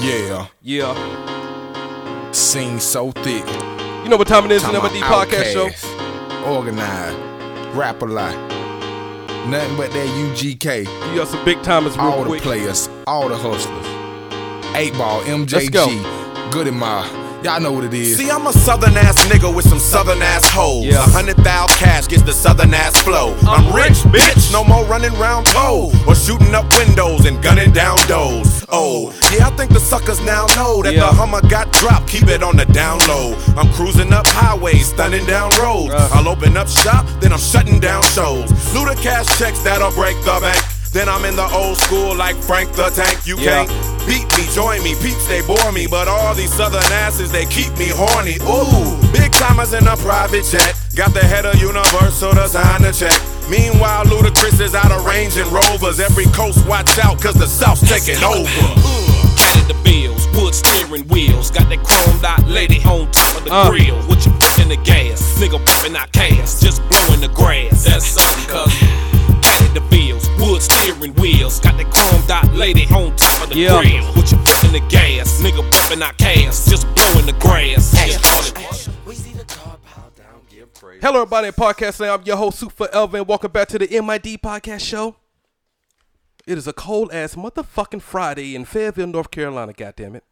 Yeah, Yeah. scene so thick. You know what time it is, Number D Podcast Show. Organized, rap a lot. Nothing but that UGK. You got some big timers real All the players, all the hustlers. 8 Ball, Let's go. MJG, Goodie Mob. Y'all know what it is. See, I'm a southern ass nigga with some southern ass hoes. Yeah. A hundred thou cash gets the southern ass flow. I'm, rich, bitch. No more running round pole or shooting up windows and gunning down doors. Oh, yeah, I think the suckers now know that Yeah. the Hummer got dropped. Keep it on the down low. I'm cruising up highways, stunning down roads. Uh. I'll open up shop, then I'm shutting down shows. Luda cash checks that'll break the bank. Then I'm in the old school like Frank the Tank. You Yeah. can't beat me, join me, peeps they bore me, but all these southern asses they keep me horny. Ooh, big timers in a private jet, got the head of Universal designer check. Meanwhile, Ludacris is out of range in Rovers. Every coast watch out, cause the South's taking over. Counted the bills, wood steering wheels. Got that chrome dot lady on top of the Uh. grill. What you put in the gas? Nigga pumping out cash, just blowing the grass. That's something, cuz. Counted the bills, wood steering wheels. Got that chrome dot lady on top of the Yeah. grill. What you put in the gas? Nigga pumping out cash, just blowing the grass. Yeah, all the- Hello, everybody at Podcast Land. I'm your host, Super Elvin. Welcome back to the MID Podcast Show. It is a cold ass motherfucking Friday in Fayetteville, North Carolina. Goddamn it!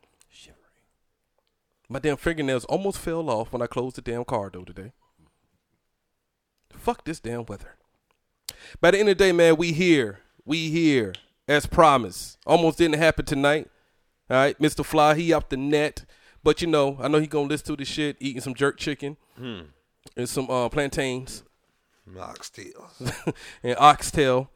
My damn fingernails almost fell off when I closed the damn car door today. Fuck this damn weather. By the end of the day, man, we here. We here as promised. Almost didn't happen tonight. All right, Mr. Fly, he up the net. But you know, I know he gonna listen to this shit, eating some jerk chicken and some uh, plantains Oxtails. and oxtail,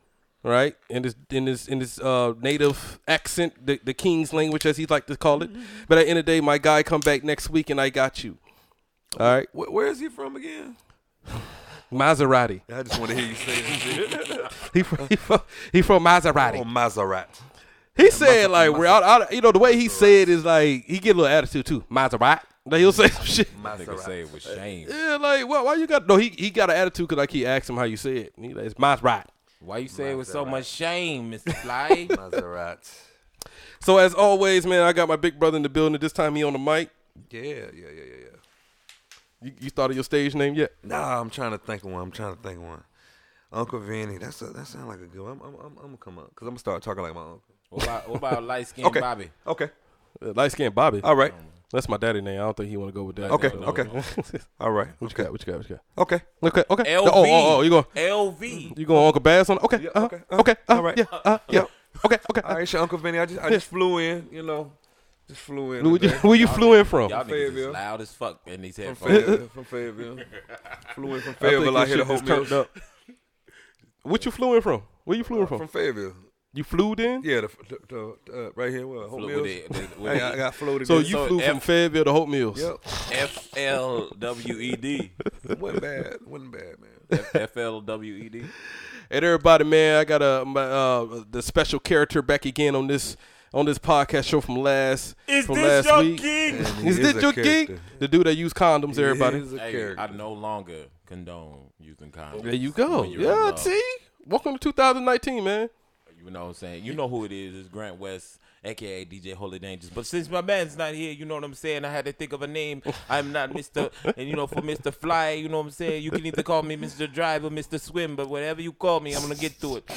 right? In his in his in his uh, native accent, the, the king's language, as he like to call it. But at the end of the day, my guy come back next week, and I got you. All right, Where, where is he from again? Maserati. I just want to hear you say that. He from, he from, he from Maserati. oh, Maserati. He said like, we're out, out, you know, the way he said is like he get a little attitude too. Maserati. Like he'll say some shit. Nigga say it with shame. Yeah, like, well, why you got? No, he he got an attitude because like he asked him how you say it. And he like, it's Maserati. Why you say it with so much shame, Mr. Fly? Maserati. So as always, man, I got my big brother in the building. This time he on the mic. Yeah, yeah, yeah, yeah, yeah. You, you thought of your stage name yet? Nah, I'm trying to think of one. I'm trying to think of one. Uncle Vinny. That's a, that sounds like a good one. I'm, I'm, I'm, I'm gonna come up because I'm gonna start talking like my uncle. what about, what about light skinned Okay. Bobby? Okay. Uh, Light skinned Bobby. All right. That's my daddy name. I don't think he want to go with that. Okay. No. Okay. All right. what you Okay. got? What you got? What you got? Okay. Okay. Okay. LV. Oh, oh, oh, you going? LV. You going Uncle Bass on? Okay. Yeah, uh-huh, okay, uh, Okay. uh, all right. Yeah. Uh, yeah. Okay. Okay. All right, it's your Uncle Vinny. I just I just flew in. You know, just flew in. Where you, where you flew in from? Y'all niggas Fayetteville. is loud as fuck in these From headphones. Fayetteville. From Fayetteville. flew in from I think Fayetteville. I your hit a shit Hope just turned Mills. up. What you flew in from? Where you flew in from? From Fayetteville. You flew in? Yeah, the, the, the uh, right here. Well, Hope Flew Mills. with it- with- with Hey, I it. got floated. So in. you So flew from F- Fayetteville to Hope Mills. Yep. F L W E D. wasn't bad. Wasn't bad, man. F L W E D. And everybody, man, I got a my, uh, the special character back again on this on this podcast show from last Is from this last your week. gig? And he Is is this your character. gig? The dude that used condoms, He everybody. is a Hey, character. I no longer condone using condoms. There you go. When you're in Yeah, love. see? Welcome to 2019, man. You know what I'm saying? You know who it is. It's Grant West, aka DJ Holy Dangerous. But since my man's not here, you know what I'm saying? I had to think of a name. I'm not Mr. And you know, for Mr. Fly, you know what I'm saying? You can either call me Mr. Driver, Mr. Swim, but whatever you call me, I'm gonna get to it.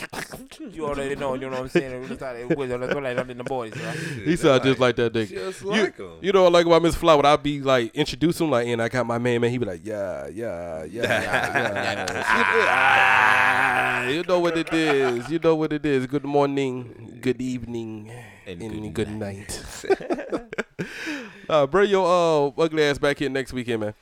You already know, you know what I'm saying? That's how it was. I done in the boys, right? He sound just like that nigga. Just you, like him. you know, what I like about Miss Fly, when I be like introduce him, like, and I got my man, man. He be like, yeah, yeah, yeah, yeah. Ah, you know what it is. You know what it is. Good morning, good evening, and, And good, good night. uh, bring your uh, ugly ass back here next weekend, man.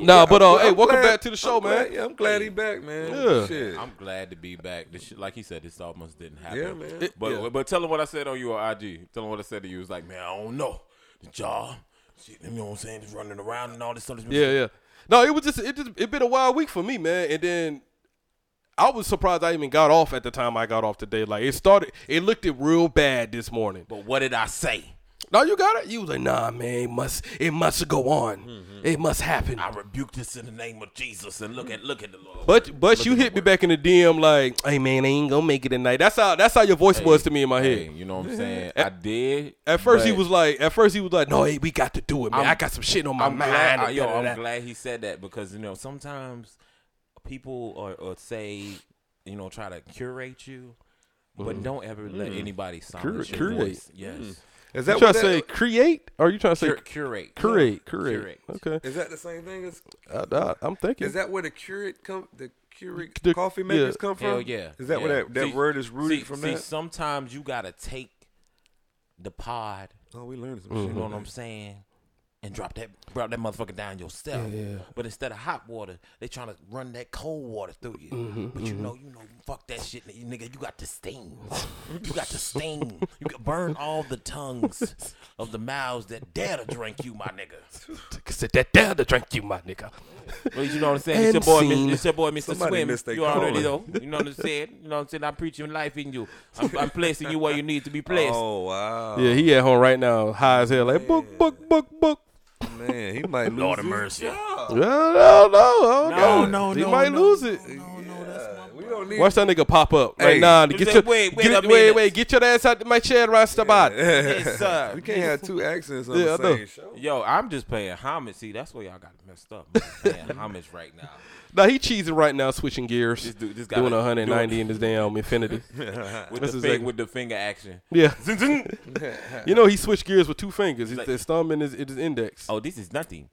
nah, but uh, I'm hey, welcome back to the show, I'm man. glad- yeah, I'm glad he back, man. Yeah. Shit. I'm glad to be back. This shit, like he said, this almost didn't happen. Yeah, man. It- But yeah. but tell him what I said on you on IG. Tell him what I said to you. It was like, man, I don't know. The job, shit, you know what I'm saying? Just running around and all this stuff. Yeah, yeah. No, it was just it just it been a wild week for me, man. And then I was surprised I even got off at the time I got off today. Like it started, it looked it real bad this morning. But what did I say? No, you got it. You was like, nah, man, it must it must go on. Mm-hmm. It must happen. I rebuke this in the name of Jesus and look at look at the Lord. But but you hit me back in the DM like, hey man, I ain't gonna make it tonight. That's how that's how your voice was to me in my Hey, head. you know what I'm saying? I did. At first he was like, at first he was like, no, hey, we got to do it, man. I'm- i got some shit on my I'm mind. glad, yo. I'm glad he said that because you know sometimes people or, or say, you know, try to curate you, but mm-hmm. don't ever let mm. anybody silence Cura- your curate. voice. Mm. Yes, Is You that trying what to say that, create, or you trying to say Cur- curate, curate, curate? Curate. Okay, is that the same thing as? I, I, I'm thinking. Is that where the curate come? The Keurig The- coffee yeah. makers come from? Hell yeah. Is that yeah. where that, that See- word is rooted see, from? see, that. sometimes you gotta take the pod. Oh, we learned some Mm-hmm. You shit. know what I'm saying? And drop that, drop that motherfucker down yourself. Yeah. But instead of hot water, they trying to run that cold water through you. Mm-hmm, but you know, you know, fuck that shit, you nigga. You got the sting. You got the sting. You can burn all the tongues of the mouths that dare to drink you, my nigga. Sit that down to drink you, my nigga. Well, you know what I'm saying? It's your boy. Mr. It's your boy, Mr. Somebody Swim. missed their You already know. You know what I'm saying? You know what I'm saying? I'm preaching life in you. I'm, I'm placing you where you need to be placed. Oh wow. Yeah, he at home right now, high as hell, like book, book, book, book. Man, he might lose Lord of his mercy. No, no, no, No, no, He no, might no. lose it. We don't need. Watch that nigga pop up. Hey. Like, nah, You get your wait, wait get a it- wait, minute. wait, get your ass out of my chair, Rastabat. Yes, sir. We can't have two accents on Yeah, I the know. same show. Yo, I'm just paying homage. See, that's where y'all got messed up. I'm just paying homage right now. Nah, he cheesing right now, switching gears, This dude just doing 190 do in his damn Infiniti. With the, fing, with the finger action. Yeah, you know he switched gears with two fingers. His, Like- his thumb and his, his index. Oh, this is nothing.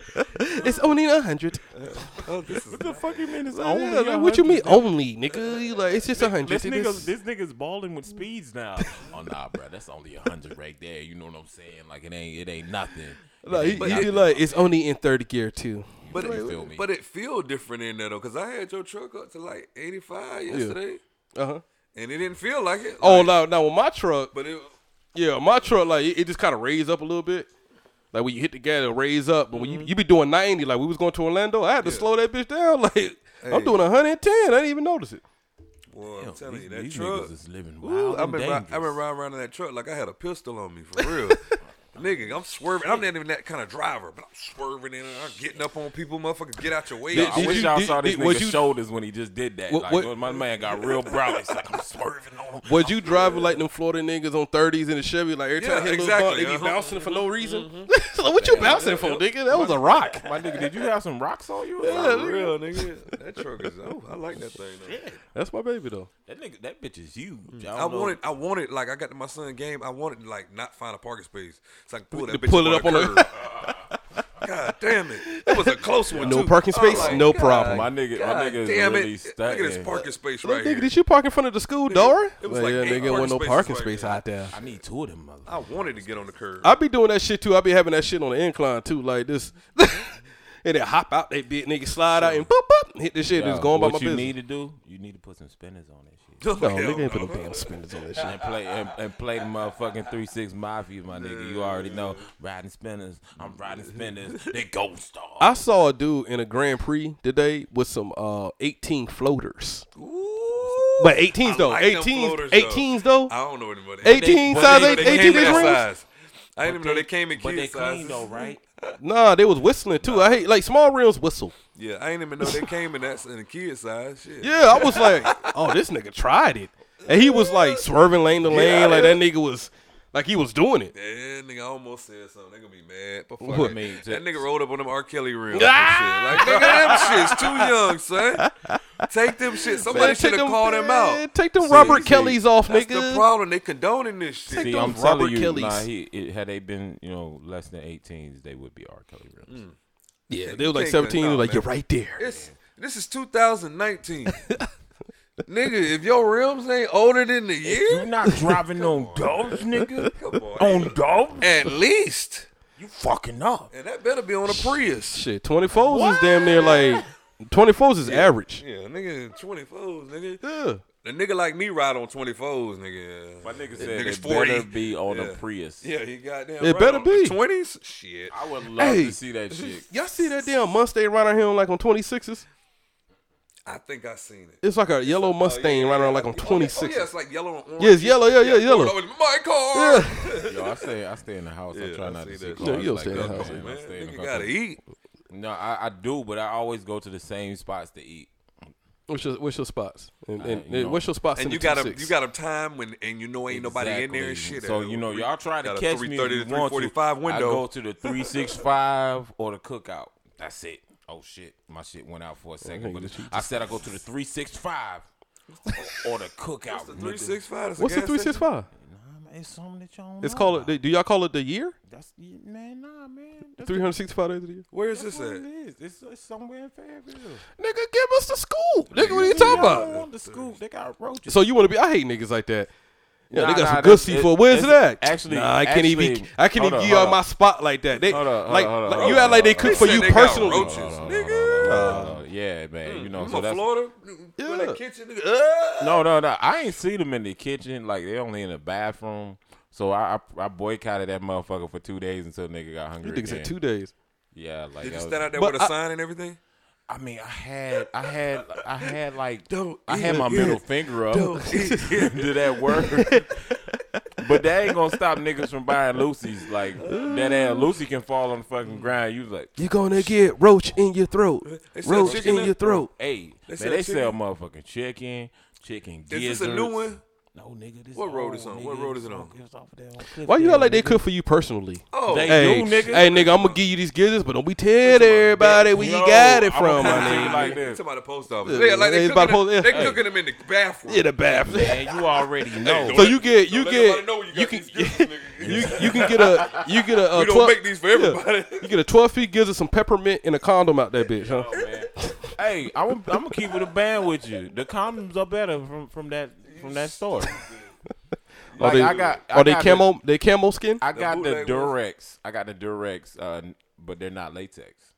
It's only a hundred. Oh, this is the fuck you mean it's Yeah, like, what you mean only, nigga? You like it's just a hundred. This It nigga, this nigga's balling with speeds now. oh nah, bro, that's only a hundred right there. You know what I'm saying? Like it ain't, it ain't nothing. Like, he, he like, it's only in third gear too. But it, feel me? but it feel different in there though, cause I had your truck up to like 85 yesterday, Uh huh. and it didn't feel like it. Oh, Like, now, now with my truck, but it. yeah, my truck like it, it just kind of raised up a little bit. Like when you hit the gas, it raise up. But when you, mm-hmm. you be doing ninety, like we was going to Orlando, I had to slow that bitch down. Like I'm Hey. doing 110. I didn't even notice it. Boy, I'm telling these, you, that these truck. niggas is living Ooh, wild I've and been, ri- dangerous. I've been riding around in that truck like I had a pistol on me for real. Nigga, I'm swerving. I'm not even that kind of driver, but I'm swerving in and I'm getting up on people. Motherfuckers, get out your way. Did- I did wish you- y'all did- saw this did- nigga's you- shoulders when he just did that. What- like, what- my man got real brown. He's like, I'm swerving on him. Was you driving like them Florida niggas on 30s in the Chevy? Like every time Yeah, I hit a little exactly, bump, they be uh-huh. bouncing for no reason. so what you bouncing for, nigga? That was a rock. My nigga, did you have some rocks on you? or Yeah, something? For real, nigga. That truck is. Oh, I like that thing. Though. That's my baby though. That nigga, that bitch is huge. Mm. I, I wanted, I wanted, like, I got to my son game. I wanted to, like, not find a parking space, so I can pull that To bitch pull it up on the- curb. God damn it! It was a close one. No too. parking I was space, like, no God problem. My nigga, my nigga is damn really it! Look at this stuck. parking space Look, right nigga, here. did you park in front of the school door? it was Well, like yeah, eight nigga, wasn't no parking parking space right out there. I need two of them motherfuckers. I wanted to get on the curb. I be doing that shit too. I be having that shit on the incline too, like this. and then hop out, they big nigga slide out and boop boop, hit the shit. Yo, Just going by my business. what you need to do, you need to put some spinners on that shit. no, nigga ain't put no. damn spinners on this shit. and play and, and play the motherfucking three six mafia, my nigga. You already know riding spinners. I'm riding spinners. They gold star. I saw a dude in a Grand Prix today with some uh 18 floaters. Ooh, But 18s I though, like 18s, floaters, though. 18s though. I don't know anybody. 18 but size, they- eight- they 18 came inch size. I didn't even know they came in But they kid clean though, right? Nah, they was whistling too. I hate like small rims whistle. Yeah, I didn't even know they came in that in the kid size. Shit. Yeah, I was like, oh, this nigga tried it, and he was like swerving lane to lane, like that nigga was like he was doing it. Yeah, nigga almost said something. They gonna be mad. But fuck What? it. mean, that nigga rolled up on them R. Kelly rims. Ah! and shit. Like nigga, them shit's too young, son. Take them shit. Somebody should take have them- called him out. Take them See, Robert see, Kellys off, That's nigga. the problem. They condoning this shit. Take See, I'm Robert telling you, Kellys. nah, he, it, had they been, you know, less than 18s, they would be R. Kelly rims. Yeah, they was like 17. cut- like man. you're right there. It's, this is 2019. nigga, if your rims ain't older than the year, You year, not driving on dogs, nigga? come on. on dogs? At least. You fucking up. And that better be on a Prius. Shit, 24s is damn near like 24s is average. Yeah, nigga, 24s, nigga. Yeah. A nigga like me ride on 24s, nigga. My nigga That said nigga's it better be on Yeah. a Prius. Yeah, he got damn It right better on be. the 20s? Shit. I would love Hey. to see that shit. Y'all see that damn Mustang right out here on like on 26s? I think I seen it. It's like a yellow Mustang right around like I'm Oh, yeah, 26. Oh, yeah, it's like yellow and orange. Yeah, it's yellow, yeah, yeah, yellow. Oh, my car. Yo, I stay, I stay in the house. I try I not to see see cars No, you don't like stay in the house. man. Man, I stay in the nigga gotta eat. No, I, I do, but I always go to the same spots to eat. What's your what's your spots? And, Uh, and, you know. what's your spots? in And the you got a you got a time when and you know ain't nobody in there and shit. So you know, a y'all try to got a catch me. 330 to you want to. 345 I window. go to the three six five or the cookout. That's it. Oh shit, my shit went out for a second. nigga But I said I go to the three six five or the cookout. the three six five. What's the three six five? Nah, man, It's something that y'all don't It's know called. about. Do y'all call it the year? That's man, nah, man. Three hundred sixty five days of the year. Where is That's this at? it is. It's, it's somewhere in Fayetteville. Nigga, give us the scoop. Nigga, what are you talking Y'all don't about? want the scoop. They got roaches. So you want to be? I hate niggas like that. Yeah, Nah, they got nah, some good that's- seafood. Where's it it's- at? actually- nah, I can't even. I can't even up, give y'all my spot like that. They Hold up, hold like, up, hold like up, you hold act like they cook for you personally. roaches. Hold on, hold on, Nigga. hold on, hold on. Yeah, man. You know, so that's Florida. Yeah. In the kitchen. uh, no, no, no. I ain't see them in the kitchen. Like they only in the bathroom. So I, I, I boycotted that motherfucker for two days until nigga got hungry. You niggas again. said two days. Yeah, like Did you stand out there But with a I- sign and everything? I mean, I had, I had, I had like, Don't I had my it. middle finger up Don't to that word. but that ain't gonna stop niggas from buying Lucy's. Like that ass Lucy can fall on the fucking ground. You like, You're gonna get roach in your throat. Roach in your throat. hey, They man, sell they sell motherfucking chicken, chicken Is gizzards. this a new one? No, nigga. This What road old, is on? Nigga. What road is it on? it's off of that on Cliff Why you Dale, act like they cook for you personally? Oh, They Hey, do, nigga. hey, nigga, I'm gonna give you these gizzards, but don't be telling everybody where you got it I'ma from, my you nigga. like this. about the post office. Yeah, Yeah, like they it's about cooking, the them, post- they hey. cooking them in the bathroom. Yeah, the bathroom. Man, you already know. So you get you Don't get know you you got can these gizzards, nigga. you you can get a you get a, a We don't 12 make these for everybody. You get a 12 feet gizzard, some peppermint, and a condom out that bitch, huh? Hey, I'm, I'm gonna keep it a band with you. The condoms are better from from that from that store. Are Like they, I got, I are they got camo? they camo skin? I got the bootleg Durex. I got the Durex, uh, but they're not latex.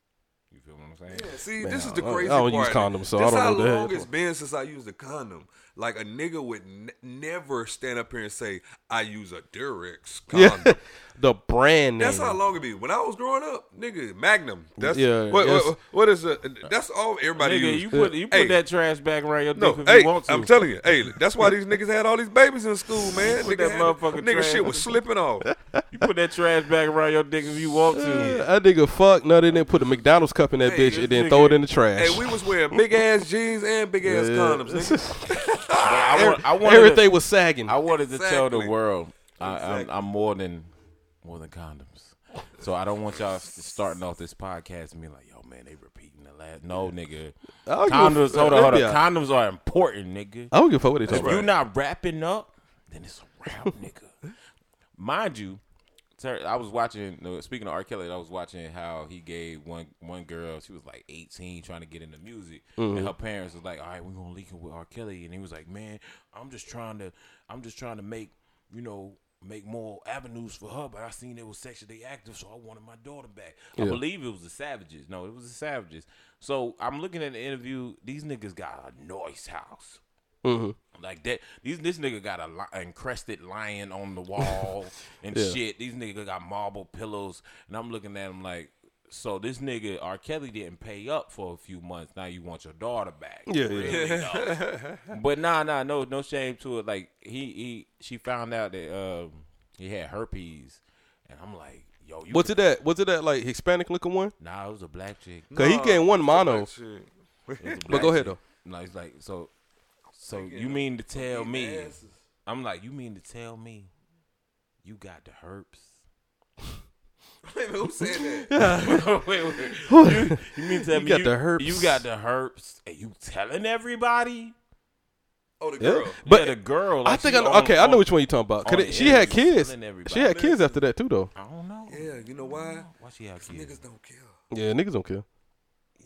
You feel what I'm saying? See, Man, this is the I don't- I don't part. use condoms, so I don't know how what the hell long it's been since I used a condom. Like a nigga would n- never stand up here and say, "I use a Durex condom." Yeah, the brand name. That's how long it be. When I was growing up, nigga, Magnum. That's Yeah, What, what, what is it? That's all everybody Nigga, use. you put you put Hey. that trash bag around your dick No, if hey, you want to. I'm telling you, hey, that's why these niggas had all these babies in school, man. Put Nigga, that had- motherfucking nigga trash- shit was slipping off. you put that trash bag around your dick if you want to. That nigga fuck no, they didn't put a McDonald's cup in that Hey, bitch and this then throw it in the trash. Hey, we was wearing big ass jeans and big ass Yeah. condoms, nigga. But I, want, I wanted Everything to, was sagging. I wanted to tell the Exactly. world I, I'm, I'm more than more than condoms. So I don't want y'all starting off this podcast and be like, "Yo, man, they repeating the last." No, nigga. I a Condoms. Hold on, hold on. Condoms are important, nigga. I don't give a fuck what they If talking you're not wrapping up, then it's a wrap, nigga. Mind you, sir, I was watching. Speaking of R. Kelly, I was watching how he gave one one girl. She was like 18, trying to get into music, and mm-hmm. her parents was like, "All right, we're gonna link her with R. Kelly," and he was like, "Man, I'm just trying to, I'm just trying to make, you know." Make more avenues for her, but I seen it was sexually active, so I wanted my daughter back. I believe it was the Savages. No, it was the Savages. So I'm looking at the interview. These niggas got a noise house. Like that, these this nigga got a li- encrusted lion on the wall and Yeah. shit. These niggas got marble pillows, and I'm looking at him like, so this nigga R. Kelly didn't pay up for a few months. Now you want your daughter back? Yeah, yeah. Really, though? but nah, nah, no, no shame to it. Like he, he, she found out that um, he had herpes, and I'm like, yo, you What's it that? What's it that like Hispanic looking one? Nah, it was a black chick. Cause he gained one mono. Like shit. It was a But go ahead chick. though. No, it's like so. So you mean to tell me? I'm like, you mean to tell me you got the herpes? Wait who said that? wait, wait. You, you mean to tell You me got you, the herpes. You got the herpes, and you telling everybody? Oh, the Yeah. girl. But yeah, the girl. I think I know. on- Okay, I know which one you talking about. 'Cause on it- she had kids. She had kids after that too, though. I don't know. Yeah, you know why? Why she had kids? Niggas don't kill. Yeah, niggas don't care.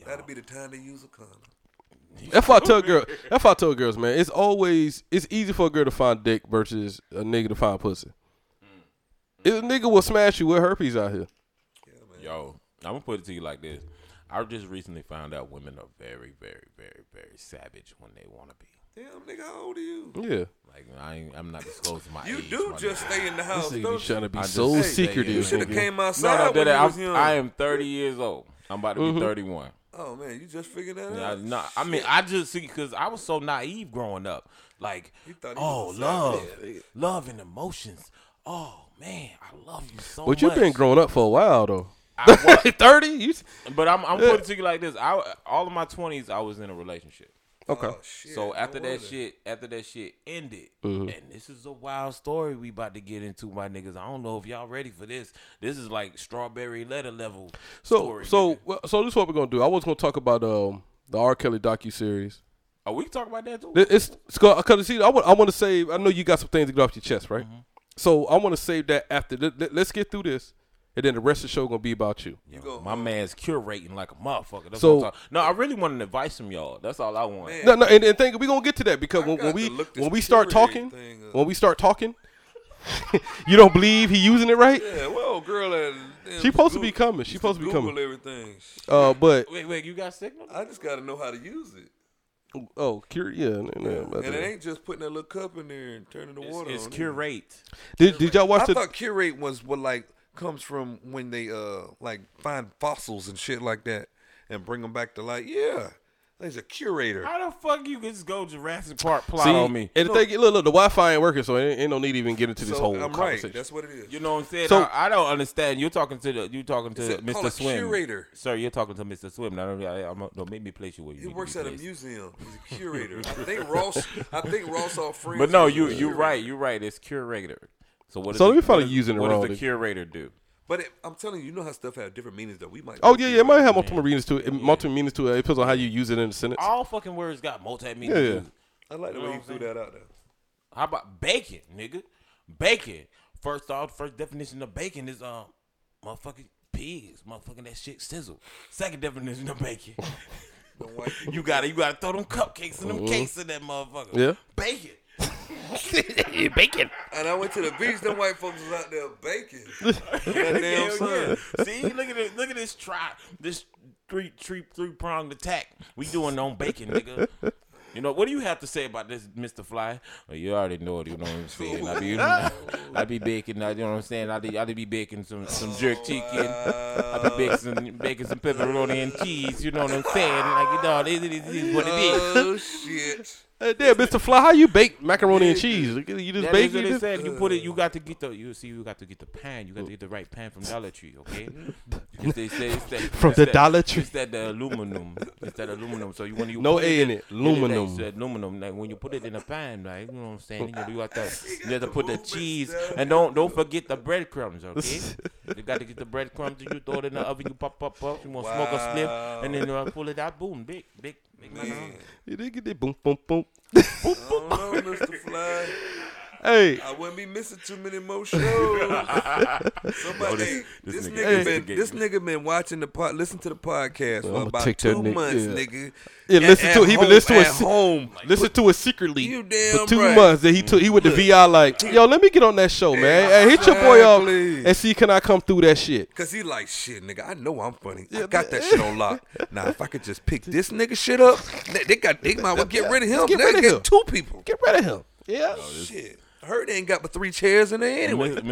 That'd be the time to use a condom. That's why I tell girl. That's why I tell girls, man. It's always it's easy for a girl to find dick versus a nigga to find pussy. If a nigga will smash you with herpes out here. Yo, I'm gonna put it to you like this. I just recently found out women are very, very, very, very savage when they want to be. Damn, nigga, how old are you? Yeah, Like I, ain't, I'm not disclosing my age. You age. do my just nigga. stay in the this house, nigga be don't trying you? to be I just- so Hey, secretive. You should have nigga. came No, outside no, when that you I, was young. I am 30 years old. I'm about to be mm-hmm. 31. Oh man, you just figured that Yeah, out. no, I mean, I just see because I was so naive growing up. Like, thought he oh, love, savage. love and emotions. Oh man, I love you so But much. you've been growing up for a while though. I wa- Thirty? You but I'm, I'm putting it to you like this. I all of my twenties, I was in a relationship. Okay? Oh, shit, So after that wonder. shit, after that shit ended, Mm-hmm. and this is a wild story we about to get into, my niggas. I don't know if y'all ready for this. This is like strawberry letter level So story. so well, so this is what we're gonna do. I was gonna talk about um the R. Kelly docu series. oh, we can talk about that too. It's because see, I want I want to save. I know you got some things to get off your chest, right? Mm-hmm. So I want to save that after. Let, let, us get through this, and then the rest of the show gonna be about you. Yo, go- my man's curating like a motherfucker. That's So- what I'm no, I really want an advice from y'all. That's all I want. Man. No, no, and, and think we gonna get to that because when, when we when we start talking, when we start talking, you don't believe he using it right. Yeah, well, girl, that damn, She supposed to be coming. She supposed to be Google coming. everything. Uh, but Wait, wait, you got signal? I just got to know how to use it. oh, cur- yeah, no, no, And it ain't just putting that little cup in there and turning the It's, water it's on. curate. Did, did y'all watch I the? thought curate was what like comes from when they uh like find fossils and shit like that and bring them back to life. Yeah, he's a curator. How the fuck you can just go Jurassic Park plot See, on me? and the thing, look, look, the Wi-Fi ain't working, so ain't, ain't no need to even get into this So whole I'm right. That's what it is. You know what I'm saying? So- I, I don't understand. You're talking to the you talking to It's a- Mr. a Swim. curator. Sir, you're talking to Mr. Swim. Now, don't, I, I'm, don't make me place you where you He need to works be at a museum. He's a curator. I think Ross. I think Ross all friends. But no, you a you curator. right. You're right. It's curator. So what? Is So let the- me probably what is- using it What wrong. does the curator do? But it, I'm telling you, you know how stuff have different meanings that we might. Oh yeah, yeah, it might have multiple meanings to it. Multiple meanings to it. It depends on how you use it in a sentence. All fucking words got multi meanings. Yeah, yeah. I like the You way you threw that out there. How about bacon, nigga? Bacon. First off, first definition of bacon is um, motherfucking pigs, motherfucking that shit sizzle. Second definition of bacon, Them you gotta you gotta throw them cupcakes and them cakes in that motherfucker. Yeah. bacon. Bacon. And I went to the beach. Them white folks was out there baking. that damn Hell sun. yeah. See, look at this, look at this try, this three three three pronged attack. We doing on bacon, nigga. You know what do you have to say about this, Mister Fly? Well, you already know it. You know what I'm saying. I be, I be baking. I, you know what I'm saying. I be, I be baking some some jerk chicken. I be baking some baking some pepperoni and cheese. You know what I'm saying. Like you know, this, this is what it is. Oh shit! Hey, there, Mr. Fly, how you bake macaroni and cheese? You just That bake is what it? they said. You put it. You got to get the. You see. You got to get the pan. You got to get the right pan from Dollar Tree. Okay. It's they say it's that, From it's the that- Dollar Tree. It's that the aluminum. It's that aluminum. So you when you No A in it. Aluminum. It's that aluminum. Like when you put it in a pan, like you know what I'm saying. You, know, you got to you have to put the cheese and don't don't forget the breadcrumbs. Okay. you got to get the breadcrumbs. and You throw it in the oven. You pop pop pop. You want to smoke a spliff and then uh, pull it out. Boom. Big big big. Man, You did get that boom, boom, boom. I don't know, Mr. Fly. Hey, I wouldn't be missing too many more shows. Somebody, this- this this, nigga nigga, been this nigga been watching the pod, listen to the podcast for I'ma about take that two nigga- months, yeah. nigga. Yeah, At- listen to it. He been home- listening to it. se- home. listen to it secretly You for two right. months. That he took, he with the VI like, yo, let me get on that show, man. Hey, hit your boy up and see can I come through that shit. Cause he like shit, nigga. I know I'm funny. I got man. that shit on lock. Now, if I could just pick this nigga shit up, they, they got they might well get rid of him. Get They rid of him. two people. Get rid of him. Yeah, Shit, I heard they ain't got but three chairs in there anyway.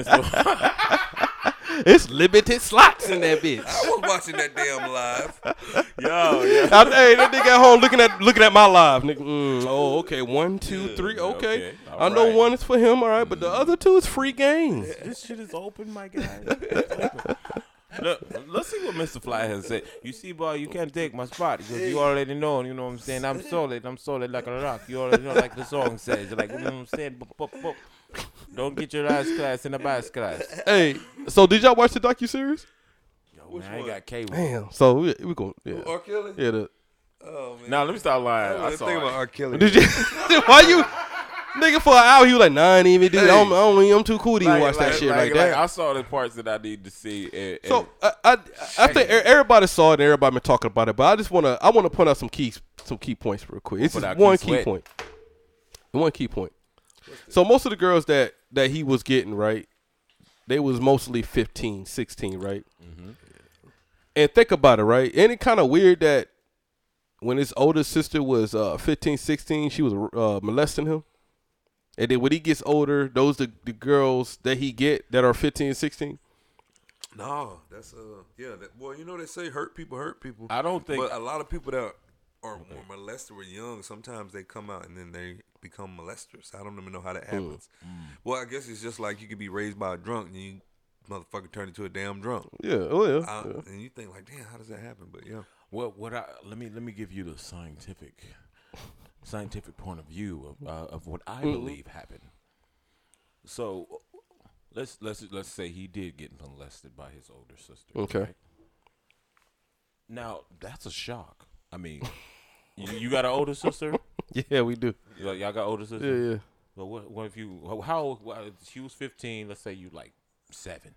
It's limited slots in that bitch. I was watching that damn live. Yo, yo. I, hey, that nigga at home looking at looking at my live. Nigga, mm, oh, okay, one, two, three, okay. okay, I know right. one is for him, all right, but the other two is free games. This shit is open, my guy. Look, let's see what Mr. Fly has said. You see, boy, you can't take my spot because you already know. You know what I'm saying? I'm solid. I'm solid like a rock. You already know, like the song says. Like you know what I'm saying? Don't get your last class in the bias class. Hey, so did y'all watch the docu series? Yo, man, I ain't got cable. Damn. So we we going yeah R. Kelly. yeah. The, Oh man. Now let me stop lying. I I saw think it. about R. Kelly. did you? why you? Nigga, for an hour, he was like, nah, I ain't even do. it. I don't, I don't, I'm too cool to even watch that shit like, that. I saw the parts that I need to see. And, So I, I, I think everybody saw it and everybody been talking about it, but I just wanna I wanna point out some key some key points real quick. It's just one key Sweat. point. One key point. So most of the girls that that he was getting right, they was mostly 15, 16, right? Mm-hmm. And think about it, right? Ain't it kind of weird that when his older sister was uh, 15, 16, she was uh, molesting him? And then when he gets older, those the, the girls that he get that are 15, 16? No, that's uh, yeah. That boy, you know they say hurt people hurt people. I don't think- But a lot of people that are, are molested were young. Sometimes they come out and then they become molesters. I don't even know how that happens. Well, I guess it's just like you could be raised by a drunk and you motherfucker turn into a damn drunk. Yeah. Oh yeah. Uh, yeah. And you think like, damn, how does that happen? But yeah, Well, what I let me let me give you the scientific scientific point of view of uh, of what I believe happened. So let's let's let's say he did get molested by his older sister. Okay. Now that's a shock. I mean, you, you got an older sister? Yeah, we do. Y'all y'all got older sister? Yeah, yeah. Well, what, what if you? how- How well, she was fifteen. Let's say you like 7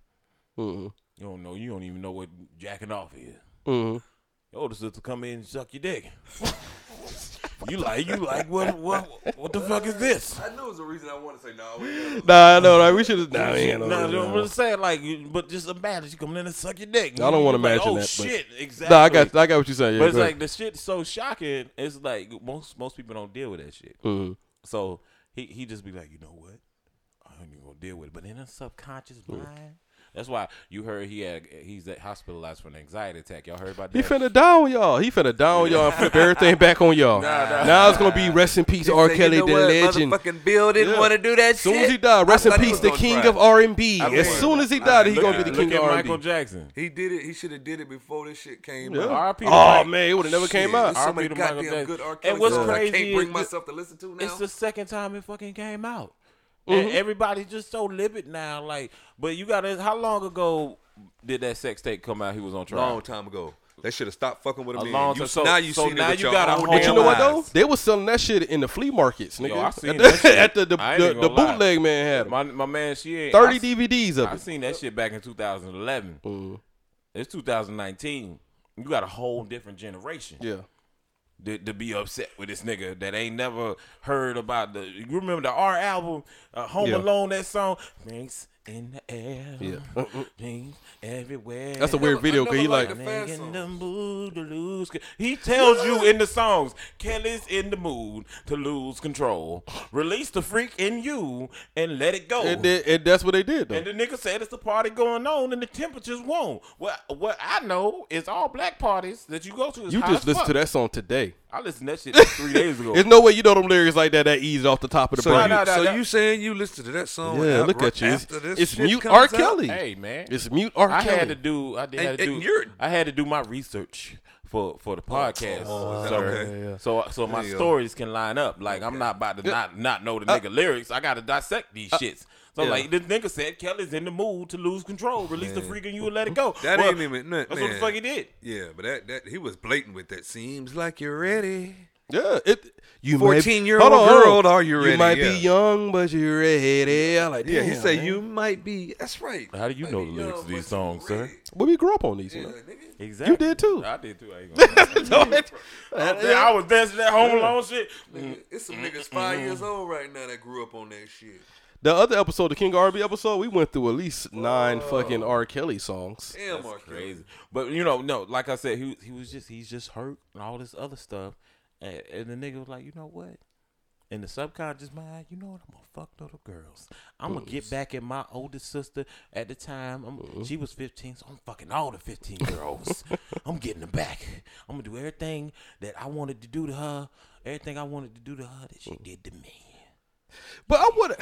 Mm-hmm. You don't know. You don't even know what jacking off is. Mm-hmm. Your older sister come in and suck your dick. you like you like what what what the fuck is this? I know it's was a reason I want to say no. Nah, I know. Right? We should have. Nah, we ain't got No, no. I'm just saying like, you- but just imagine she coming in and suck your dick. I don't wanna You like, imagine oh, that, but- shit, exactly. Nah, I got. I got what you're saying. Yeah, but it's go like the shit's so shocking. It's like most most people don't deal with that shit. Mm-hmm. So he he just be like, you know what? I ain't even gonna deal with it. But in a subconscious Mm. mind, that's why you heard he had he's hospitalized for an anxiety attack. Y'all heard about that? He that? finna down y'all. He finna down y'all and flip everything back on y'all. Nah, nah, Now it's gonna be rest in peace, R. Kelly, the legend. Fucking Bill didn't Yeah. want to do that As soon as he died, rest in peace, the king try. of R and B. As soon as he died, he gonna be the king of R Michael and B. Michael Jackson. He did it. He should have did it before this shit came Yeah. out. R.I.P. Oh man, it would have never came out. There's so many Michael goddamn Jackson. good R. And what's songs I crazy can't bring myself to listen to now. It's the second time it fucking came out. Mm-hmm. And everybody's just so livid now. Like, but you gotta. How long ago did that sex tape come out? He was on trial. long time ago. They should have stopped fucking with him. A then. long You- time. So- now you so see now you got a whole- But you know what though? They was selling that shit in the flea markets, nigga. Yo, I seen at, that the, shit. at the the, the, the gonna lie. bootleg man had 'em. My my man, she ain't thirty I, DVDs of I it. seen that shit back in 2011. Mm. It's 2019. You got a whole different generation. Yeah, to, to be upset with this nigga that ain't never heard about the. You remember the R album, uh, Home Yeah. Alone? That song, "Drinks in the air, Yeah. drinks everywhere." that's a weird video because he like, liked Nigga fast in the mood to lose. He tells you in the songs, Kelly's in the mood to lose control. Release the freak in you and let it go. and, they- and that's what they did though. And the nigga said it's a party going on and the temperatures won't. What what I know is all black parties that you go to is You hot just as listened to that song today. I listened to that shit like three days ago. There's no way you know them lyrics like that that easy off the top of the So, brain. you, no, no, so no. you saying you listened to that song? Yeah, out- look at you. It's, it's mute comes R. out? Kelly. Hey man, It's mute R. I Kelly. had to do. I did. And- had to do. I had to do my research for for the oh, oh, podcast, oh, sir. okay. Yeah, yeah. So so my There go. stories can line up. Like I'm not about to not not know the uh, nigga lyrics. I got to dissect these uh, shits. So yeah. like this nigga said, Kelly's in the mood to lose control. Release the freak in you and let it go. That Well, ain't even. nothing. That's what the fuck he did. Yeah, but that that he was blatant with that. Seems like you're ready. Yeah, it. You 14-year-old might, hold on, girl, are you ready? You might Yeah. be young, but you're ready. I like. Yeah, he damn, said man. you might be. That's right. How do you Might know the lyrics young, of these songs, sir? ready. Well, we grew up on these. You Yeah, know? Exactly. You did too. I did too. I, ain't gonna lie. I, was, I was dancing that Home Alone shit. Nigga, It's some niggas five years old right now that grew up on that shit. The other episode, the King R&B episode, we went through at least nine fucking R. Kelly songs. Damn, Mark crazy. But you know, no, like I said, he he was just he's just hurt and all this other stuff, and, and the nigga was like, you know what? In the subconscious mind, you know what? I'm gonna fuck little girls. I'm gonna get back at my oldest sister at the time. I'm, mm-hmm. She was 15, so I'm fucking all the 15 year olds. I'm getting them back. I'm gonna do everything that I wanted to do to her, everything I wanted to do to her that she mm. did to me. But I would.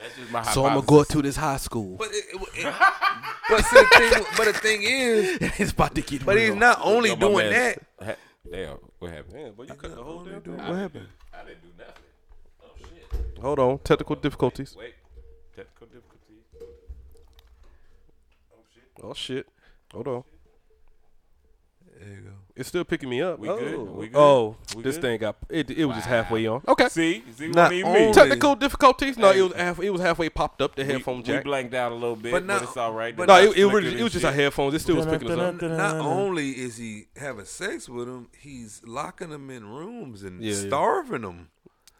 That's just my so I'm gonna go up to this high school. But it, it, it- but see, the thing, but the thing is, it's about to get but he's not only Yo, my doing man- that. Ha- Damn, what happened? Man, but you cut the whole damn thing. What happened? I didn't do nothing. Oh shit. Hold on, technical difficulties. Wait. Technical difficulties. Oh shit. Oh shit. Hold on. There you go. It's still picking me up. We oh. good? We good? Oh, We this good? thing got it. It was just halfway on. Okay. See, see what Not mean? Technical difficulties. No, Hey. it was half. It was halfway popped up the We, headphone we jack. blanked out a little bit, But but, it's all right. but no, it, it, was, it was and just our shit. headphones. It still was picking us up. Not only is he having sex with them, he's locking them in rooms and Yeah, yeah. starving them.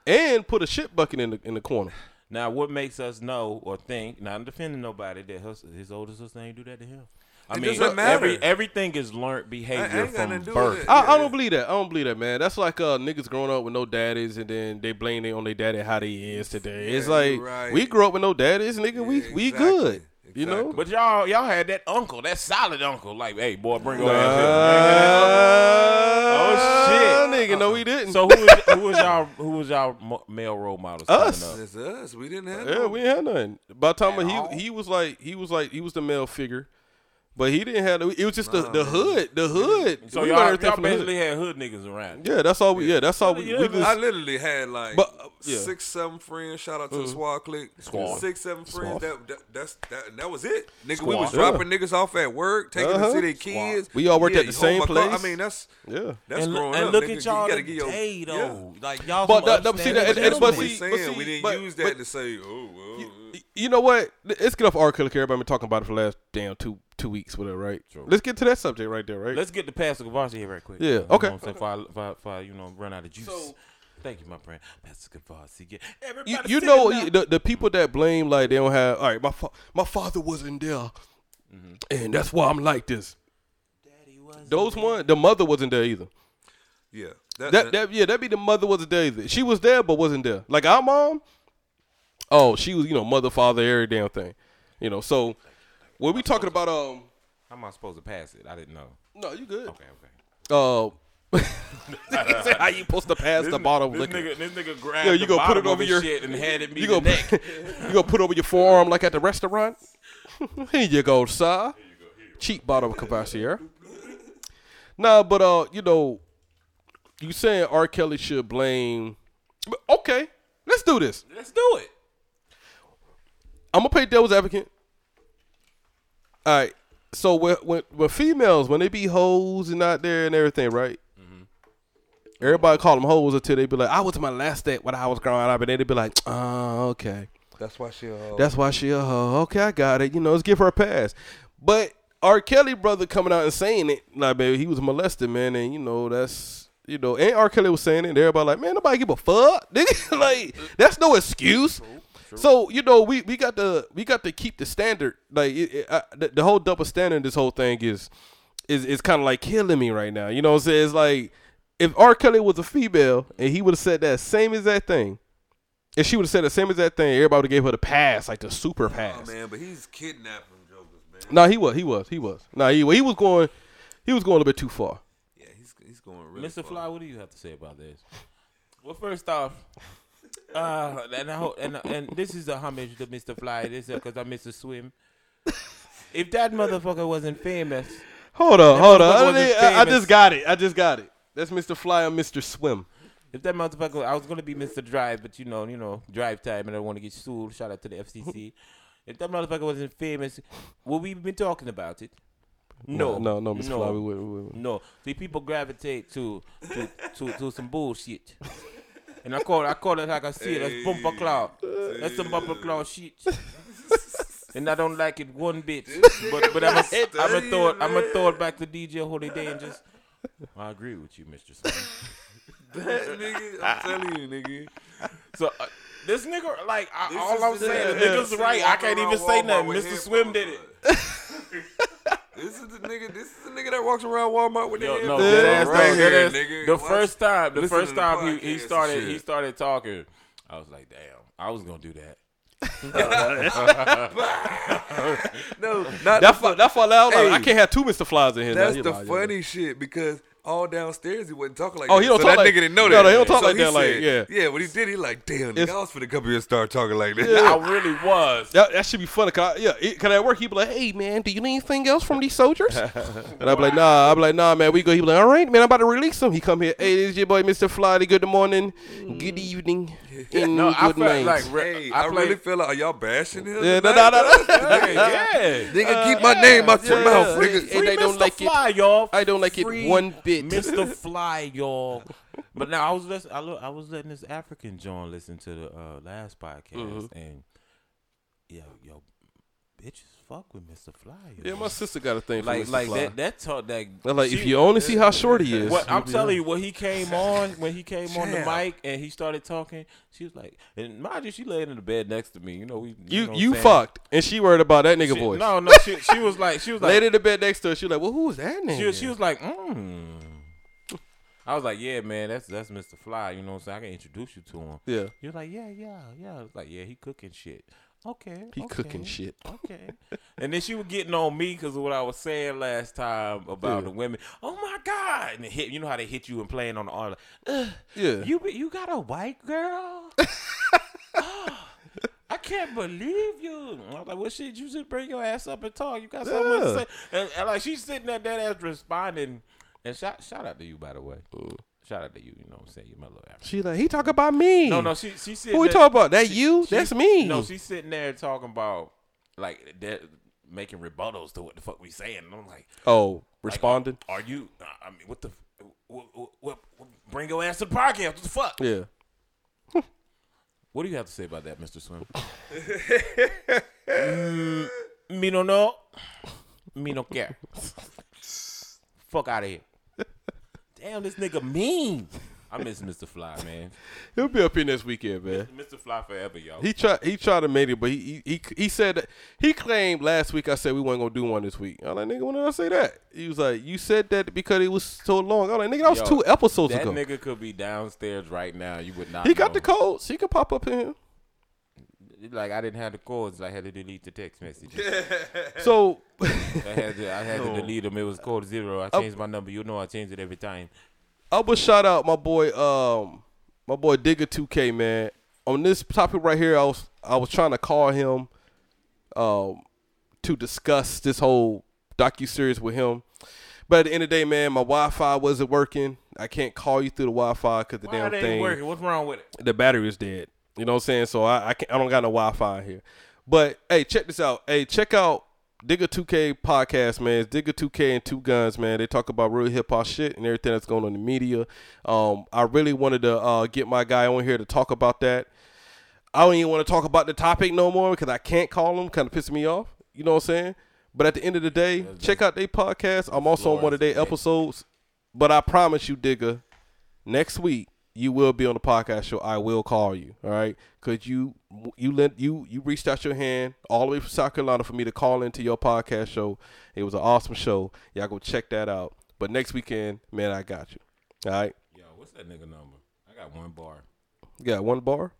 And put a shit bucket in the in the corner. Now, what makes us know or think, not defending nobody, that his, his older sister ain't do that to him? I It mean, doesn't matter. every everything is learned behavior ain't from nothing to do birth. with it. I, I don't believe that. I don't believe that, man. That's like uh niggas growing up with no daddies and then they blame it on their daddy how they is today. it's Yeah, like you right. we grew up with no daddies, nigga. we Yeah, we exactly. good. You know? But y'all, y'all had that uncle, that solid uncle. Like, hey, boy, bring your Uh, ass here. oh shit, nigga, no, we didn't. So who was, who was y'all? Who was y'all mo- male role models? Us. Coming up? It's us. We didn't have. yeah, no- we ain't had nothing. By the time At all? he he was like he was like he was the male figure, but he didn't have. It was just the, Nah, the man. hood, the hood. So We y'all, learned y'all from the hood. basically had hood niggas around. Yeah, that's all we. Yeah, that's all we. Yeah, we just, I literally had like But, uh, yeah. Mm-hmm. six, seven friends. Shout out to the squad clique. Squad. Six, seven friends. Squad. That, that that's that. That was it. Nigga, we was Squad. dropping niggas off at work, taking Uh-huh. to see their kids. We all worked Yeah, at the you same hold my car. place. I mean, that's yeah. that's and, growing and up. look nigga. at y'all you gotta get your today, though. Like y'all, But that- that- see, upstanding that- it- gentlemen. but That's what see- we're but saying. see, we didn't but- use that but- to say, oh, well. You know what? Let's get off R. Kelly. Everybody been talking about it for the last damn two two weeks, whatever. Right? Let's get to that subject right there. Right? Let's get to pass the Courvoisier here right quick. Yeah, You know okay. what I'm saying? Before I, before I- before I, you know, run out of juice. So- Thank you, my friend. Pass the Courvoisier. Yeah. Everybody you, you know you- the the people that blame like they don't have. All right, my fa- my father wasn't there, mm-hmm. and that's why I'm like this. Daddy wasn't Those one, the mother wasn't there either. Yeah. That that yeah, that be the mother wasn't there either. She was there but wasn't there. Like our mom, oh, she was you know mother, father, every damn thing. You know, so when we talking about um, How am I supposed to pass it? I didn't know. no, you good. Okay, okay. Uh, nigga said how you supposed to pass the bottle of this liquor? nigga, this nigga grabbed Yo, the you gonna put it over of your- shit and handed me You the gonna neck. you gonna put it over your forearm like at the restaurant? Here you go, sir. Cheap bottle of Courvoisier. Nah, but uh, you know, you saying R. Kelly should blame? Okay, let's do this. Let's do it. I'm gonna play devil's advocate. All right. So when when when females when they be hoes and out there and everything, right? Everybody call them hoes until they be like, "I was my last date when I was growing up," and then they be like, "Oh, okay." That's why she. Uh, That's why she a hoe. Okay, I got it. You know, let's give her a pass. But R. Kelly brother coming out and saying it, like, baby, he was molested, man, and you know, that's you know, and R. Kelly was saying it, and everybody like, man, nobody give a fuck. Nigga, like, that's no excuse. So you know, we, we got to we got to keep the standard. Like it, it, I, the, the whole double standard, in this whole thing is is is kind of like killing me right now. You know what I'm saying? It's like if R. Kelly was a female and he would have said that same exact thing, and she would have said the same exact thing, everybody would have gave her the pass, like the super pass. oh, pass. man, but he's kidnapping jokers, man. No, he was, he was, he was. No, he he was going, he was going a little bit too far. Yeah, he's he's going really. Mr. far. Fly, what do you have to say about this? Well, first off, uh, and I hope, and, and this is a homage to Mr. Fly. This because I miss a swim. If that motherfucker wasn't famous, Hold on, hold on. I, wasn't I- just got it. I just got it. That's Mr. Fly or Mr. Swim. if that motherfucker, I was gonna be Mr. Drive, but you know, you know, drive time, and I don't want to get sued. Shout out to the FCC. if that motherfucker wasn't famous, would we been talking about it? No, no, no, Mr. Fly. We, we, we, we. No, see, people gravitate to to, to, to some bullshit, and I call it, I call it like I see it. That's bumper cloud. That's some bumper cloud shit. And I don't like it one bit, but but I'm a, I'm a throw it I'm a throw it back to DJ Holy Day and just I agree with you, Mister. Slim. That nigga, I'm telling you, nigga. So uh, this nigga, like I, This all I'm saying, the nigga's right. I can't around even say Walmart nothing. Mister Swim did it. on. This is the nigga. This is the nigga that walks around Walmart with Yo, the no, headphones dead ass, right though, here, ass. nigga. The Watch- first time, the first to the time he, he started he started talking, I was like, damn, I was gonna do that. No, not That far, that far loud. like, Hey. I can't have two Mr. Flies in here. That's You the lie, you funny shit because all downstairs he wasn't talking like Oh, that. he don't so talk that like- nigga didn't know that. no, he don't talk So like that, like, yeah. Yeah, when he did, he like, damn, nigga, I was finna come here and start talking like that. I really was. That, that should be funny. Cause I, yeah, it, cause at work he be like, "Hey man, do you need anything else from these soldiers?" and I be like, "Nah." I be like, "Nah, man, we go." He be like, "All right, man, I'm about to release him." He come here, "Hey, this is your boy, Mr. Fly. Good morning, good mm. evening, and No, I good felt night." like re- Hey, I, I, played, really feel like, are y'all bashing him? yeah, no, tonight? no, no, no. yeah. Nigga, keep uh, my name out your mouth, Free- nigga. and they don't like it. I don't like it one bit. Mr. Fly, y'all. But now I was listen, I, look, I was letting this African John listen to the uh, last podcast, Mm-hmm. and yo, yo, bitches fuck with Mr. Fly. Yeah, my sister got a thing for like Mr. like Fly. that that talk that. They're like, if you only see how short he is, What I'm telling you, when he came on, when he came on the mic and he started talking, she was like, and mind you, she laid in the bed next to me. You know, we you, you know you what I'm saying? fucked, and she worried about that nigga She- voice. No, no, she she was like, she was like, Laid in the bed next to her. She was like, "Well, who was that nigga?" she was, she was like, mm. I was like, yeah, man, that's that's Mr. Fly. You know what I'm saying? I can introduce you to him. yeah. He was like, yeah, yeah, yeah. I was like, yeah, he cooking shit. Okay. He okay, cooking shit. Okay. and then she was getting on me because of what I was saying last time about Yeah. the women. Oh my God! And it hit. You know how they hit you and playing on the arm. Like, Ugh, Yeah. You you got a white girl. Oh, I can't believe you. I was like, well, shit, you just bring your ass up and talk. You got something to say. And, and like she's sitting there, that ass responding. And shout shout out to you, by the way. Shout out to you. You know what I'm saying? You're my little African. She like he talk about me. No, no, she she sitting Who we talking about? That she- you? she- That's me. No, she's sitting there talking about like that, making rebuttals to what the fuck we saying. And I'm like, oh, like, responding. Are, are you? I mean, what the? What, what, what, bring your ass to the podcast. What the fuck? yeah. What do you have to say about that, Mr. Swim? mm, me no know. Me no care. Fuck out of here. Damn, this nigga mean. I miss Mr. Fly, man. He'll be up here next weekend, man. Mr. Fly forever, y'all. He tried. He tried to make it, but he he he, said that he claimed last week. I said we weren't gonna do one this week. I'm like, nigga, when did I say that? He was like, you said that because it was so long. I'm like, nigga, that was Yo, two episodes that ago. That nigga could be downstairs right now. You would not. he got the codes. He can pop up in here. Like I didn't have the codes. I had to delete the text messages. So I had to. I had to delete them. It was code zero. I changed my number. You know I change it every time. I would shout out my boy, um, my boy Digger 2K man. On this topic right here, I was I was trying to call him, um, to discuss this whole docu series with him. But at the end of the day, man, my Wi-Fi wasn't working. I can't call you through the Wi-Fi because the Why damn it ain't thing, working? What's wrong with it? the battery is dead. You know what I'm saying? So I I, can't, I don't got no Wi-Fi here. But hey, check this out. Hey, check out Digger 2K podcast, man. It's Digger 2K and Two Guns, man. They talk about real hip hop shit and everything that's going on in the media. Um, I really wanted to uh, get my guy on here to talk about that. I don't even want to talk about the topic no more because I can't call him. Kind of pissing me off. You know what I'm saying? But at the end of the day, check out their podcast. I'm also on one of their episodes. But I promise you, Digger, next week you will be on the podcast show. I will call you, all right? Cause you you lent you you reached out your hand all the way from South Carolina for me to call into your podcast show. It was an awesome show. Y'all go check that out. But next weekend, man, I got you. All right, Yo, what's that nigga number? I got one bar. you got one bar.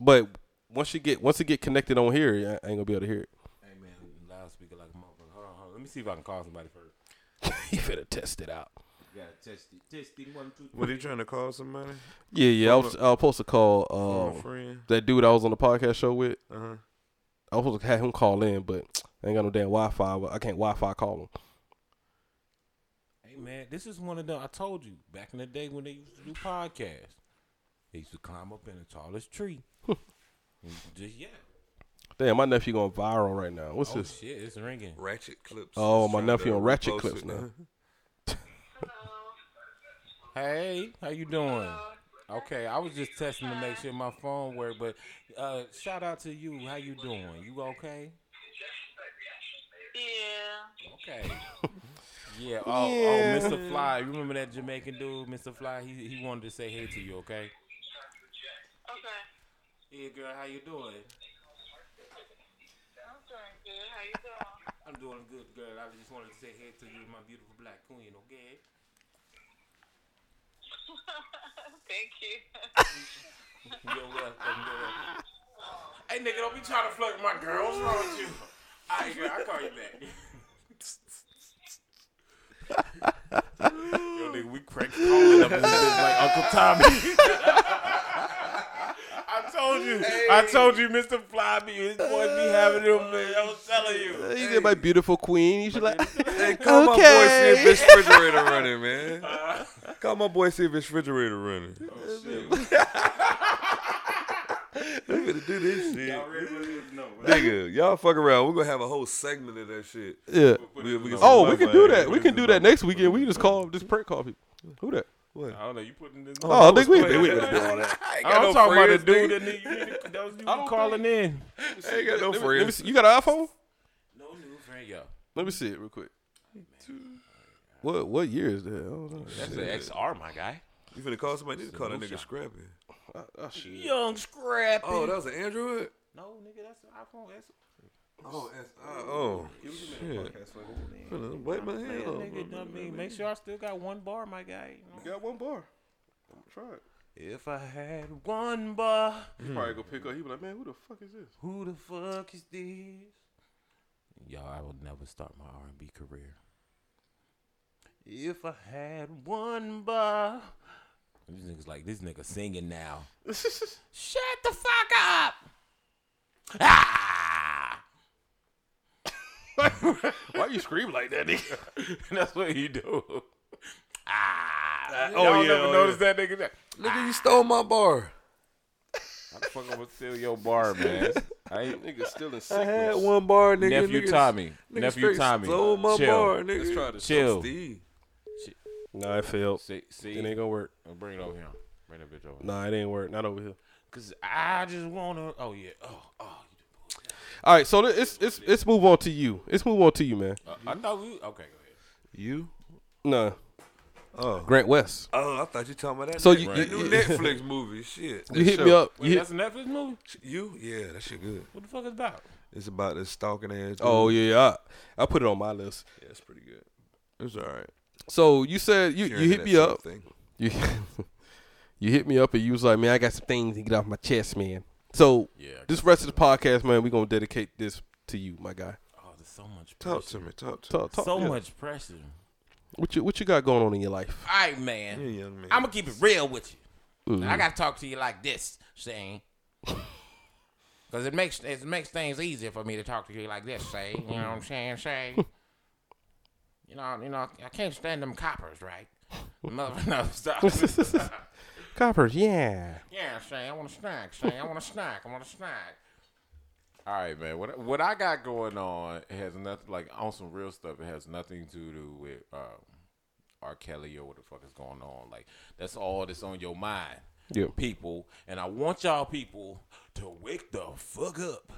But once you get once you get connected on here, I ain't gonna be able to hear it. Hey man, loudspeaker like a motherfucker. Hold on, hold on. Let me see if I can call somebody first. he better test it out. Yeah, test. Test it. One, two, What are you trying to call somebody? Yeah, yeah. I was, I was supposed to call um, friend. that dude I was on the podcast show with. Uh huh. I was supposed to have him call in, but I ain't got no damn Wi-Fi. But I can't Wi-Fi call him. Hey man, this is one of them. I told you back in the day when they used to do podcasts, they used to climb up in the tallest tree. Just yeah. Damn, my nephew going viral right now. What's Oh this? shit, it's ringing. Ratchet clips. Oh, my nephew on Ratchet Clips now. Hey, how you doing? Okay, I was just testing to make sure my phone worked, but uh, shout out to you. How you doing? You okay? Yeah. Okay. Yeah. Oh, oh, Mr. Fly. You remember that Jamaican dude, Mr. Fly? He he wanted to say hey to you. Okay. Okay. Yeah, girl. How you doing? I'm doing good. How you doing? I'm doing good, girl. I just wanted to say hey to you, my beautiful black queen. Okay. Thank you. You're welcome. You're welcome. Hey, nigga, don't be trying to flirt my girl. What's wrong with you? All right, girl. I'll call you back. Yo, nigga, we crank calling up this bitch like Uncle Tommy. I told you. I told you, Mr. Flyby, his boys be having them, man. I was oh, telling you. You get my beautiful queen. You should like. Hey, call my boy see if his refrigerator running, man. Call my boy see if his refrigerator running. Oh, we gonna do this shit. Y'all ready for this? No. Nigga, y'all fuck around. We're gonna have a whole segment of that shit. Yeah. We, we Oh, we can do that. We can do that next weekend. We can just call, just prank call people. Who that? What? I don't know. You putting this. Oh, I think we we we gonna do all that. I ain't I'm no talking about the dude nigga. that need, you need to, those you calling in. I ain't got no Let me, let me friends. see. You got an iPhone? No new friend, yo. Let me see it real quick. What what year is that? I don't know. That's an XR, my guy. You finna call somebody? You need to call that nigga Scrappy. Oh, oh, shit. Young Scrappy. Oh, that was an Android? no, nigga, that's an iPhone X. Oh, that's, uh, oh. Shit. Finna Wipe my hand off. Nigga, I mean, make sure I still got one bar, my guy. You know? You got one bar. Try it. If I had one bar, He probably go pick up. He be like, man, who the fuck is this? who the fuck is this? Y'all, I would never start my R and B career. If I had one bar, these niggas like this nigga singing now. Shut the fuck up! Ah! Why you scream like that, nigga? That's what he do. Ah! oh, Y'all yeah, never oh, noticed that nigga. That, Nigga, you stole my bar. How the fuck I'm gonna steal your bar, man? I ain't. Nigga still in I had one bar, nigga. Nephew niggas, Tommy. niggas Nephew Tommy. Stole my Chill. bar, Let's try to Chill. Steve. Nah, it failed. See, see, It ain't gonna work. I'll bring it over here. Bring that bitch over. here. Nah, it ain't work. Not over here. Cause I just wanna. Oh yeah. Oh oh. All right, so let's let's let's move on to you. Let's move on to you, man. Uh, I thought we. Okay, go ahead. You? No. Oh. Grant West. Oh, I thought you talking about that. So Net- you- that new Netflix movie. Shit. You That hit me up. Wait, You that's hit, a Netflix movie. You? Yeah, that shit good. What the fuck is about? It's about this stalking ass. oh dude. yeah, I, I put it on my list. Yeah, it's pretty good. It was all right. So you said you Sharing you hit me up. Thing. You you hit me up and you was like, man, I got some things to get off my chest, man. So Yeah. This rest of the podcast, man, we're gonna dedicate this to you, my guy. Oh, there's so much pressure. Talk to me. Talk to Talk, talk, so yeah. much pressure. What you what you got going on in your life? All right, man. Yeah, young man. I'm gonna keep it real with you. Mm-hmm. I gotta talk to you like this, Shane. Cause it makes it makes things easier for me to talk to you like this, say. You know what I'm saying, say. You know, you know, I can't stand them coppers, right? Mother, no, stop. Coppers, yeah. yeah, say, I want a snack, say, I want a snack, I want a snack. All right, man. What what I got going on has nothing like on some real stuff. It has nothing to do with um, R. Kelly or what the fuck is going on. Like that's all that's on your mind, Yeah. people. And I want y'all people to wake the fuck up,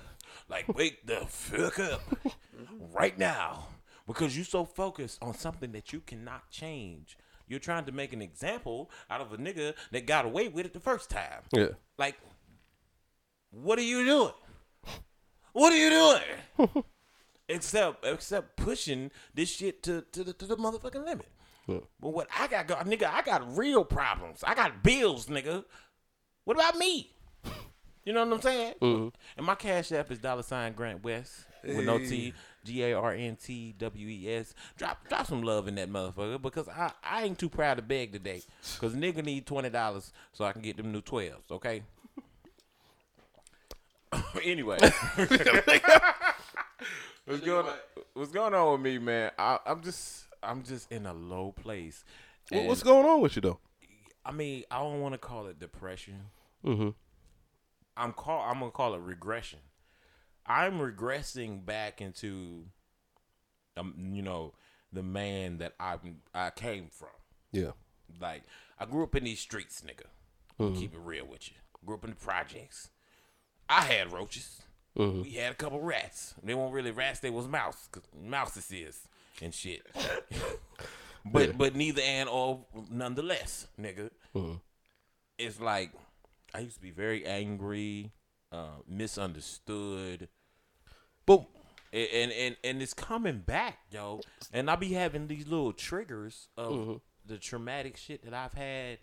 like wake the fuck up right now, because you so focused on something that you cannot change. You're trying to make an example out of a nigga that got away with it the first time. Yeah. Like, what are you doing? What are you doing? except except pushing this shit to, to the to the motherfucking limit. Yeah. But what I got, go- nigga, I got real problems. I got bills, nigga. What about me? You know what I'm saying? Mm-hmm. And my cash app is dollar sign Grant West with no T, G A R N T W E S. Drop drop some love in that motherfucker because I, I ain't too proud to beg today. Cause nigga need twenty dollars so I can get them new twelves. Okay. anyway, what's going on? What's going on with me, man? I, I'm just I'm just in a low place. What, what's going on with you though? I mean, I don't want to call it depression. Mm-hmm. I'm call I'm gonna call it regression. I'm regressing back into, um, you know, the man that I I came from. Yeah. Like I grew up in these streets, nigga. I'll Keep it real with you. Grew up in the projects. I had roaches. We had a couple rats. They weren't really rats. They was mouse. 'cause Mouses is and shit. but but neither and or nonetheless, nigga. It's like I used to be very angry, uh, misunderstood. But And, and and and it's coming back, yo. And I be having these little triggers of the traumatic shit that I've had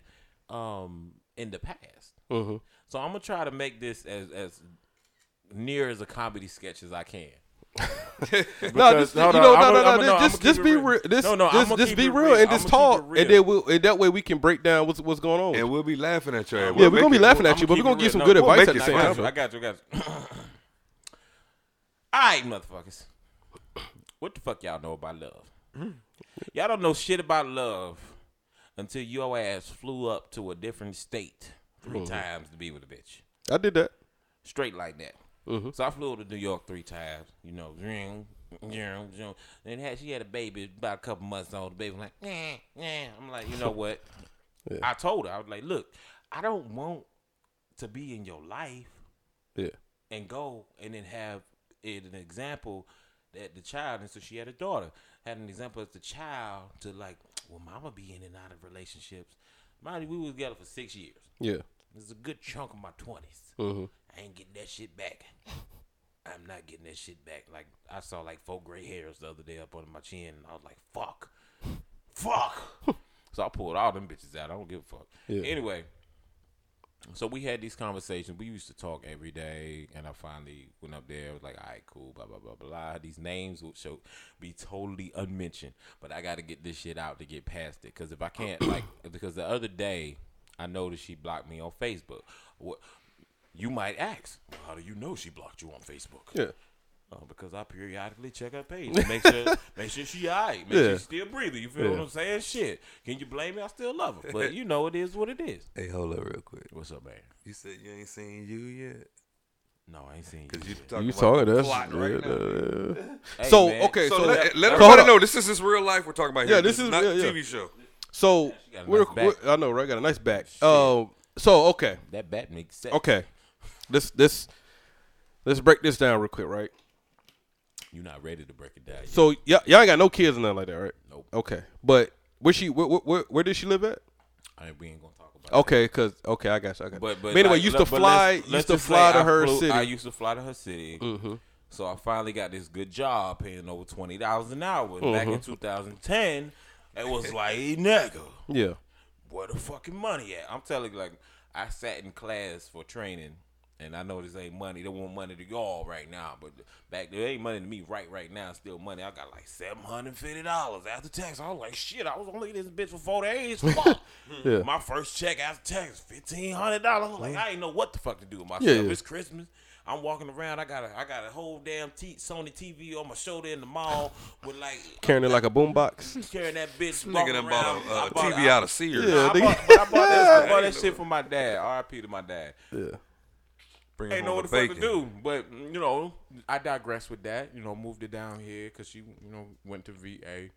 um in the past. Mhm. So I'm gonna try to make this as as near as a comedy sketch as I can. no, Because- just, you know, on, no, no, no, no, Just, just be real. real. This, No, no, this, I'ma just keep be it real real. and just talk, and then we'll, and that way we can break down what's what's going on. And we'll be laughing at you. Yeah, We'll we're gonna be make it- laughing at you, but we're gonna give real. some good advice at the same time. I got you. I got you. All right, motherfuckers. What the fuck y'all know about love? Y'all don't know shit about love until your ass flew up to a different state 3 mm-hmm. times to be with a bitch. I did that. Straight like that. Mm-hmm. So I flew to New York three times. You know, ring. and had she had a baby about a couple months old. The baby was like, nah, nah. I'm like, you know what? I told her I was like, look, I don't want to be in your life Yeah. and go and then have an example that the child and so she had a daughter had an example as the child to like well mama be in and out of relationships. Mind you we was together for six years. Yeah. is a good chunk of my 20s Mhm. i ain't getting that shit back. I'm not getting that shit back. Like i saw like four gray hairs the other day up under my chin and i was like fuck. Fuck. So i pulled all them bitches out. I don't give a fuck. Yeah. anyway so we had these conversations. We used to talk every day, and I finally went up there. Was like, all right, cool, blah blah blah blah. These names would show be totally unmentioned, but I got to get this shit out to get past it. Because if I can't, like, because the other day I noticed she blocked me on Facebook. What you might ask, how do you know she blocked you on Facebook? Yeah. Oh, because I periodically check her page. to Make sure, make sure she alright. Make sure she's still breathing. You feel what I'm saying? Shit. Can you blame me? I still love her. But you know, it is what it is. Hey, hold up real quick. What's up, man? You said you ain't seen you yet? No, I ain't seen you. You talking You talking the right now. uh, Hey, So man. okay, So, so let, let, let so hold everybody up. know this is this real life we're talking about here. Yeah, this is- not yeah, a yeah. TV show. So She got we're, we're- I know, right? Got a nice back. Um, so okay, that bat makes sense. okay. This this let's break this down real quick, right? You're not ready to break it down. yet. So y'all, y'all ain't got no kids or nothing like that, right? Nope. Okay, but where she where where, where, did she live at? I ain't, we ain't gonna talk about. Okay, cause okay, I got you. I got you. But but anyway, like, used look, to but fly. let's- let's used to fly to her flew- city. I used to fly to her city. mm-hmm. So I finally got this good job paying over twenty dollars an hour. Back Mm-hmm. in 2010, it was like nigga. Yeah. where the fucking money at? I'm telling you, like, I sat in class for training, and I know this ain't money. They want money to y'all right now, but back there ain't money to me right right now. Still money. I got like seven hundred fifty dollars after tax. I was like, shit. I was only this bitch for four days. Fuck. Yeah. My first check after tax, fifteen hundred dollars. Like I ain't know what the fuck to do with myself. Yeah, yeah. It's Christmas. I'm walking around. I got a I got a whole damn t- Sony TV on my shoulder in the mall with like Carrying it like a boombox. carrying that bitch. Nigga done around. bought a, I uh, bought- TV I- out of Sears. Yeah. I nigga. bought, I bought that, I bought that shit from my dad. RIP to my dad. Yeah. Bring Ain't home know what the the fuck to do. But, mm, you know, I digress with that. You know, moved it down here because she, you know, went to VA.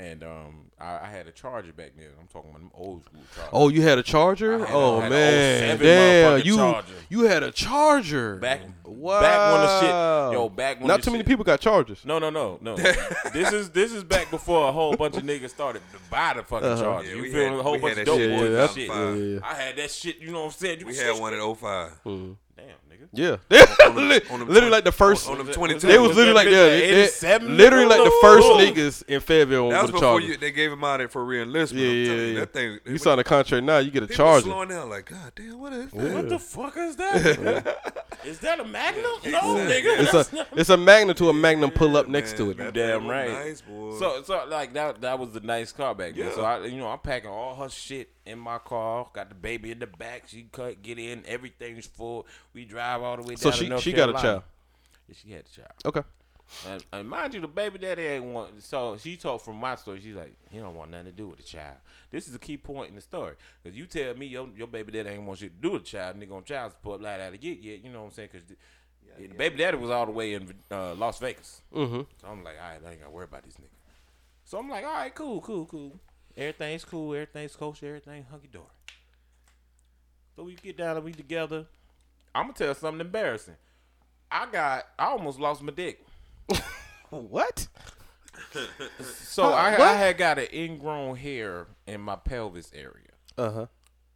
And um, I, I had a charger back then. I'm talking about them old school chargers. Oh, you had a charger? I had a- oh had a man, 07 damn! You Charger. you had a charger. Back, wow. back when the shit, yo, back when Not the too many shit- people got chargers. No, no, no, no. this is this is back before a whole bunch of niggas started to buy the fucking Uh-huh. charger. Yeah, you feel had- me? A whole bunch of dope shit boys in and 2005. shit. Yeah, yeah, yeah. I had that shit. You know what I'm saying? You We had one at 05. Damn, nigga. Yeah, On them- literally, on them literally like the first. on them 22. They was Was literally like yeah, at they- they- 87? literally like the first Ooh. niggas in Fayetteville That was with a before you, they gave him out it for re-enlistment. yeah, I'm yeah, telling you, yeah. That thing, You sign a contract now, you get a charge. slowing down like, God damn, what is that? Yeah. What the fuck is that? is that a Magnum? No, nigga. It's a it's a Magnum to a Magnum pull up next to it. You damn right. Nice, boy. So, so like that, that was the nice car back then. So I, you know, I'm packing all her shit in my car. Got the baby in the back. She cut, get in. Everything's full. We drive all the way down. So to she North she got a child. Yeah, she had a child. Okay. And, and mind you, the baby daddy ain't want. So she told from my story. She's like, he don't want nothing to do with the child. This is a key point in the story because you tell me your your baby daddy ain't want you to do with the child. Nigga on child support like out to get yet. You know what I'm saying? Because the, the baby daddy was all the way in uh, Las Vegas. Mm-hmm. So I'm like, all right, I ain't gotta worry about these niggas. So I'm like, all right, cool, cool, cool. Everything's cool. Everything's kosher. Everything hunky dory. So we get down and we together. I'm gonna tell something embarrassing. I got, I almost lost my dick. What? So Huh, I, what? I had got an ingrown hair in my pelvis area, Uh huh.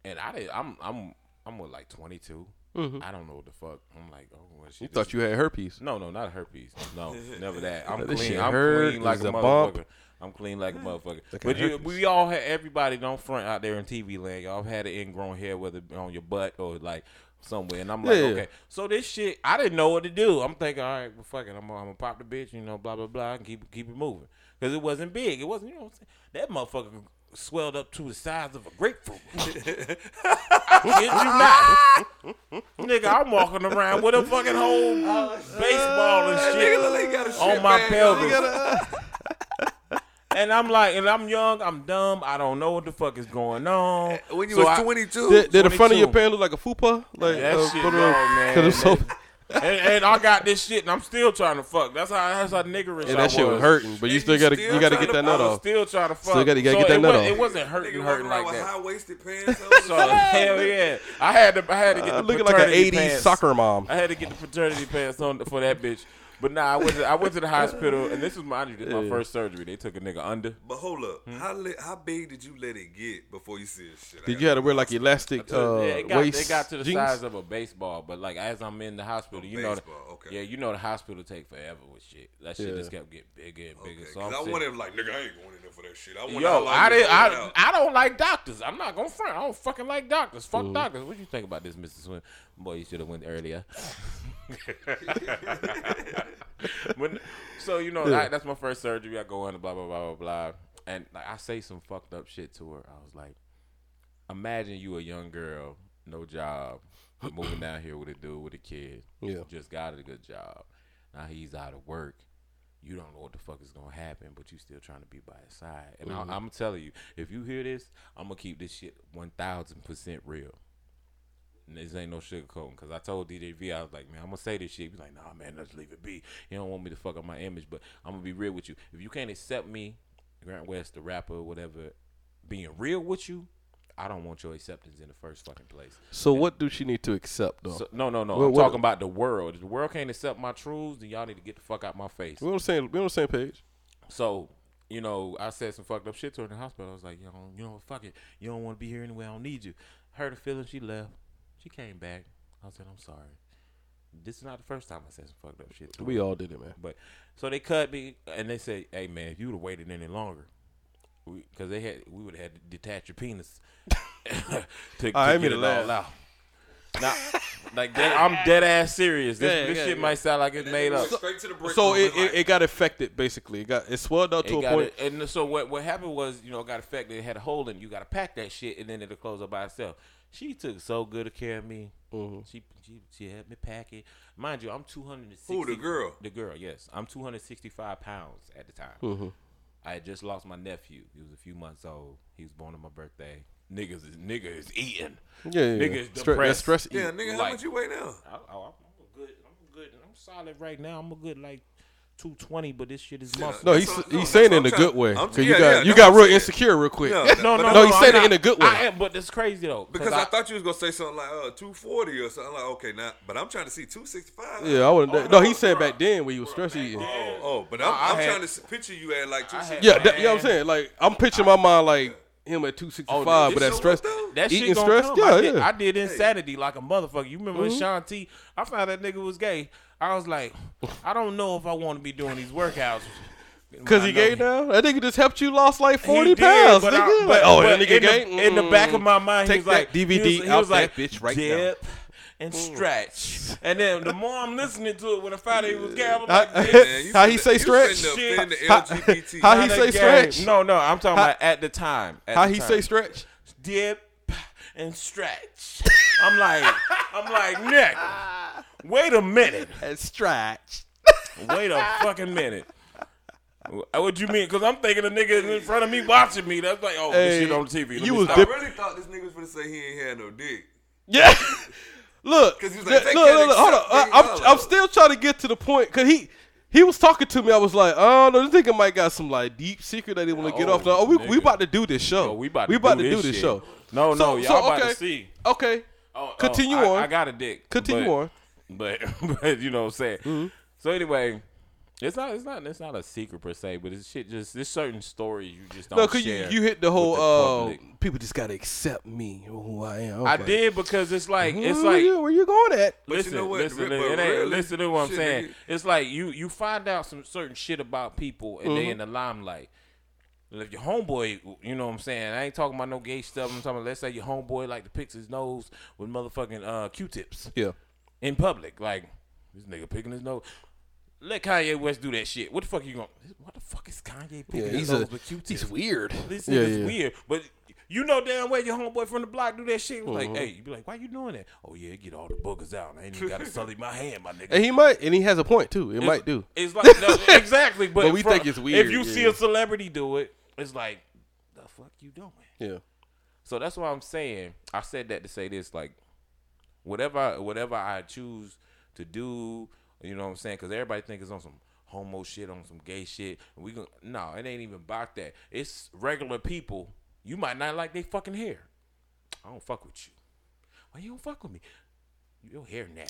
and I did. I'm I'm I'm with like 22. I don't know what the fuck. I'm like, oh, what shit? You thought you had herpes. No, no, not herpes. No, never that. I'm clean. I'm clean like is a a motherfucker. I'm clean like a motherfucker. But you, we all had everybody don't front out there in TV land. Y'all have had an ingrown hair, whether on your butt or like somewhere. And I'm like, Yeah, okay. So this shit, I didn't know what to do. I'm thinking, all right, well, fuck it. I'm, gonna- I'm gonna pop the bitch, you know, blah blah blah, and keep keep it moving because it wasn't big. It wasn't, you know, what I'm saying? that motherfucker swelled up to the size of a grapefruit. I kid you not. Nigga, I'm walking around with a fucking whole baseball and shit nigga look like he got a shit on my pelvis. And I'm like, and I'm young, I'm dumb, I don't know what the fuck is going on. When you So was I- 22, Did, did the front of your pants look like a fupa? Like That uh, shit put it go, on- man. 'cause it's so- and, and I got this shit, and I'm still trying to fuck. That's how that's how niggerish Yeah, I that shit was hurting, but you still you gotta still you gotta trying get to that nut I was off. still trying to fuck. Still gotta- you gotta So get that it nut off. It wasn't hurting, nigga hurting like around with that. high waisted pants. on. So hell yeah, I had to I had to get Uh, the looking like an '80s pants. soccer mom. I had to get the fraternity pants on for that bitch. But nah, I went to, I went to the hospital, and this was my this was my first surgery. They took a nigga under. But hold up, Hmm? how li- how big did you let it get before you see this shit? I Did gotta you have to wear like elastic uh, yeah, it got, waist it got to the jeans? size of a baseball, but like as I'm in the hospital, A you know, the, okay. yeah, you know the hospital take forever with shit. That shit Yeah. just kept getting bigger and bigger. Okay, so 'cause I'm I sitting- wanted like nigga, I ain't going in there for that shit. I want Yo, I didn't. I, I don't like doctors. I'm not gonna front. I don't fucking like doctors. Fuck Mm-hmm. doctors. What you think about this, Mister Swim? Boy, you should have went earlier. When- so you know that, that's my first surgery. I go in, blah blah blah blah blah, and like, I say some fucked up shit to her. I was like, imagine you a young girl, no job, moving down here with a dude with a kid. Yeah. just got a good job. Now he's out of work you don't know what the fuck is gonna happen, but you still trying to be by his side. And Mm-hmm. I, I'm telling you, if you hear this, I'm gonna keep this shit one thousand percent real. And this ain't no sugarcoating, because I told DJ V, I was like, man, I'm gonna say this shit. He's like, nah, man, let's leave it be. You don't want me to fuck up my image, but I'm gonna be real with you. If you can't accept me, Grant West, the rapper, whatever, being real with you, I don't want your acceptance in the first fucking place. So what do she need to accept though? So, no, no, no. What- I'm what- talking about the world. If the world can't accept my truths, then y'all need to get the fuck out my face. we're on the same. We're on the same page. So, you know, I said some fucked up shit to her in the hospital. I was like, you know, you know what, fuck it. You don't want to be here anyway. I don't need you. Hurt her feelings. She left. She came back. I said, I'm sorry. This is not the first time I said some fucked up shit We all did it, man. But so they cut me and they said, "Hey man, if you would have waited any longer, because they had we would have had to detach your penis to, to I get it laugh. all out." Now, like that, I'm dead ass serious. This, Yeah, this yeah, shit yeah. might sound like it's made up. Straight to the break So it, it, it got affected basically. It got it swelled up to a point. it, and so what what happened was, you know, it got affected. It had a hole in. it. You got to pack that shit, and then it'll close up by itself. She took so good of care of me. Mm-hmm. She, she she had me pack it. Mind you, I'm 260. Who, the girl? The girl, yes. I'm 265 pounds at the time. Mm-hmm. I had just lost my nephew. He was a few months old. He was born on my birthday. Niggas is nigga is eating. Yeah, yeah. Nigga yeah. is Stre- that depressed. stress. yeah, eating. nigga, how like- much you weigh now? I, I, I'm a good. I'm a good. I'm solid right now. I'm a good like 220, but this shit is Yeah, muscle. No, he's what- no, he's that's saying it in a I'm good way. I'm- Cause you got yeah, you got real I'm insecure real quick. No, no, no, no, no, he I'm said it in a good way. I am, but it's crazy though. Because I, thought you was gonna say something like uh 240 or something. Like okay, now, but I'm trying to see 265. Yeah, I wouldn't. Oh, no, he said back then when he was stress eating. Oh, oh, but I'm, I I'm had- trying to picture you at like 265. Yeah, that, you know what I'm saying. Like I'm picturing my mind like him at 265, Oh, but that show stress, up. That eating shit gonna stress. come. Yeah, I, did, yeah. I did insanity like a motherfucker. You remember when mm-hmm. Shaun T? I found that nigga was gay. I was like, I don't know if I want to be doing these workouts. Cause he know gay now. That nigga just helped you lost like He 40 did, pounds, oh, but nigga. I- like, oh, but that nigga in gay. The, in the back of mm. my mind, Take he was like, DVD he was, he out was like, that bitch right now. Dip and mm. stretch. And then the more I'm listening to it, when I found out he was gay, I was How, like, this Man, you how he finna- say you stretch? finna offend the How- LGBT. how he say stretch? No, no, I'm talking How- about at the time. At How the he time. say stretch? dip and stretch. I'm like, I'm like, Nick, wait a minute. And stretch. Wait a fucking minute. What you mean? Because I'm thinking the nigga in front of me watching me. That's like, oh, this shit on TV. Let you me was stop. I dip- really thought this nigga was gonna say he ain't had no dick. Yeah. Look, 'Cause he was look, like, look, "They look, look, hold on. I, me." I'm, Oh. I'm still trying to get to the point because he he was talking to me. I was like, oh no, this nigga might got some like deep secret that he want to get Oh, off. No, oh, we, we about to do this show. Oh, we about to, we about do, to do this, this shit. show. No, So- no, y'all so, about to see. Okay, Oh, oh, Continue I, on. I got a dick. continue but, on. But, but you know what I'm saying. Mm-hmm. So anyway, it's not it's not it's not a secret per se, but it's shit. Just there's certain stories you just don't No, cause you, you hit the whole the uh, people just gotta accept me who I am. I did because it's like it's Where like you, where you going at? But you listen, know what? listen, But it ain't, really, listen to what I'm shit, saying. nigga. It's like you you find out some certain shit about people and Mm-hmm. they in the limelight. And If your homeboy, you know what I'm saying, I ain't talking about no gay stuff. I'm talking about let's say your homeboy like to pick his nose with motherfucking uh, Q-tips Yeah, in public. Like this nigga picking his nose. Let Kanye West do that shit. What the fuck are you going? What the fuck is Kanye picking yeah, he's a with he's weird. This Yeah, nigga's yeah. weird, but you know damn well your homeboy from the block do that shit. It Mm-hmm. Like, hey, you be like, why you doing that? Oh yeah, get all the boogers out. I ain't even got to sully my hand, my nigga. And he might, and he has a point too. It It's- might do. It's like no, exactly, but, But we think it's weird, If you see a celebrity do it, it's like, the fuck you doing? Yeah, So that's why I'm saying. I said that to say this, like, whatever, whatever I choose to do, you know what I'm saying? Because everybody think it's on some homo shit, on some gay shit. We going no, it ain't even about that. It's regular people. You might not like they fucking hair. I don't fuck with you. Why you don't fuck with me? Your hair nappy.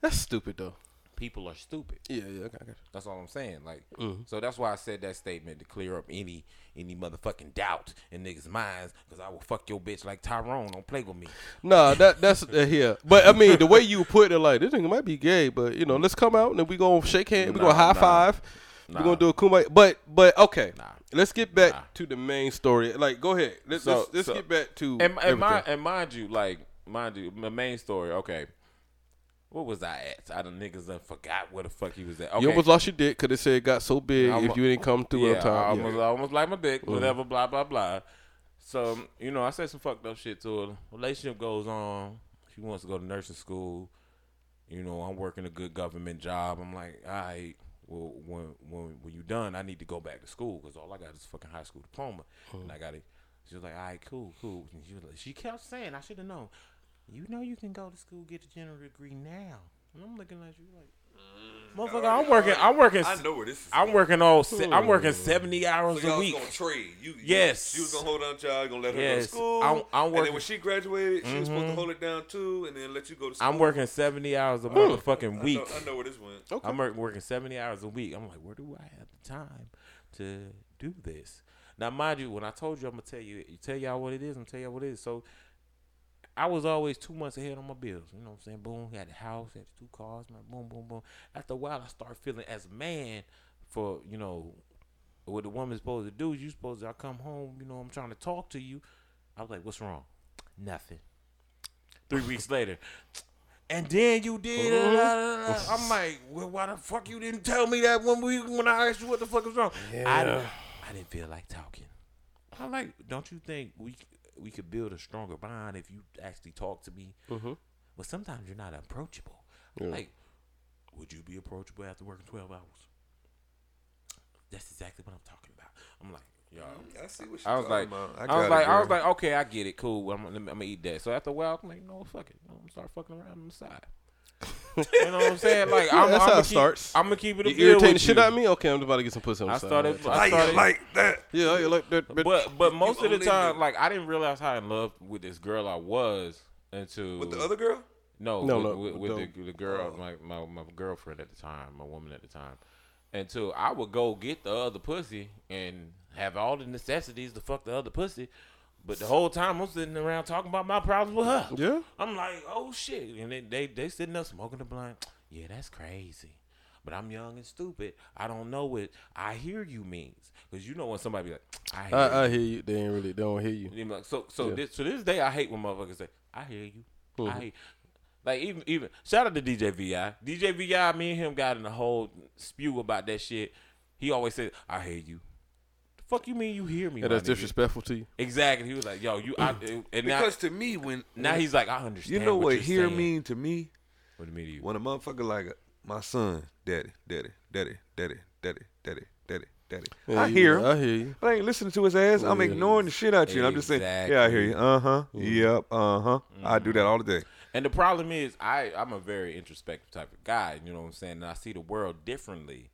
that's stupid though. People are stupid. Yeah, yeah, okay, okay. That's all I'm saying. Like, Mm-hmm. so that's why I said that statement to clear up any any motherfucking doubt in niggas' minds. Because I will fuck your bitch like Tyrone. Don't play with me. Nah, that that's uh, here. But I mean, the way you put it, like this nigga might be gay, but you know, let's come out and then we gonna shake hands, we Nah, gonna high nah. five, Nah. we gonna do a kumbaya. But but okay, Nah. let's get back Nah. to the main story. Like, go ahead. Let's So- let's, let's so- get back to And, and, everything. mind, and mind you, like, mind you, the main story. Okay, what was I at? I done niggas done forgot where the fuck he was at. Okay. You almost lost your dick because it said it got so big I'm- if you didn't come through yeah, on time. I Yeah. almost, I almost like my dick, mm-hmm. whatever, blah blah blah. So you know, I said some fucked up shit to her. Relationship goes on. She wants to go to nursing school. You know, I'm working a good government job. I'm like, all right, well, when when when you done, I need to go back to school because all I got is a fucking high school diploma, and mm. I got it. She was like, all right, cool, cool. She was like, she kept saying, I should have known. You know, you can go to school get a general degree now. And I'm looking at you like, mm. motherfucker, oh, I'm working. I'm working. I know where this is. I'm working all. Se- I'm hmm. working seventy hours So y'all a week. gonna trade. You, you- Yes. You was gonna hold on to y'all, gonna let her go to school. I'm- I'm And then working- when she graduated, she was supposed to mm-hmm. hold it down too, and then let you go to school. I'm working seventy hours a motherfucking know, week. I know where this went. Okay. I'm work- working seventy hours a week. I'm like, where do I have the time to do this? Now, mind you, when I told you I'm gonna tell you, tell y'all what it is. I'm gonna tell y'all what it is. So, I was always two months ahead on my bills. You know what I'm saying? Boom, had the house, had the two cars, man. Boom, boom, boom. After a while, I start feeling as a man for you know what the woman's supposed to do. You supposed to I come home. You know, I'm trying to talk to you. I was like, what's wrong? Nothing. Three weeks later. And then you did. da. I'm like, well, why the fuck you didn't tell me that when we when I asked you what the fuck was wrong? I, didn't- I didn't feel like talking. I'm like, don't you think we we could build a stronger bond if you actually talk to me? Mm-hmm. But sometimes you're not approachable. Like, would you be approachable after working 12 hours? That's exactly what I'm talking about. I'm like, yo. I see what she's I was talking like, about. I, got was it, like, I was like, okay, I get it, cool. I'm, gonna- I'm gonna eat that. So after a while, I'm like, no, fuck it, I'm gonna start fucking around on the side. You know what I'm saying? Like, I'm, that's I'm how gonna it keep, starts. I'm gonna keep it a You irritating the with shit you. out of me? Okay, I'm about to get some pussy on I started, Yeah, I How you started, like that? yeah, you like that. but but most of the time, do- like, I didn't realize how in love with this girl I was until With the other girl? No, No, with, no, with, with with the, the girl, Oh. my, my my girlfriend at the time, my woman at the time, until I would go get the other pussy and have all the necessities to fuck the other pussy, but the whole time I'm sitting around talking about my problems with her. Yeah. I'm like, oh shit, and they they, they sitting there smoking the blunt. Yeah, that's crazy. But I'm young and stupid. I don't know what I hear you means because you know when somebody be like, I hear you. I, I hear you. They ain't really. They don't hear you. You know, so so Yeah. this, to this day, I hate when motherfuckers say, "I hear you." Mm-hmm. I hate, like even even shout out to DJ Vi. DJ Vi, me and him got in a whole spew about that shit. He always said, "I hear you." The fuck you mean you hear me? Yeah, that's nigga? disrespectful to you. Exactly. He was like, "Yo, you," I, and now Because to me, when now he's like, "I understand." you know what you're hear saying." mean to me What do you mean to you? when a motherfucker like my son, daddy, daddy, daddy, daddy, daddy, daddy, daddy, daddy. Yeah, I hear him. I hear you. But I ain't listening to his ass. I'm ignoring the shit out you. And I'm just saying, yeah, I hear you. Uh huh. Yep. Uh huh. I do that all the day. And the problem is, I I'm a very introspective type of guy. You know what I'm saying? And I see the world differently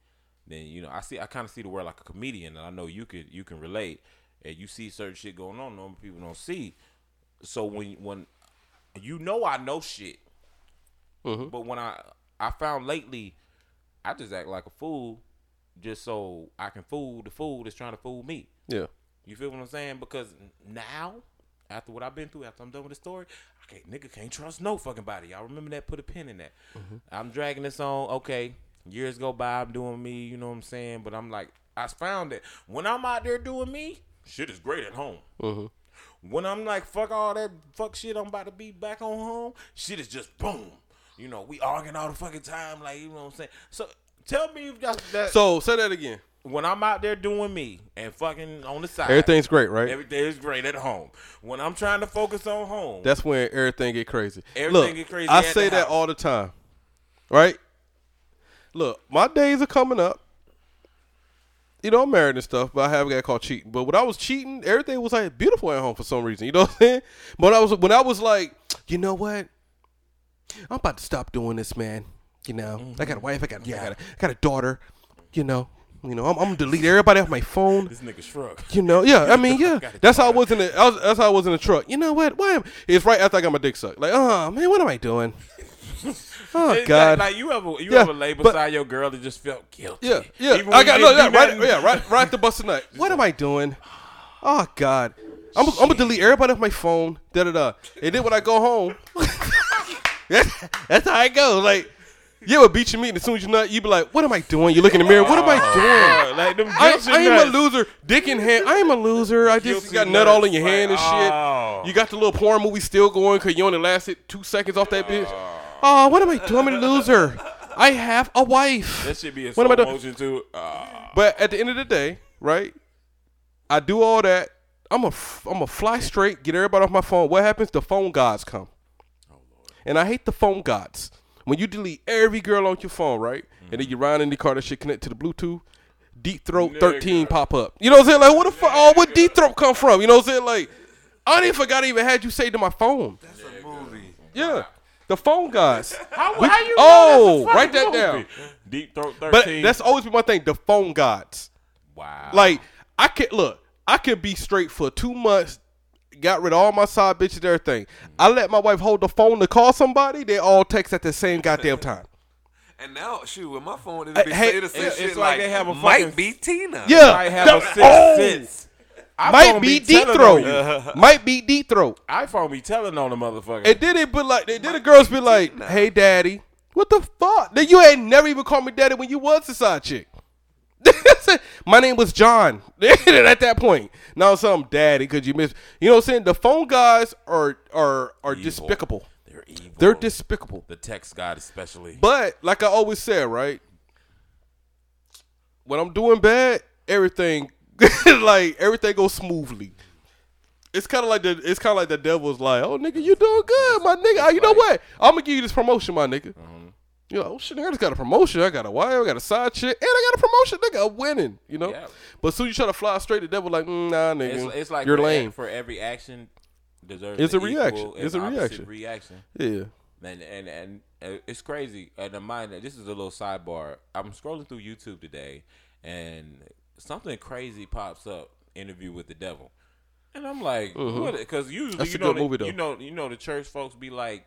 than you know. I see I kind of see the world like a comedian, and I know you could you can relate. And you see certain shit going on, normal people don't see. So when when you know I know shit, mm-hmm. but when I I found lately, I just act like a fool, just so I can fool the fool that's trying to fool me. Yeah. You feel what I'm saying? Because now, after what I've been through, after I'm done with the story, I can't, nigga can't trust no fucking body. Y'all remember that? Put a pin in that. Mm-hmm. I'm dragging this on. Okay, years go by. I'm doing me. You know what I'm saying? But I'm like, I found that when I'm out there doing me, shit is great at home. Mm-hmm. When I'm like, fuck all that fuck shit, I'm about to be back on home. Shit is just boom. You know, we arguing all the fucking time. Like, you know what I'm saying? So tell me if that's that. So say that again. when I'm out there doing me and fucking on the side, Everything's great, right? Everything is great at home. When I'm trying to focus on home, That's when everything get crazy. Everything Look, get crazy I say that all the time. Right? Look, my days are coming up. You know, I'm married and stuff, but I have got caught cheating. But when I was cheating, everything was like beautiful at home for some reason. You know what I'm saying? But I was when I was like, you know what? I'm about to stop doing this, man. You know, mm-hmm. I got a wife, I got, yeah. I got, a, I got a daughter. You know, you know, I'm, I'm gonna delete everybody off my phone. this nigga shrug. You know, yeah. I mean, yeah. That's how I was in the. I was, that's how I was in the truck. You know what? Why am? It's right after I got my dick sucked. Like, oh man, what am I doing? Oh It's God. Like, like you ever you Yeah, ever lay beside your girl that just felt guilty. Yeah, yeah. Even I got you no, yeah, right, yeah, right, right. The bus tonight. What am I doing? Oh God, I'm, I'm gonna delete everybody off my phone. Da da da. And then when I go home, that's, that's how I go. Like, you ever beat your meat, and as soon as you nut, you be like, "What am I doing?" You look in the mirror. What am I oh, doing? Oh, like them I, I am a loser. Dick in hand. I am a loser. I just Guilty got nut all in your hand and shit. oh. You got the little porn movie still going because you only lasted two seconds off that oh. bitch. Oh, what am I doing? I'm a loser. I have a wife. That should be a What slow am I doing? motion too. Ah. But at the end of the day, right? I do all that. I'm a f- I'm a fly straight, get everybody off my phone. What happens? The phone gods come. And I hate the phone gods. When you delete every girl on your phone, right? And then you ride in the car that shit connect to the Bluetooth, Deep Throat 13 pop up. You know what I'm saying? Like, what the fuck? Oh, what Deep Throat come from? You know what I'm saying? Like, I didn't forgot I even had you say to my phone. That's a movie. Yeah. The phone guys. How, We- how you know oh, that's a write that fucking down. Deep throat But that's always been my thing. The phone gods. wow. Like I can look, I could be straight for two months. Got rid of all my side bitches, and everything. I let my wife hold the phone to call somebody. They all text at the same goddamn time. And now, shoot, with my phone, it'll be hey, say the same it's- shit it's like like they have a might fucking- be Tina. Yeah, might have the- a sixth oh, sense. Might iPhone be deep throat. on might be deep throat. iPhone be telling on the motherfucker. And then it be like, then the girls be like, "Hey, daddy, what the fuck? Then you ain't never even called me daddy when you was a side chick." My name was John at that point. Now some daddy because you miss. You know what I'm saying? The phone guys are are are Evil. despicable. They're evil. They're despicable. the text god especially. But like I always said, right? When I'm doing bad, everything like everything goes smoothly. It's kind of like the it's kind of like the devil's like, oh nigga, you doing good, my nigga. Ah, you know what? I'm gonna give you this promotion, my nigga. You know, oh shit, nigga, I just got a promotion. I got a wife, I got a side chick, and I got a promotion, nigga. I'm winning. You know. Yeah. But soon you try to fly straight, the devil like, mm, nah, nigga, it's, it's like you're lame. For every action deserves It's a reaction. It's a reaction. Reaction. yeah. And and and it's crazy. And the mind. This is a little sidebar. I'm scrolling through YouTube today, and something crazy pops up. Interview with the devil, and I'm like, what? Because usually Mm-hmm. That's you a know good the, movie, though. you know you know the church folks be like,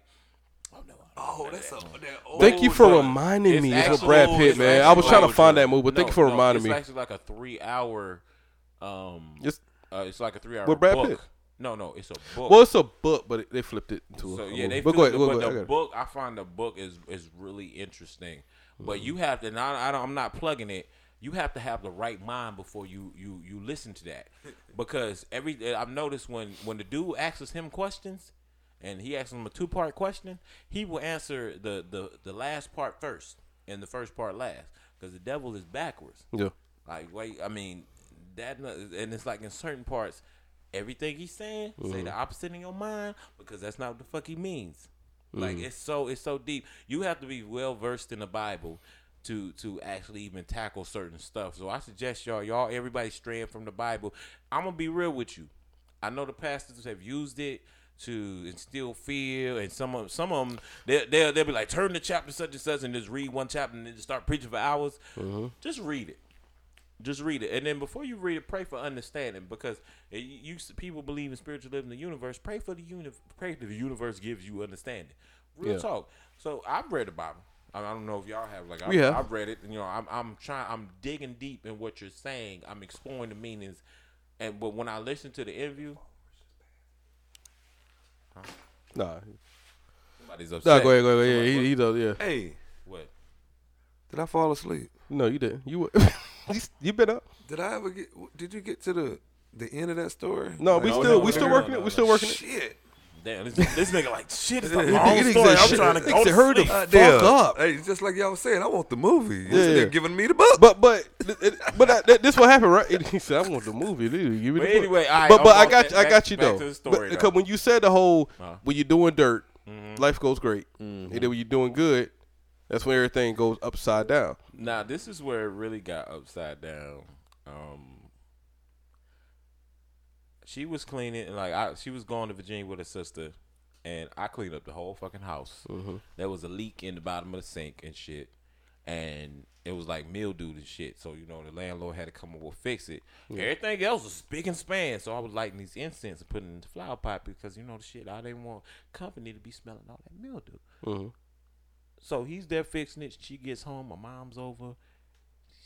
oh no. Oh, that's a, that old Thank you for but reminding it's me of actually- Brad Pitt, it's man. I was trying to find that movie, but thank you for no, reminding it's me. actually like a three hour. Um, It's- uh, it's like a three hour With Brad book. Pitt? No, no, it's a book. Well, it's a book, but it, they flipped it into a. So a yeah, movie. they But feel go ahead, the, go but ahead, I the it. book I find the book is is really interesting. But Mm-hmm. you have to. Now I don't, I'm not plugging it. You have to have the right mind before you you you listen to that, because every I've noticed when when the dude asks him questions, and he asks him a two part question, he will answer the the the last part first and the first part last, because the devil is backwards. Yeah. Like, wait, I mean, that, and it's like in certain parts, everything he's saying, say the mm-hmm. opposite in your mind because that's not what the fuck he means. Like, mm-hmm. it's so it's so deep. You have to be well versed in the Bible to to actually even tackle certain stuff. So I suggest y'all, y'all, everybody straying from the Bible. I'm gonna be real with you. I know the pastors have used it to instill fear, and some of some of them they they'll, they'll be like, turn the chapter such and such, and just read one chapter and then just start preaching for hours. Mm-hmm. Just read it. Just read it, and then before you read it, pray for understanding. Because it, you people believe in spiritual living in the universe. Pray for the uni- Pray that the universe gives you understanding. Real Yeah. talk. So I've read the Bible. I I don't know if y'all have. Like I've, We have. I've read it. And, you know, I'm I'm trying. I'm digging deep in what you're saying. I'm exploring the meanings. And but when I listen to the interview, Nah, somebody's upset. nah, go ahead, go ahead. Yeah, he, he does. Yeah, Hey, what? did I fall asleep? no, you didn't. You you- you been up? Did I ever get? Did you get to the the end of that story? No, we No, still no, we no, still no, working no, it. no, We still no. working it. Shit. Damn, this, this nigga like shit. It's a Nigga long said story. I'm shit. trying to go said to hurry the sleep. fuck damn. up. Hey, just like y'all was saying, I want the movie. Yeah, They're giving me the book. But but it, but that, that- this what happened, right? He said, "I want the movie, dude. Give me But the book." anyway, all right, but I'm but I going got you, I got you back though. to the story, Because though. when you said the whole Uh-huh. when you're doing dirt, Mm-hmm. life goes great, and then when you're doing good, that's when everything goes upside down. Now this is where it really got upside down. Um, she was cleaning, like I, she was going to Virginia with her sister, and I cleaned up the whole fucking house. Mm-hmm. There was a leak in the bottom of the sink and shit, and it was like mildew and shit. So you know the landlord had to come over and fix it. Everything else was spick and span. So I was lighting these incense and putting it in the flower pot because you know the shit I didn't want company to be smelling all that mildew. Mm-hmm. So he's there fixing it. She gets home. My mom's over.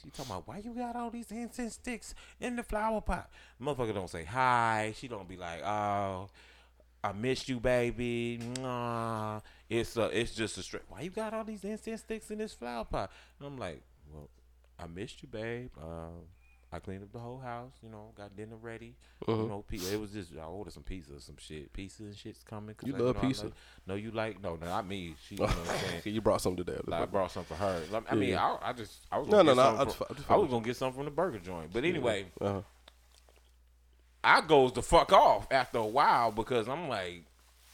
She talking about why you got all these incense sticks in the flower pot. Motherfucker don't say hi. She don't be like, oh, I missed you, baby. Mwah. It's uh, it's just a straight. Why you got all these incense sticks in this flower pot? And I'm like, well, I missed you, babe. Um, I cleaned up the whole house. You know, got dinner ready. Uh-huh. You know, pi- it was just I ordered some pizza, some shit. Pizza and shit's coming. You I, love know, pizza? know- No, you like no, no, not me. She, you know what I'm saying. you brought something today. Like, I brought some for her. Like, I mean, Yeah. I, I just I was No, gonna no, no, I from- I just I was gonna get some from the burger joint. But anyway, Uh-huh. I goes the fuck off after a while because I'm like,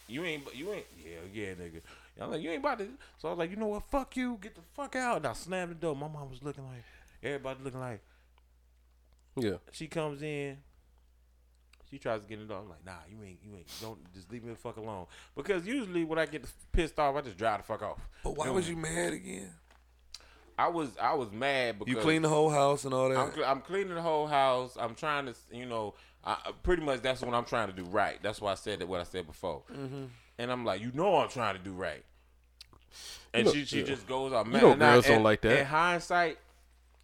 you ain't, you ain't, yeah, yeah, nigga. I'm like, you ain't about to. So I was like, you know what? Fuck you. Get the fuck out. And I slammed the door. My mom was looking like, everybody looking like. Yeah. She comes in. She tries to get it the door. I'm like, nah, you ain't, you ain't. Don't just leave me the fuck alone. Because usually when I get pissed off, I just drive the fuck off. But why You was know, you mad again? I was, I was mad because You clean the whole house and all that. I'm, I'm cleaning the whole house. I'm trying to, you know, I, I- pretty much that's what I'm trying to do right. That's why I said that what I said before. Mm-hmm. And I'm like, you know, I'm trying to do right. And know- she she yeah. just goes out. You Man, know and I- girls don't and- like that. In hindsight,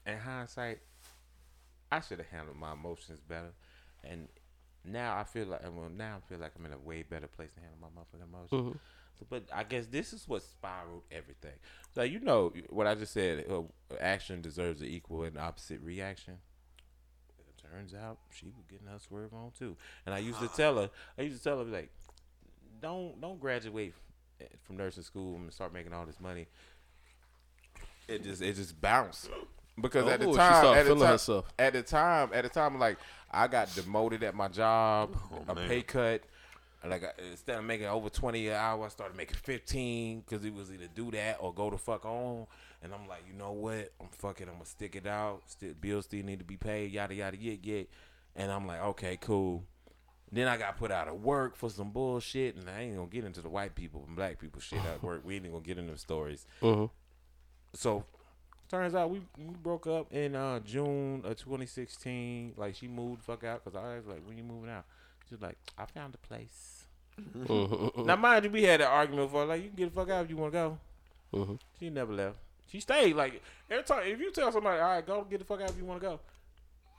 in hindsight, I should have handled my emotions better. And now I feel like, well, now I feel like I'm in a way better place to handle my motherfucking emotions. Mm-hmm. So, but I guess this is what spiraled everything. So you know what I just said. Uh, action deserves an equal and opposite reaction. It turns out she was getting her swerve on too. And I used to tell her, I used to tell her like, don't don't graduate from nursing school and start making all this money. It just it just bounced because at the Oh, she time, at the time, herself. at the time, at the time, like I got demoted at my job, a pay cut. Like I, instead of making over twenty an hour, I started making fifteen because it was either do that or go the fuck on. And I'm like, you know what? I'm fucking. I'm gonna stick it out. Still, bills still need to be paid. Yada yada yet yet. And I'm like, okay, cool. Then I got put out of work for some bullshit, and I ain't gonna get into the white people and black people shit at work. We ain't gonna get into them stories. Mhm. So turns out we, we broke up in uh, June of 2016. Like she moved the fuck out because I was like, when you moving out? She's like, I found a place. Mm-hmm. Now mind you, we had an argument for Like you can get the fuck out if you want to go. Mhm. She never left. She stayed. Like every time, if you tell somebody, all right, go get the fuck out if you want to go,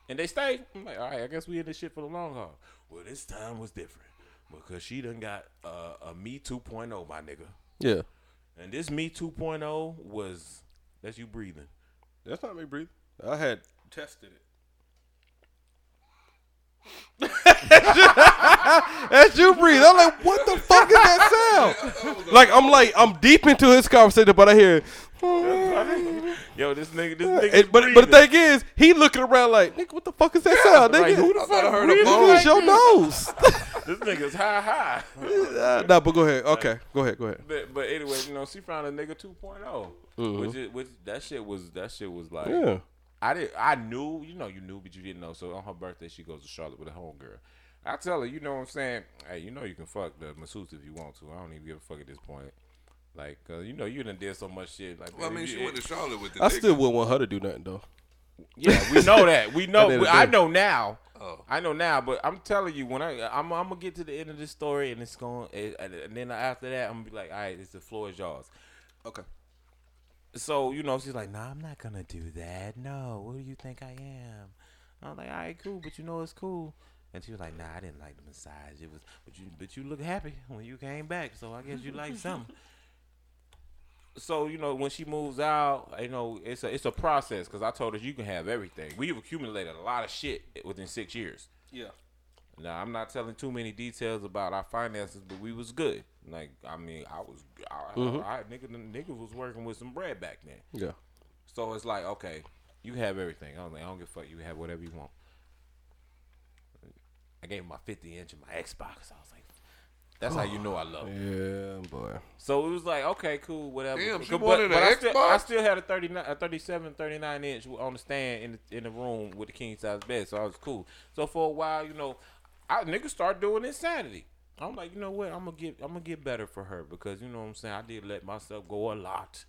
and they stay, I'm like, all right, I guess we in this shit for the long haul. Well, this time was different because she done got uh, a Me 2.0, my nigga. Yeah. And this Me 2.0 was that's you breathing. That's not me breathing. I had tested it. That's you breathe. I'm like, what the fuck is that sound? like, I'm like, I'm deep into his conversation, but I hear. Yo, this nigga, this nigga. And- but but the thing is, he looking around like, nigga, what the fuck is that sound, nigga? Like, who the I thought I fuck heard a breathing phone. like your me? nose. This nigga's high high. Uh, nah, but go ahead. Okay, go ahead. Go ahead. But, but anyway, you know, she found a nigga 2.0, which is which that shit was that shit was like. Yeah. I did. I knew, you know, you knew, but you didn't know. So on her birthday, she goes to Charlotte with a homegirl. I tell her, you know what I'm saying? Hey, you know you can fuck the masseuse if you want to. I don't even give a fuck at this point. Like, uh, you know, you done did so much shit. Like, Well, I baby, mean, she you- went to Charlotte with the I nigga. still wouldn't want her to do nothing though. Yeah, we know that. We know. At the end of the I know now. Oh. I know now. But I'm telling you, when I I'm, I'm gonna get to the end of this story, and it's going, and, and then after that, I'm gonna be like, all right, it's the floor is yours. Okay. So you know, she's like, nah, I'm not gonna do that. No, who do you think I am? I'm like, all right, cool, but you know it's cool. And she was like, nah, I didn't like the massage. It was, but you, but you look happy when you came back. So I guess you like something. So you know when she moves out, you know it's a it's a process because I told her you can have everything. We've accumulated a lot of shit within six years. Yeah. Now I'm not telling too many details about our finances, but we was good. Like I mean, I was, I, I, mm-hmm. nigga, nigga was working with some bread back then. Yeah. So it's like, okay, you have everything. I like, I don't give a fuck. You have whatever you want. I gave him my 50 inch and my Xbox. I was like, that's how you know I love. him. Yeah, boy. So it was like, okay, cool, whatever. Damn, she but, wanted but an I, still, I still had a 39, a 37, 39 inch on the stand in the, in the room with the king size bed, so I was cool. So for a while, you know, I niggas start doing insanity. I'm like, you know what? I'm gonna get, I'm gonna get better for her because you know what I'm saying. I did let myself go a lot.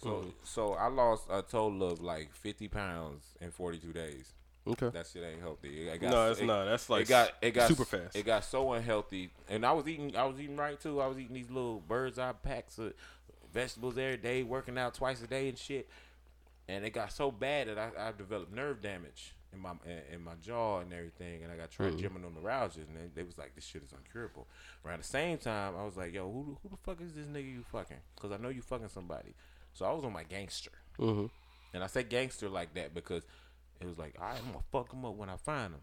So, Mm. so I lost a total of like 50 pounds in 42 days. Okay. That shit ain't healthy. It got, No, it's it- not. That's like it got it got super fast. It got so unhealthy, and I was eating. I was eating right too. I was eating these little bird's eye packs of vegetables every day, working out twice a day and shit. And it got so bad that I, I developed nerve damage in my in, in my jaw and everything, and I got trigeminal neuralgia, and they, they was like, "This shit is incurable." Around the same time, I was like, "Yo, who who the fuck is this nigga you fucking?" Because I know you fucking somebody. So I was on my gangster, Mhm. and I say gangster like that because it was like, "All right, I'm gonna fuck him up when I find him."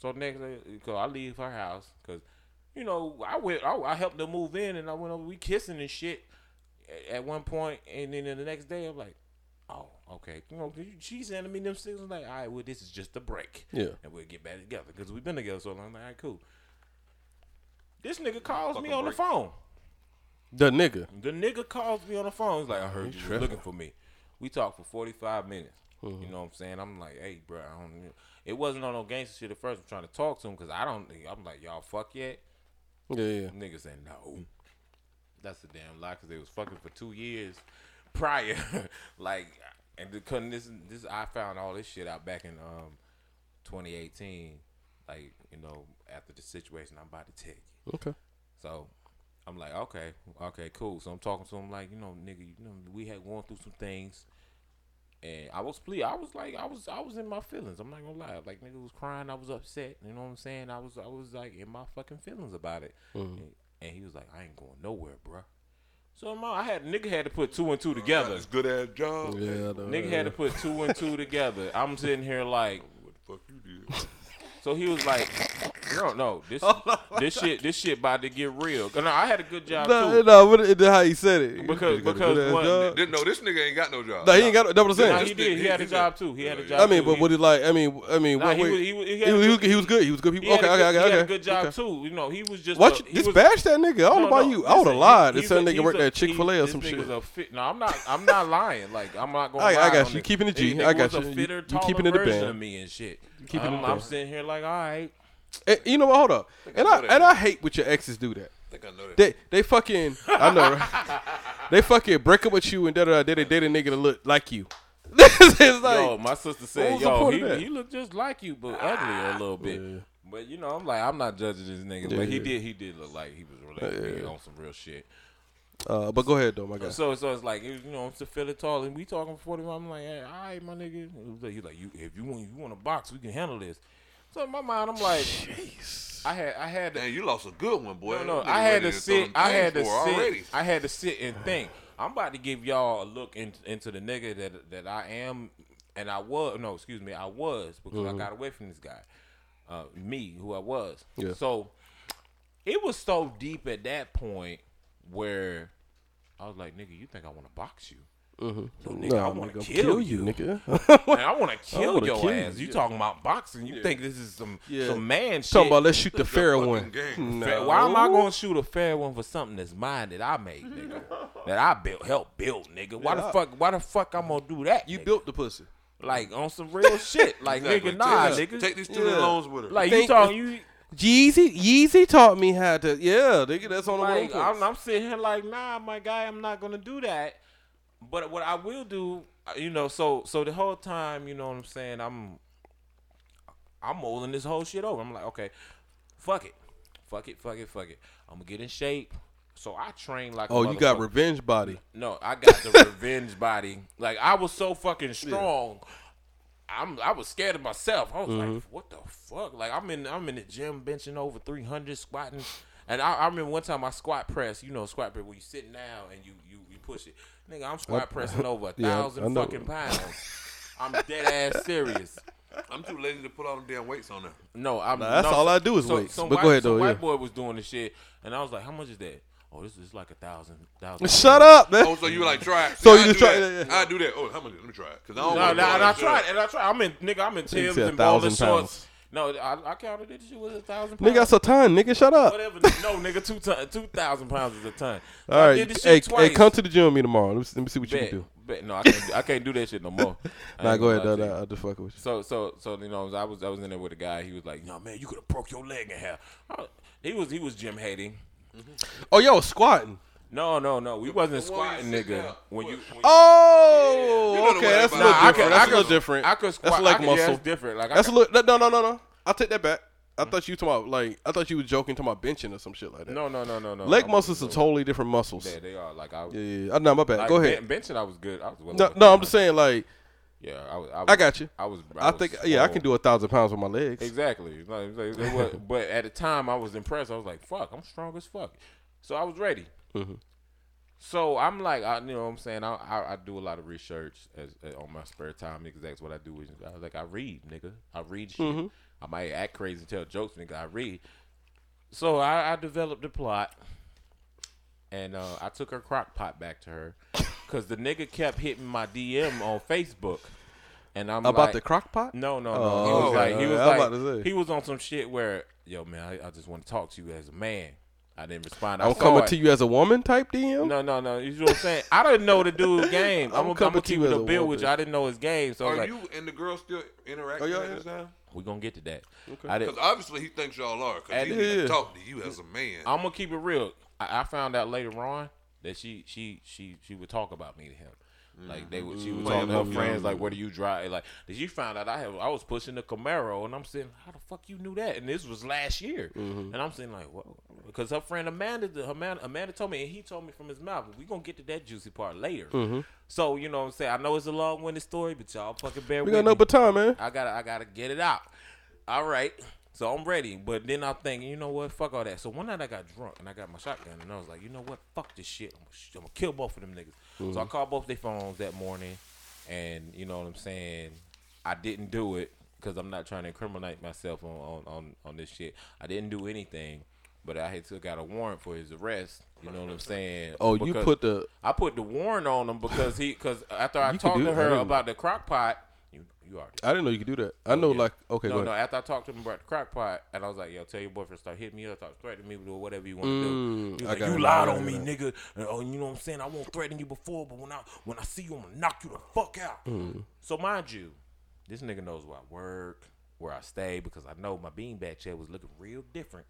So next, cause I leave her house, cause you know I went, I, I helped her move in, and I went over, we kissing and shit at- at one point, and then the next day I'm like, oh, okay, you know, she's sending me them signals like, all right, well, this is just a break, Yeah. and we'll get back together because we've been together so long. I'm like, all right, cool. This nigga calls me Fucking on the phone. The nigga. The nigga calls me on the phone. He's like, I heard you was looking for me. We talked for 45 minutes. You know what I'm saying? I'm like, hey, bro, I don't. It wasn't on no gangster shit at first. I'm trying to talk to him because I don't. I'm like, y'all fuck yet? Yeah, yeah. Nigga said no. That's a damn lie because they was fucking for two years prior. like, and couldn't this this I found all this shit out back in um 2018. Like, you know, after the situation I'm about to take. Okay. So I'm like, okay, okay, cool. So I'm talking to him like, you know, nigga, you know, we had gone through some things, and I was ple I was like, I was, I was in my feelings. I'm not gonna lie. Like, nigga was crying. I was upset. You know what I'm saying? I was, I was like in my fucking feelings about it. Mm-hmm. And, and he was like, I ain't going nowhere, bruh. So my, I had nigga had to put two and two oh, together. This good ass job. Yeah, I know. Nigga had to put two and two together. I'm sitting here like, What the fuck you did? so he was like, no, no, this, this shit, this shit about to get real. No, I had a good job No, too. no, what it- how he said it. Because- He because one- job. Didn't this nigga ain't got no job. No, he ain't got. That what I'm No, he did. He had a job too. He had a job. I mean, too. but He- what he like? I mean, I mean, Nah, what, he was- he was- he had he was, good- he was good. He was good. He, he okay, a okay, good, okay, he had a good job okay. too. You know, he was just. What a- you he just was- bash that nigga? I don't know about no, you. I would have lied. he- This that nigga worked he's at Chick Fil A or he- some shit. nigga's a fit. No, I'm not. I'm not lying. Like I'm not going. I- I got you. it. Keeping the G. I got you. A You- fitter, you keeping it a band. me and shit. Keeping I'm, a I'm band. sitting here like, all right. And, you know what? Hold up. And I and I hate when your exes do that. I think I know that. They they fucking I know right? they fucking break up with you and da da da. They date a nigga to look like you. it's like yo, my sister said, yo, he, he looked just like you, but ugly a little bit. Yeah. But you know, I'm like, I'm not judging this nigga, but he did, he did look like he was related Yeah. on some real shit. Uh, but go ahead though, my guy. So, so it's like, you know, to feel it tall, and we talking forty. I'm like, hey, all right, my nigga. He was like, he's like, you, if you want, you want a box, we can handle this. So in my mind, I'm like, I had, I had to, Man, you lost a good one, boy. no, no, I had ready to sit. I had to sit. already. I had to sit and think. I'm about to give y'all a look in, into the nigga that that I am, and I was. No, excuse me, I was because I got away from this guy, uh, me, who I was. Yeah. So it was so deep at that point where I was like, "Nigga, you think I want to box you? Mm-hmm. No, nigga, I want to nigga, kill, you, nigga. Man, I want to kill wanna your kill ass. you. You talking about boxing? You think this is some Yeah. some man shit? Talking about let's shoot the fair one. No. Fair- Why am I going to shoot a fair one for something that's mine that I made, nigga? that I built, helped build, nigga. Why the Yeah. fuck? Why the fuck I'm gonna do that? You nigga? built the pussy. like on some real shit. Like Exactly. nigga, nah, take, nigga. Take these student Yeah. loans with her. like you talking you. Yeezy, Yeezy taught me how to. Yeah, nigga, that's on the Like one. I'm, I'm sitting here like, nah, my guy, I'm not gonna do that. But what I will do, uh, you know, so so the whole time, you know what I'm saying, I'm I'm mulling this whole shit over. I'm like, okay, fuck it, fuck it, fuck it, fuck it. I'm gonna get in shape. So I train like. a Oh, you got revenge body. No, I got the revenge body. Like I was so fucking strong. I'm I was scared of myself. I was Mm-hmm. like, what the fuck? Like I'm in I'm in the gym benching over 300 squatting. And I, I remember one time I squat press, you know, squat press where you sit down and you you, you push it. Nigga, I'm squat pressing over a Yeah, thousand know. fucking pounds. I'm dead ass serious. I'm too lazy to put all them damn weights on there. No, I'm. Nah, that's no, all I do is so, weights. Some But white, go ahead, some though, white yeah. boy was doing the shit, and I was like, "How much is that?" Oh, this is like a thousand, thousand. Shut up, man. Oh, so you like try it? So See, you just try- that. yeah, yeah. I do that. Oh, how much? Let me try it. Cause I don't No, wanna no, and I that tried, shit. and I tried. I'm in, nigga. I'm in Nigga Tim's said and bowling 1,000 shorts. No, I, I counted it. Shit was a thousand pounds. Nigga, that's a ton. Nigga, shut up. Whatever. No, nigga, two ton, two thousand pounds is a ton. All I right, hey, hey, come to the gym with me tomorrow. Let me, see- let me see what you can do. bet. No, I can't. I can't do that shit no more. Nah, go ahead, lie though. Nah, I'll just fuck with you. So so so you know I was I was in there with a guy. He was like, "No man, you could have broke your leg in half." He was he was gym hating. Oh, yo, squatting. No no no, we wasn't the squatting, nigga. When you, when Oh, You know okay, that's a little Nah, I different. could- That's I a little could- different. I could squat. That's like I could, muscle. Yeah, it's different. Like I That's a could- little. No, no, no, no. I'll take that back. I thought you were talking about like I thought you were joking talking about benching or some shit like that. No, no, no, no, no. leg I muscles are wasn't- totally different muscles. Yeah, they are. Like I. Yeah, yeah. yeah. No, my bad. Like, Go ahead. Ben- benching, I was good. I was. Well No, over no, I'm 200. just saying like Yeah, I was. I, was, I got you. I was. I, was think yeah, I can do a thousand pounds with my legs. Exactly. Like, like, it was- but at the time, I was impressed. I was like, "Fuck, I'm strong as fuck." So I was ready. Mm-hmm. So I'm like, I, you know, what I'm saying, I, I, I do a lot of research as, as on my spare time because that's what I do. Is I was like, I read, nigga. I read shit. Mm-hmm. I might act crazy, tell jokes, nigga. I read. So I, I developed the plot, and uh, I took her crock pot back to her because the nigga kept hitting my DM on Facebook, and I'm About like, the crock pot? no, no, no. Oh, he was okay. like, he was was like, about to say. he was on some shit where, yo, man, I, I just want to talk to you as a man. I didn't respond. I I'm saw coming it. to you as a woman type DM. No, no, no. You know what I'm saying? I didn't know the dude's game. I'm I'm, gonna- I'm coming gonna you it as a a bill woman. with you. I didn't know his game, so Are like, you and the girl still interacting Oh, yeah, at this time? we gonna get to that. I did. Because obviously he thinks y'all are. Because And- he didn't Yeah. talk to you as a man. I'm gonna keep it real. I, I found out later on that she she she she would talk about me to him. Mm-hmm. Like they would, she would mm-hmm. talk to her friends. Like, where do you drive? Like, did you find out I have I was pushing the Camaro, and I'm saying, how the fuck you knew that? And this was last year, mm-hmm. and I'm saying like, what? Because her friend Amanda, her Amanda, Amanda told me, and he told me from his mouth. We gonna get to that juicy part later. So you know what I'm saying? I know it's a long winded story, but y'all fucking bear we with got no me. but time, man. I gotta I gotta get it out. All right. So I'm ready. But then I'm thinking, you know what? Fuck all that. So one night I got drunk and I got my shotgun and I was like, you know what? Fuck this shit. I'm gonna, sh- I'm gonna kill both of them niggas. So I mm. called both their phones that morning and you know what I'm saying? I didn't do it because I'm not trying to incriminate myself on, on, on, on this shit. I didn't do anything. But I had still got a warrant for his arrest. You know what I'm saying? Oh, you put the I put the warrant on him because he because after I talked to her about the crock pot, you already I didn't know you could do that. I know, Oh, yeah. like, okay, no, go no. ahead. After I talked to him about the crack pot, and I was like, "Yo, tell your boyfriend start hitting me up, start threatening me, or whatever you want to Mm, do." He like, "You lied on me, nigga. And, oh, you know what I'm saying? I won't threaten you before, but when I when I see you, I'm gonna knock you the fuck out." Mm. So mind you, this nigga knows where I work, where I stay, because I know my beanbag chair was looking real different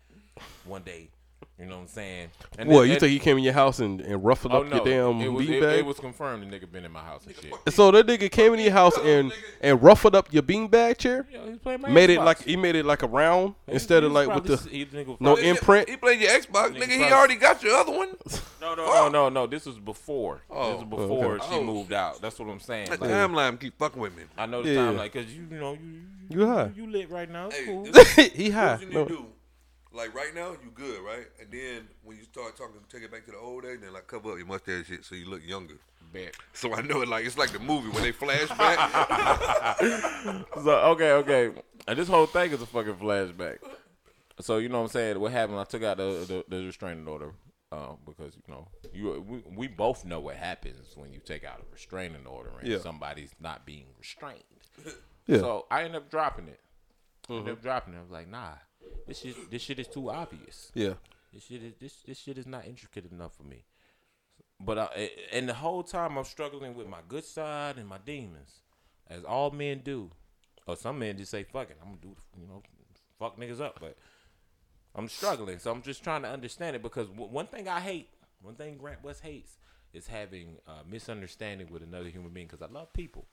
one day. You know what I'm saying? And What then- you and- think he came in your house and, and ruffled Oh up no! your damn it, was, it, beanbag? it was confirmed the nigga been in my house and shit. so that nigga came in your house and and ruffled up your beanbag chair. Yeah, he was my Made it like he made it like a round He- instead he of was like with the he- nigga no probably- imprint. He played your Xbox, Nigga nigga. He probably- already got your other one. No, no, no, no, no. This was before. Oh. this was before okay. she Oh. moved out. That's what I'm saying. That Like, timeline keep fucking with me. I know the Yeah. time, like, cause you, you know, you, You high. you lit right now. It's cool. he high. Like right now, you good, right? And then when you start talking, take it back to the old days, then like cover up your mustache and shit so you look younger. Bet. So I know it like it's like the movie when they flashback. So okay, okay. And this whole thing is a fucking flashback. So you know what I'm saying? What happened? I took out the the, the restraining order uh, because you know you we, we both know what happens when you take out a restraining order and Yeah. somebody's not being restrained. Yeah. So I end up dropping it. I ended up dropping it. I was like, nah, this shit this shit is too obvious. Yeah. This shit is this this shit is not intricate enough for me. But I, and the whole time I'm struggling with my good side and my demons, as all men do. Or some men just say, "Fuck it, I'm gonna do you know, fuck niggas up." But I'm struggling, so I'm just trying to understand it because w- one thing I hate, one thing Grant West hates, is having uh, misunderstanding with another human being. Because I love people.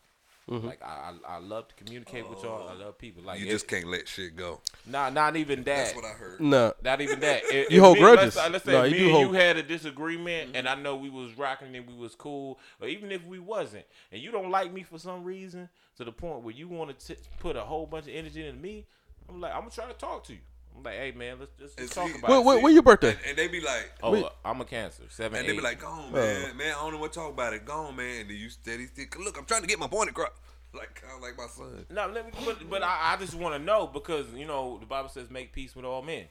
Mm-hmm. Like I, I, I love to communicate with y'all. I love people. Like you it- just can't let shit go. not not even that. That's what I heard. Nah. Not even that. If- You if hold me- grudges. Let's, let's say No, me you do and hold- you had a disagreement, mm-hmm. and I know we was rocking and we was cool, or even if we wasn't, and you don't like me for some reason to the point where you want to put a whole bunch of energy into me, I'm like, I'm gonna try to talk to you. I'm like, hey man, let's just And talk see- about When, it. when, when your birthday? And, and they be like, Oh, Wait. uh, I'm a cancer. Seven, and they eight. be like, go on, man, man. I don't want to talk about it. Go on, man. And then you steady stick. Look, I'm trying to get my point across. Like kind of like my son. No, let me, but, but I, I just want to know because you know the Bible says make peace with all men.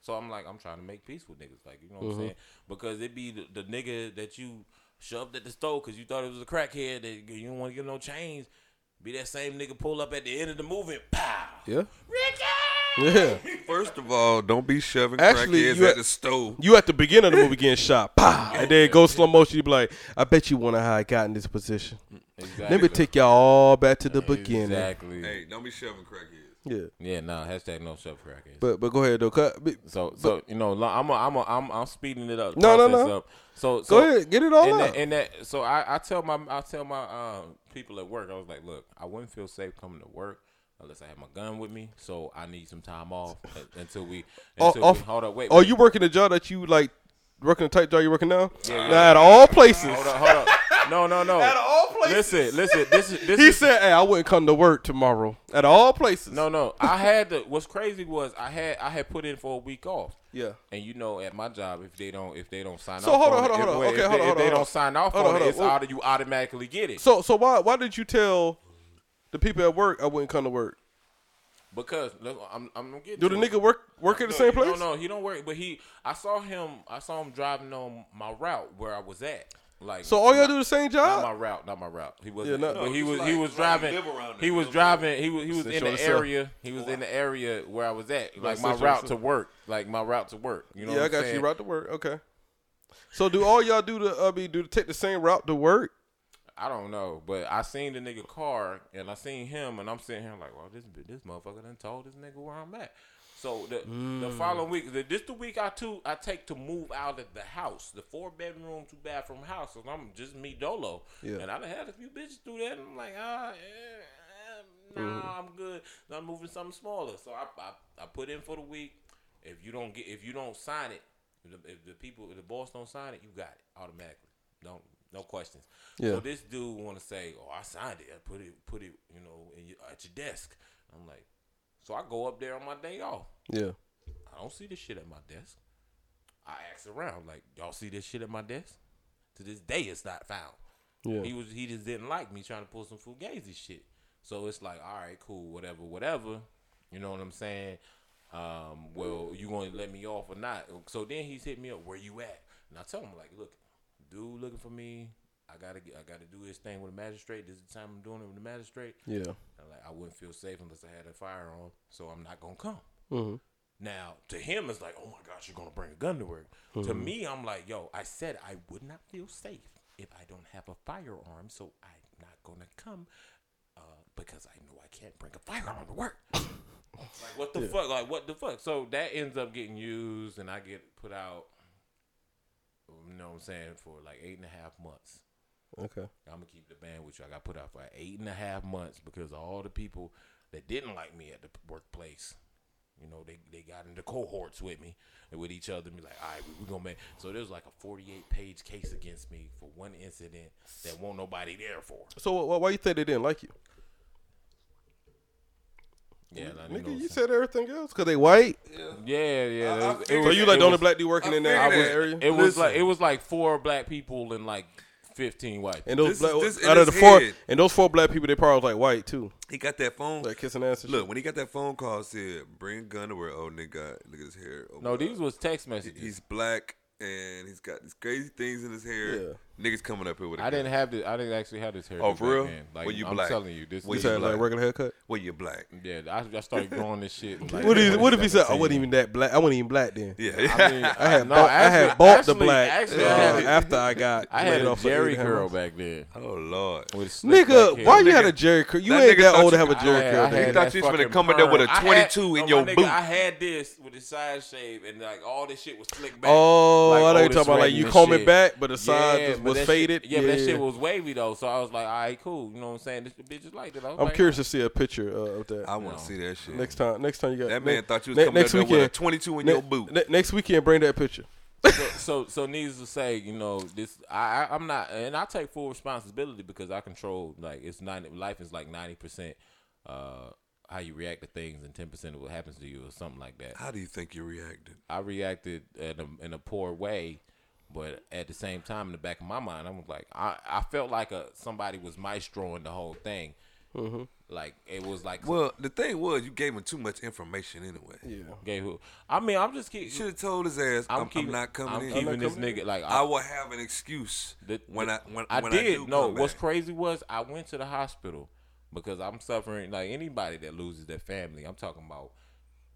So I'm like I'm trying to make peace with niggas, like you know what I'm saying? Because it be the, the nigga that you shoved at the store because you thought it was a crackhead that you don't want to get no change. Be that same nigga pull up at the end of the movie, pow, Yeah. Ricky. Yeah. First of all, don't be shoving Actually, crackheads you at had- the stove. You at the beginning of the movie getting shot, pow, and then go slow motion. You be like, I bet you wonder how I got in this position. Exactly. Let me take y'all all back to the beginning. Exactly. Hey, don't be shoving crackheads. Yeah. Yeah, nah. Hashtag no shove crackheads. But but go ahead though. Cut. be- So, so you know, I'm a, I'm a, I'm I'm speeding it up. No, no, no. Up. So, Go so ahead, get it all and out. That, and that, so I, I tell my, I tell my uh, people at work, I was like, look, I wouldn't feel safe coming to work unless I have my gun with me. So I need some time off until we. Oh, Until off- we hold up, wait. Oh, wait. you working a job that you like working a tight job you working now? Yeah, out of all places. Hold up, hold up. No, no, no. Out of all places. Listen, listen. This is this He is, said, "Hey, I wouldn't come to work tomorrow." At all places. No, no. I had to. What's crazy was I had I had put in for a week off. Yeah. And you know, at my job, if they don't if they don't sign So off hold on, on hold on, hold on. if, Okay, if hold they, on, if hold they don't sign off Hold on, on hold it, it's auto, you automatically get it. So so why why did you tell the people at work I wouldn't come to work? Because look, I'm I'm gonna Do the nigga work work at the No, same place? No, no, he don't work. But he, I saw him. I saw him driving on my route where I was at. Like, So all y'all not- do the same job. Not my route, not my route. He wasn't. Yeah, no. but No, he just was. like- he was driving. he was driving. He was. He was in the area. He was in the area where I was at. Like my route to work. Like my route to work. You know. yeah, what I I'm got saying? you route to work. Okay. So do all y'all do the uh, I mean do take the same route to work? I don't know, but I seen the nigga car and I seen him, and I'm sitting here like, well, this this motherfucker done told this nigga where I'm at. So the the Mm. following week, the, this the week I two I take to move out of the house, the four bedroom, two bathroom house, and I'm just me dolo. Yeah. And I done had a few bitches through that, and I'm like, ah, eh, eh, nah, Mm-hmm. I'm good. I'm moving something smaller. So I, I I put in for the week. If you don't get, if you don't sign it, if the, if the people, if the boss don't sign it, you got it automatically. Don't no questions. Yeah. So this dude want to say, "Oh, I signed it. I put it, put it, you know, in your, at your desk." I'm like, so I go up there on my day off. Yeah. I don't see this shit at my desk. I ask around, like, y'all see this shit at my desk? To this day, it's not found. Yeah. He was, he just didn't like me trying to pull some fugazi shit. So it's like, all right, cool, whatever, whatever. You know what I'm saying? Um, well, you gonna let me off or not? So then he's hit me up. Where you at? And I tell him like, look, dude, looking for me. I gotta get, I gotta do this thing with the magistrate. This is the time I'm doing it with the magistrate. Yeah. And like, I wouldn't feel safe unless I had a firearm, so I'm not gonna come. Mm-hmm. Now, to him, it's like, oh my gosh, you're gonna bring a gun to work. To me, I'm like, yo, I said I would not feel safe if I don't have a firearm, so I'm not gonna come uh, because I know I can't bring a firearm to work. like, what the fuck? Like, what the fuck? So that ends up getting used, and I get put out. You know what I'm saying for like eight and a half months. Okay. I'm gonna keep the band with you. I got put out for eight and a half months because all the people that didn't like me at the workplace. You know, they they got into cohorts with me and with each other. And be like, all right, we, we gonna make. So there's like a 48 page case against me for one incident that won't nobody there for. So why you think they didn't like you? Yeah, Nigga, you said everything else because they white. yeah, yeah. I- I it was- figured- So was- you like it the only was- black dude working I in that figured that. area? It was Listen. like it was like four black people and like 15 white. and those This is- black this in out of the his four head. and those four black people, they probably was like white too, He got that phone. like kissing ass. And Look, shit. when he got that phone call, said, "Bring a gun to where old nigga got look at his hair." Oh, no, my these God. was text messages. He's black and he's got these crazy things in his hair. Yeah. Niggas coming up here with. I I didn't have the, I didn't actually have this hair. Oh, for real? Like, Well, you I'm black. telling you, this Well, you is like regular haircut. Well, you black. Yeah, I, I started growing this shit. Like, What if what if he said I wasn't even that black? I wasn't even black then. Yeah. I mean, I had no, bought, I had bought actually- the black Actually, uh, after I got I had a off for Jheri eight and a half curl months. back then. oh lord. With slick back Nigga, why you had nigga- a Jheri curl? You ain't that old to have a Jheri had- curl. I He thought you was gonna come in there with a 22 in your boot. I had this with the side shave and like all this shit was slick back. Oh, I know you're talking about like you and comb it back, but the side Yeah, just but was faded. Shit, yeah, but that shit was wavy though. So I was like, all right, cool. You know what I'm saying? This the bitches like it. I was I'm like, curious to see a picture uh, of that. I want to see that shit. next time, next time you got that man ne- thought you was ne- coming next up there with a weekend. 22 in ne- your boot. ne- next weekend, bring that picture. so, so so needless to say, you know, this I, I I'm not, and I take full responsibility because I control like it's ninety. Life is like ninety percent uh how you react to things, and ten percent of what happens to you, or something like that. How do you think you reacted? I reacted in a, in a poor way, but at the same time, in the back of my mind, I was like, I, I felt like a somebody was maestroing the whole thing. Mm-hmm. Like it was like Well, the thing was, you gave him too much information anyway. Yeah. gay who. I mean, I'm just You should have told his ass, I'm, I'm keeping, not coming I'm in. keeping not this coming nigga like I will have an excuse The- when I when, I when did. I do no, come what's back. crazy was I went to the hospital because I'm suffering like anybody that loses their family. I'm talking about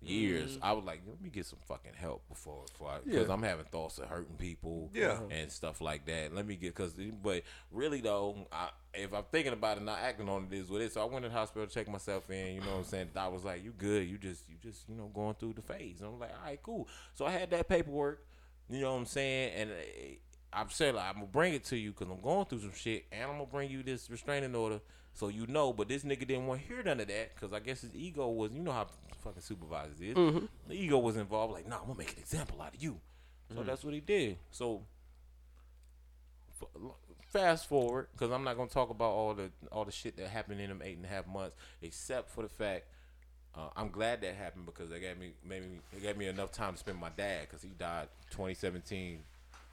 years. Mm-hmm. I was like, let me get some fucking help before, before because I'm having thoughts of hurting people, Yeah. and stuff like that. Let me get because, but really though, I, if I'm thinking about it, not acting on it is what it is. So I went to the hospital, to check myself in. You know what I'm saying? I was like, you good? You just, you just, you know, going through the phase. And I'm like, all right, cool. So I had that paperwork. You know what I'm saying? And uh, I'm saying like I'm gonna bring it to you because I'm going through some shit, and I'm gonna bring you this restraining order so you know. But this nigga didn't want to hear none of that because I guess his ego was, you know how fucking supervisors is. Mm-hmm. The ego was involved. Like, nah, I'm gonna make an example out of you. So mm. that's what he did. So f- fast forward because I'm not gonna talk about all the all the shit that happened in them eight and a half months, except for the fact. Uh, I'm glad that happened because it gave me maybe it gave me enough time to spend with my dad because he died 2017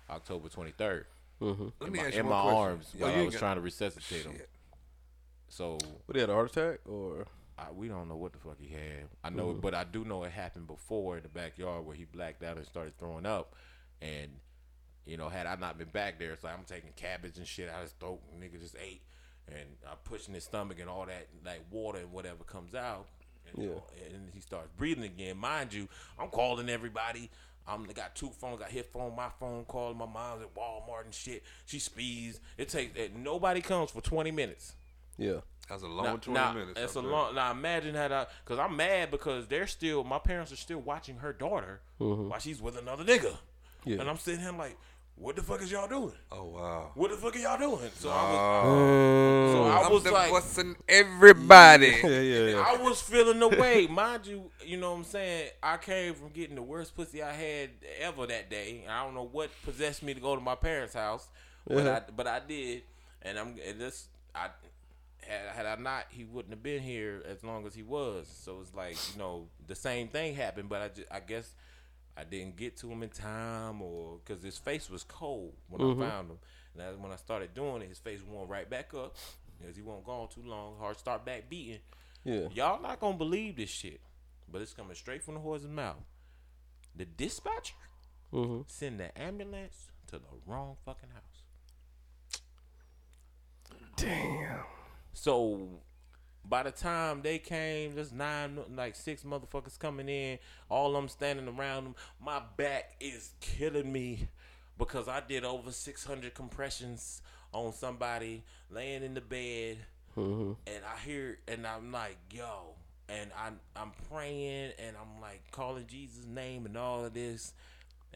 October 23rd mm-hmm. Let in me my, ask you in my arms Yo, while you I ain't was got- trying to resuscitate him. So But he had a heart attack or I, we don't know what the fuck he had. I know, Mm-hmm. but I do know it happened before in the backyard where he blacked out and started throwing up. And you know, had I not been back there, it's like I'm taking cabbage and shit out of his throat. And nigga just ate, and I'm pushing his stomach and all that like water and whatever comes out. And, Yeah. and he starts breathing again. Mind you, I'm calling everybody. I'm I got two phones. Got his phone, my phone, calling my mom's at Walmart and shit. She speeds. It takes. It, nobody comes for 20 minutes. Yeah. That's a long Now, 20 now, minutes. It's a there. long. Now imagine had I, because I'm mad because they're still. My parents are still watching her daughter mm-hmm. while she's with another nigga, Yeah. and I'm sitting here like, what the fuck is y'all doing? Oh, wow. What the fuck are y'all doing? So I Oh. was, so I I'm was like, divorcing everybody. Yeah, yeah, yeah. I was feeling the way, mind you. You know what I'm saying? I came from getting the worst pussy I had ever that day. I don't know what possessed me to go to my parents' house, but Yeah. I but I did, and I'm and this I had had I not, he wouldn't have been here as long as he was. So it's like you know the same thing happened, but I just, I guess I didn't get to him in time, or because his face was cold when I found him. And that's when I started doing it, his face warmed right back up because he wasn't gone too long. Heart start back beating. Yeah. Y'all not gonna believe this shit, but it's coming straight from the horse's mouth. The dispatcher Mhm. send the ambulance to the wrong fucking house. Damn. So by the time they came, there's nine, like six motherfuckers coming in. All of them standing around them. My back is killing me because I did over 600 compressions on somebody laying in the bed, mm-hmm. and I hear, and I'm like, yo, and I I'm praying, and I'm like calling Jesus' name and all of this.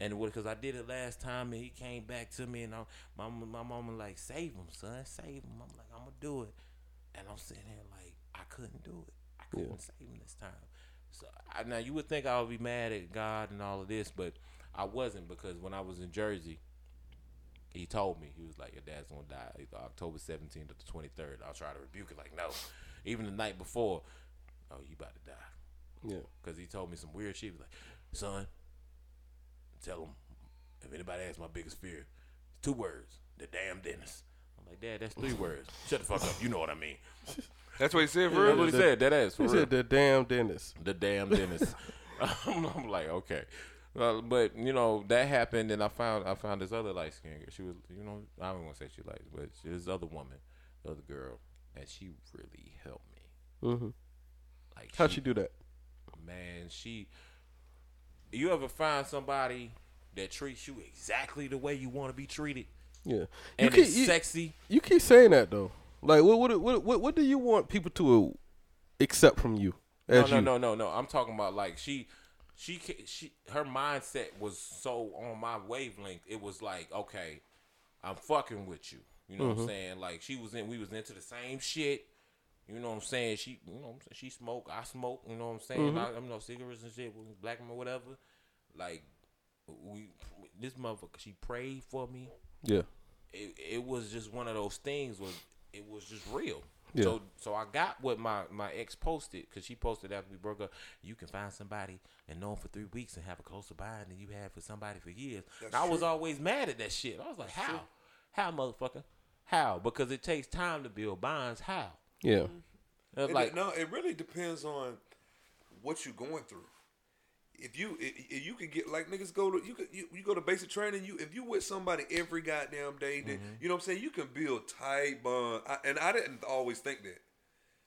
And because I did it last time, and he came back to me, and I, my my mama like, save him, son, save him. I'm like, I'm gonna do it, and I'm sitting here like, I couldn't do it. I couldn't save him this time. So I, now you would think I would be mad at God and all of this, but I wasn't because when I was in Jersey, he told me he was like, your dad's gonna die either October 17th or the 23rd. I'll try to rebuke it like, no. Even the night before, oh, you about to die Yeah. because he told me some weird shit. He was like, son, tell him if anybody asks my biggest fear, two words, the damn dentist. I'm like, Dad, that's three words. Shut the fuck up. You know what I mean. That's what he said for That's real? what he said. That ass for He real. said the damn dentist. The damn dentist. I'm, I'm like, okay. Well, but you know that happened, and I found I found this other light skinned girl. She was, you know, I don't want to say she light, but she, this other woman, the other girl, and she really helped me. Mm-hmm. Like, How'd she do that? man, she. You ever find somebody that treats you exactly the way you want to be treated, Yeah. You and keep, it's sexy? you keep saying that though. Like, what, what, what, what, what do you want people to accept from you? No, no, you? no, no, no. I'm talking about like she, she, she. Her mindset was so on my wavelength. It was like, okay, I'm fucking with you. You know what I'm mm-hmm. saying? Like she was in. We was into the same shit. You know what I'm saying? She, you know, what I'm saying? she smoke. I smoke. You know what I'm saying? Mm-hmm. I, I'm no cigarettes and shit. Black or whatever. Like we, this motherfucker. She prayed for me. Yeah. it, it was just one of those things was it was just real. Yeah. So so I got what my my ex posted because she posted after we broke up. You can find somebody and know 'em for three weeks and have a closer bond than you had for somebody for years. And I was always mad at that shit. I was like, how, how motherfucker, how? Because it takes time to build bonds. How? Yeah. It's It- like no, it really depends on what you're going through. If you if, if you could get like niggas go to you could you, you go to basic training you if you with somebody every goddamn day then Mm-hmm. you know what I'm saying you can build tight bond I, and I didn't always think that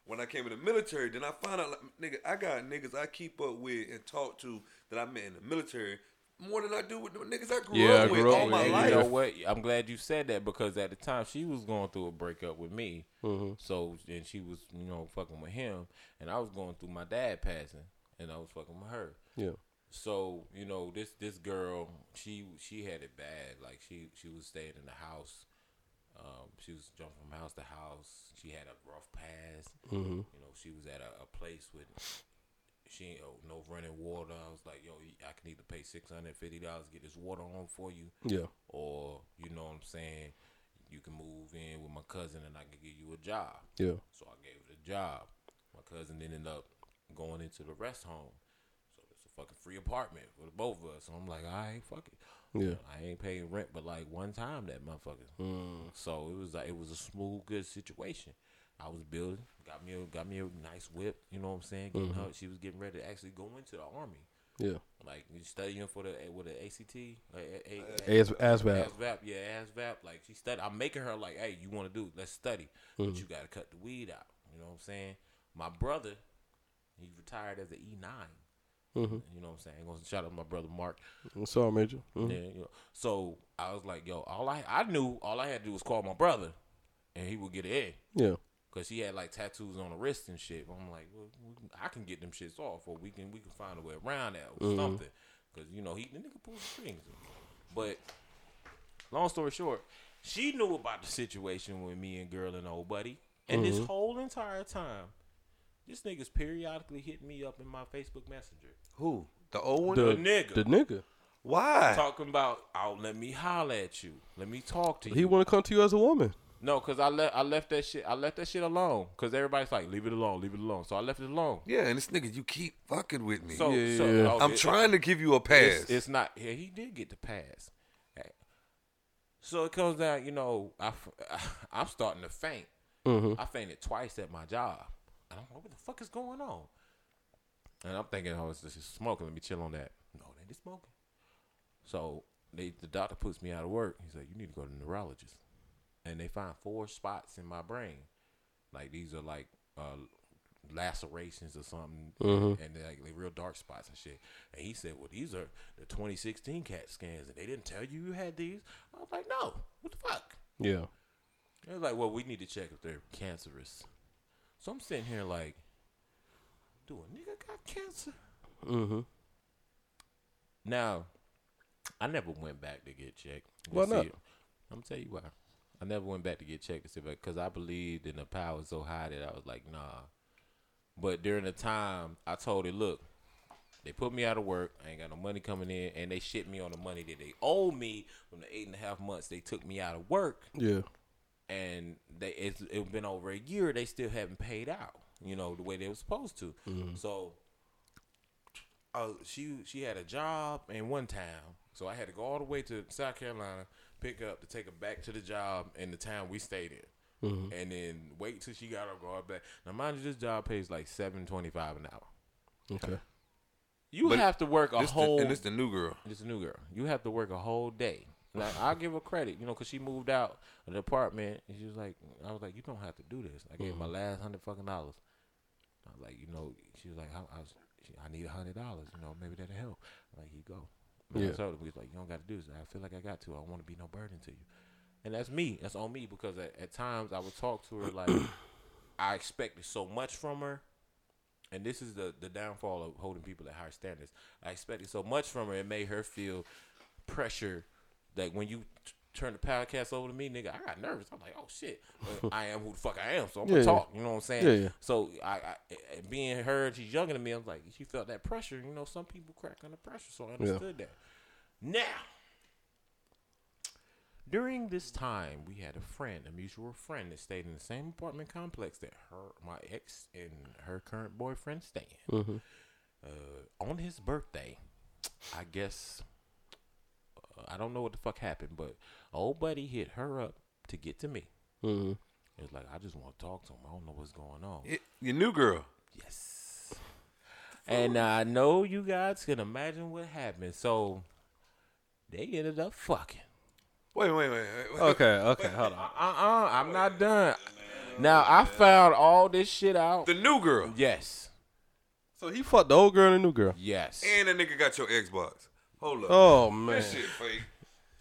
when I came in the military then I found out like, nigga I got niggas I keep up with and talk to that I met in the military more than I do with the niggas I grew Yeah, I up with up all with my And life. You know what? I'm glad you said that because at the time she was going through a breakup with me. Mm-hmm. So and she was, you know, fucking with him, and I was going through my dad passing, and I was fucking with her. Yeah. So you know this this girl, she she had it bad. Like she she was staying in the house. Um, she was jumping from house to house. She had a rough past. Mm-hmm. You know, she was at a, a place with she ain't oh, no running water. I was like, yo, I can either pay six hundred fifty dollars get this water on for you, Yeah. or you know what I'm saying, you can move in with my cousin and I can give you a job. Yeah. So I gave her the job. My cousin ended up going into the rest home. A fucking free apartment for the both of us. So I'm like, all right, fuck it. Yeah. I ain't paying rent, but like one time that motherfucker. Mm. So it was like it was a smooth, good situation. I was building, got me a got me a nice whip. You know what I'm saying? Getting mm-hmm. her, she was getting ready to actually go into the army. Yeah. Like you studying for the with the ACT, like, a, a, As ASVAB. ASVAP, yeah, ASVAB. Like she study. I'm making her like, hey, you want to do? it, Let's study, but mm-hmm. you got to cut the weed out. You know what I'm saying? My brother, he retired as an E9. Mhm. You know what I'm saying? Gonna shout out my brother Mark. What's up, Major? Mhm. Yeah, you know. So I was like, yo, all I I knew all I had to do was call my brother, and he would get it in. Yeah. Cause he had like tattoos on the wrist and shit. I'm like, well, we I can get them shits off, or we can we can find a way around that or something. Cause you know he the nigga pulls strings. But long story short, she knew about the situation with me and girl and old buddy, and this whole entire time, this nigga's periodically hitting me up in my Facebook Messenger. Who? The old one? The, The nigga. The nigga. Why? Talking about, oh, let me holler at you. Let me talk to you. He want to come to you as a woman. No, cause I left I left that shit I left that shit alone. Cause everybody's like, leave it alone, leave it alone. So I left it alone. Yeah, and this nigga, you keep fucking with me. So, Yeah, so yeah, yeah. oh, I'm it- trying to give you a pass. It's, it's not. Yeah, he did get the pass. Hey. So it comes down. You know, I am starting to faint. Mm-hmm. I fainted twice at my job. I don't know what the fuck is going on. And I'm thinking, oh, it's just smoking. Let me chill on that. No, they ain't smoking. So they, the doctor puts me out of work. He's like, you need to go to the neurologist. And they find four spots in my brain. Like these are like uh, lacerations or something, and they're like they real dark spots and shit. And he said, "Well, these are the 2016 CAT scans, and they didn't tell you you had these." I was like, "No, what the fuck?" Yeah. They was like, "Well, we need to check if they're cancerous." So I'm sitting here like, "Do a nigga got cancer?" Mm-hmm. Now, I never went back to get checked. Why not? I'm gonna tell you why. I never went back to get checked to see because I believed in the power so high that I was like, nah. But during the time, I told it, look, they put me out of work. I ain't got no money coming in, and they shit me on the money that they owe me from the eight and a half months they took me out of work, Yeah. and they it's, it's been over a year. They still haven't paid out. You know the way they were supposed to. Mm-hmm. So uh, she she had a job in one town, so I had to go all the way to South Carolina, pick up to take her back to the job in the town we stayed in, mm-hmm. and then wait till she got her guard back. Now, mind you, this job pays like seven twenty five an hour. Okay. You But have to work a This the, whole. and this the new girl. This a new girl. You have to work a whole day. Like I'll give her credit, you know, because she moved out of the apartment and she was like, I was like, you don't have to do this. I gave her my last hundred fucking dollars. I was like, you know, she was like, I, I, was, she, I need a hundred dollars. You know, maybe that'll help. I'm like, you go. And Yeah. I told we was like, you don't got to do this. I feel like I got to. I don't want to be no burden to you. And that's me. That's on me because at, at times I would talk to her like I expected so much from her and this is the the downfall of holding people at higher standards. I expected so much from her, it made her feel pressure. Like when you turn the podcast over to me, nigga, I got nervous. I'm like, oh shit, But I am who the fuck I am, so I'm gonna Yeah, yeah. talk. You know what I'm saying? Yeah, yeah. So I, I, being her, she's younger than me. I'm like, she felt that pressure. You know, some people crack under pressure, so I understood that. Now, during this time, we had a friend, a mutual friend, that stayed in the same apartment complex that her, my ex, and her current boyfriend stay in. Mm-hmm. Uh, on his birthday, I guess uh, I don't know what the fuck happened, but old buddy hit her up to get to me. Mm-hmm. It was like I just want to talk to him. I don't know what's going on. It, your new girl. Yes. And I know you guys can imagine what happened. So they ended up fucking. Wait, wait, wait. wait, wait. Okay. Okay. Hold on. Uh uh-uh, uh, i am not done. Now I found all this shit out. The new girl. Yes. So he fucked the old girl and the new girl. Yes. And the nigga got your Xbox. Hold up. Oh man. That shit fake.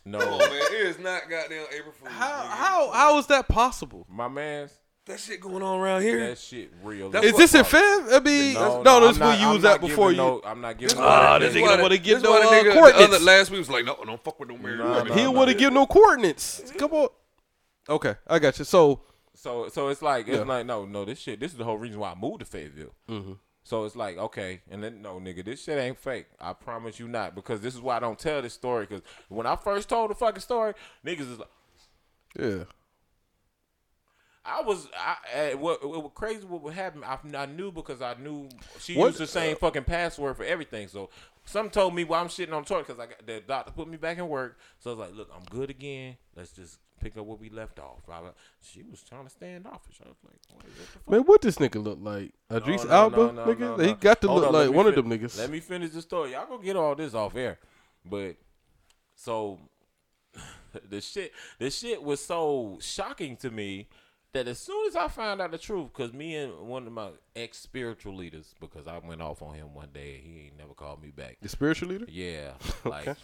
No. Come on, man. It is not goddamn April Fool's. How nigga. how how is that possible? My man's. that shit going on around here. That shit real. That's Is what- this in Feb? I mean, no, no, this I'm where not- you I'm was not at before giving you. No, I'm not giving. Ah, no this nigga don't wanna give no uh, coordinates. other last week was like, no, don't fuck with no Mary. Nah, Lou. nah. he don't want to give no coordinates. Come on. Okay, I got you. So So so it's like it's Yeah. like no no this shit this is the whole reason why I moved to Fayetteville. So it's like okay, and then no nigga, this shit ain't fake. I promise you not because this is why I don't tell this story. Because when I first told the fucking story, niggas is like. yeah, I was I, uh, what, what what crazy what would happen. I, I knew because I knew she What- used the same fucking password for everything. So some told me well I'm shitting on the toilet because I got the doctor put me back in work. So I was like, look, I'm good again. Let's just pick up where we left off. She was trying to stand offish. I was like, what, the man, what this nigga look like? Idris No, no, Elba, no, nigga. He got to Hold look on, like one of them niggas. Let me finish the story. Y'all gonna get all this off air, but so the shit, the shit was so shocking to me that as soon as I found out the truth, because me and one of my ex spiritual leaders, because I went off on him one day, he ain't never called me back. the spiritual leader. Yeah, like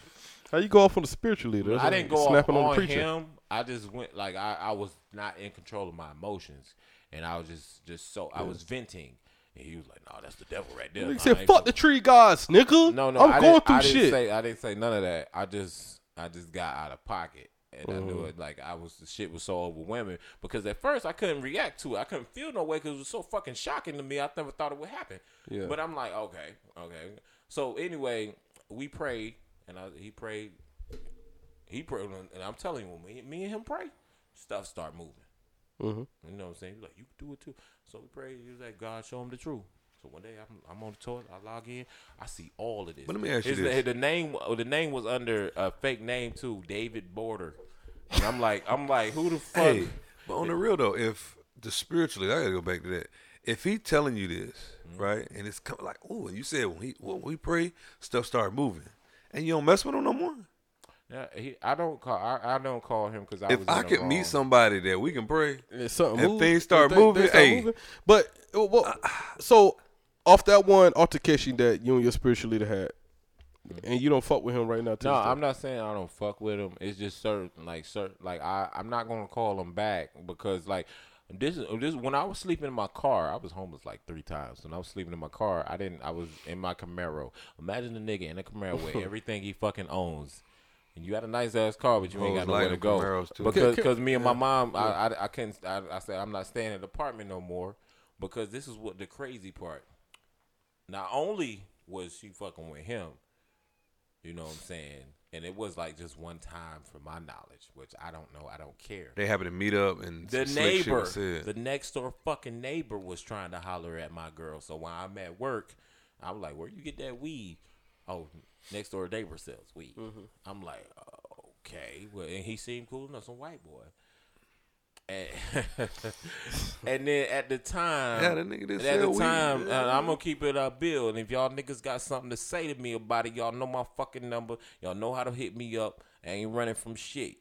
How you go off on the spiritual leader? That's I didn't go off on, on the preacher. him. I just went like I, I was not in control of my emotions, and I was just just so I was venting, and he was like, "No, that's the devil right there." I said, "Fuck the tree gods, nigga." No, no, I'm I going didn't, through I shit. Say, I didn't say none of that. I just, I just got out of pocket, and I Mm-hmm. knew it. Like I was, the shit was so overwhelming because at first I couldn't react to it. I couldn't feel no way because it was so fucking shocking to me. I never thought it would happen. Yeah. But I'm like, okay, okay. So anyway, we prayed, and I, he prayed. He prayed, and I'm telling you, when me, me and him pray, stuff start moving. Mm-hmm. You know what I'm saying? He's like, you can do it too. So we prayed. He was like, God, show him the truth. So one day I'm, I'm on the toilet. I log in. I see all of this. But let me ask you this. The name, the name was under a fake name too, David Border. And I'm like, I'm like, who the fuck? Hey, but on the real though, if the spiritually, I gotta go back to that. If he telling you this, Mm-hmm. right, and it's coming like, oh, and you said when he when we pray, stuff start moving, and you don't mess with him no more. Yeah, he, I don't call. I, I don't call him because I If was. I in could meet somebody that we can pray, If something If move, things start if they- they moving, start hey. moving. But uh, what, so off that one altercation that you and your spiritual leader had, and you don't fuck with him right now. No. I'm not saying I don't fuck with him. It's just certain, like certain, like I, I'm not gonna call him back because like this is this when I was sleeping in my car. I was homeless like three times. When I was sleeping in my car, I didn't. I was in my Camaro. Imagine a nigga in a Camaro with everything he fucking owns. And you got a nice ass car, but you ain't got nowhere to go. Because Ca- ca- cause me and my mom, I, I I couldn't. I, I said I'm not staying in the apartment no more because this is what the crazy part. Not only was she fucking with him, you know what I'm saying? And it was like just one time from my knowledge, which I don't know. I don't care. they happen to meet up and The some slick shit neighbor, the next door fucking neighbor was trying to holler at my girl. So when I'm at work, I was like, where you get that weed? Oh, next door neighbor sells weed. Mm-hmm. I'm like, okay. Well, and he seemed cool enough, some white boy. And, and then at the time, Yeah, that nigga at the weed, time, yeah. uh, I'm gonna keep it a bill. And if y'all niggas got something to say to me about it, y'all know my fucking number. Y'all know how to hit me up. I ain't running from shit.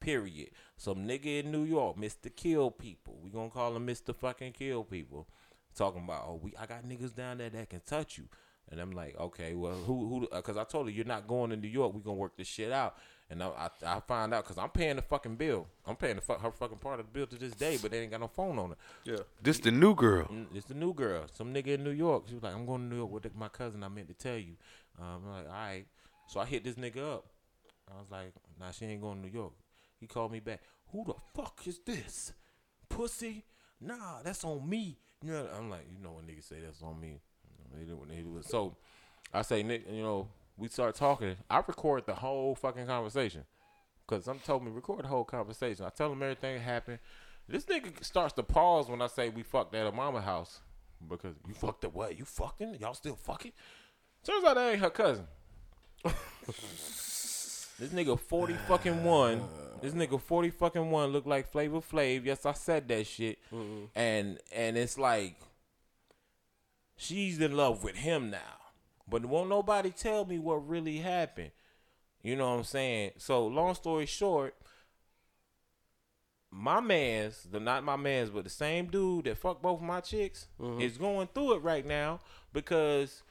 Period. Some nigga in New York, Mr. Kill People. We gonna call him Mr. Fucking Kill People. Talking about, oh, we I got niggas down there that can touch you. And I'm like, okay, well, who, who? Because I told her you're not going to New York. We gonna work this shit out. And I, I, I find out because I'm paying the fucking bill. I'm paying the fuck her fucking part of the bill to this day, but they ain't got no phone on it. Yeah. this the new girl. Mm, It's the new girl. Some nigga in New York. She was like, I'm going to New York with my cousin. I meant to tell you. Um, I'm like, all right. So I hit this nigga up. I was like, nah, she ain't going to New York. He called me back. Who the fuck is this? Pussy? Nah, that's on me. You know, I'm like, you know when niggas say that's on me. They do- they do it. So I say, Nick, you know, we start talking. I record the whole fucking conversation. Cause some told me record the whole conversation. I tell him everything that happened. This nigga starts to pause when I say we fucked at a mama house. Because you fucked at what? You fucking? Y'all still fucking? Turns out that ain't her cousin. this nigga forty fucking one. This nigga forty fucking one look like Flavor Flav. Yes, I said that shit. Mm-hmm. And and it's like she's in love with him now. But won't nobody tell me what really happened. You know what I'm saying? So long story short, my man's, the not my man's, but the same dude that fucked both my chicks mm-hmm. is going through it right now because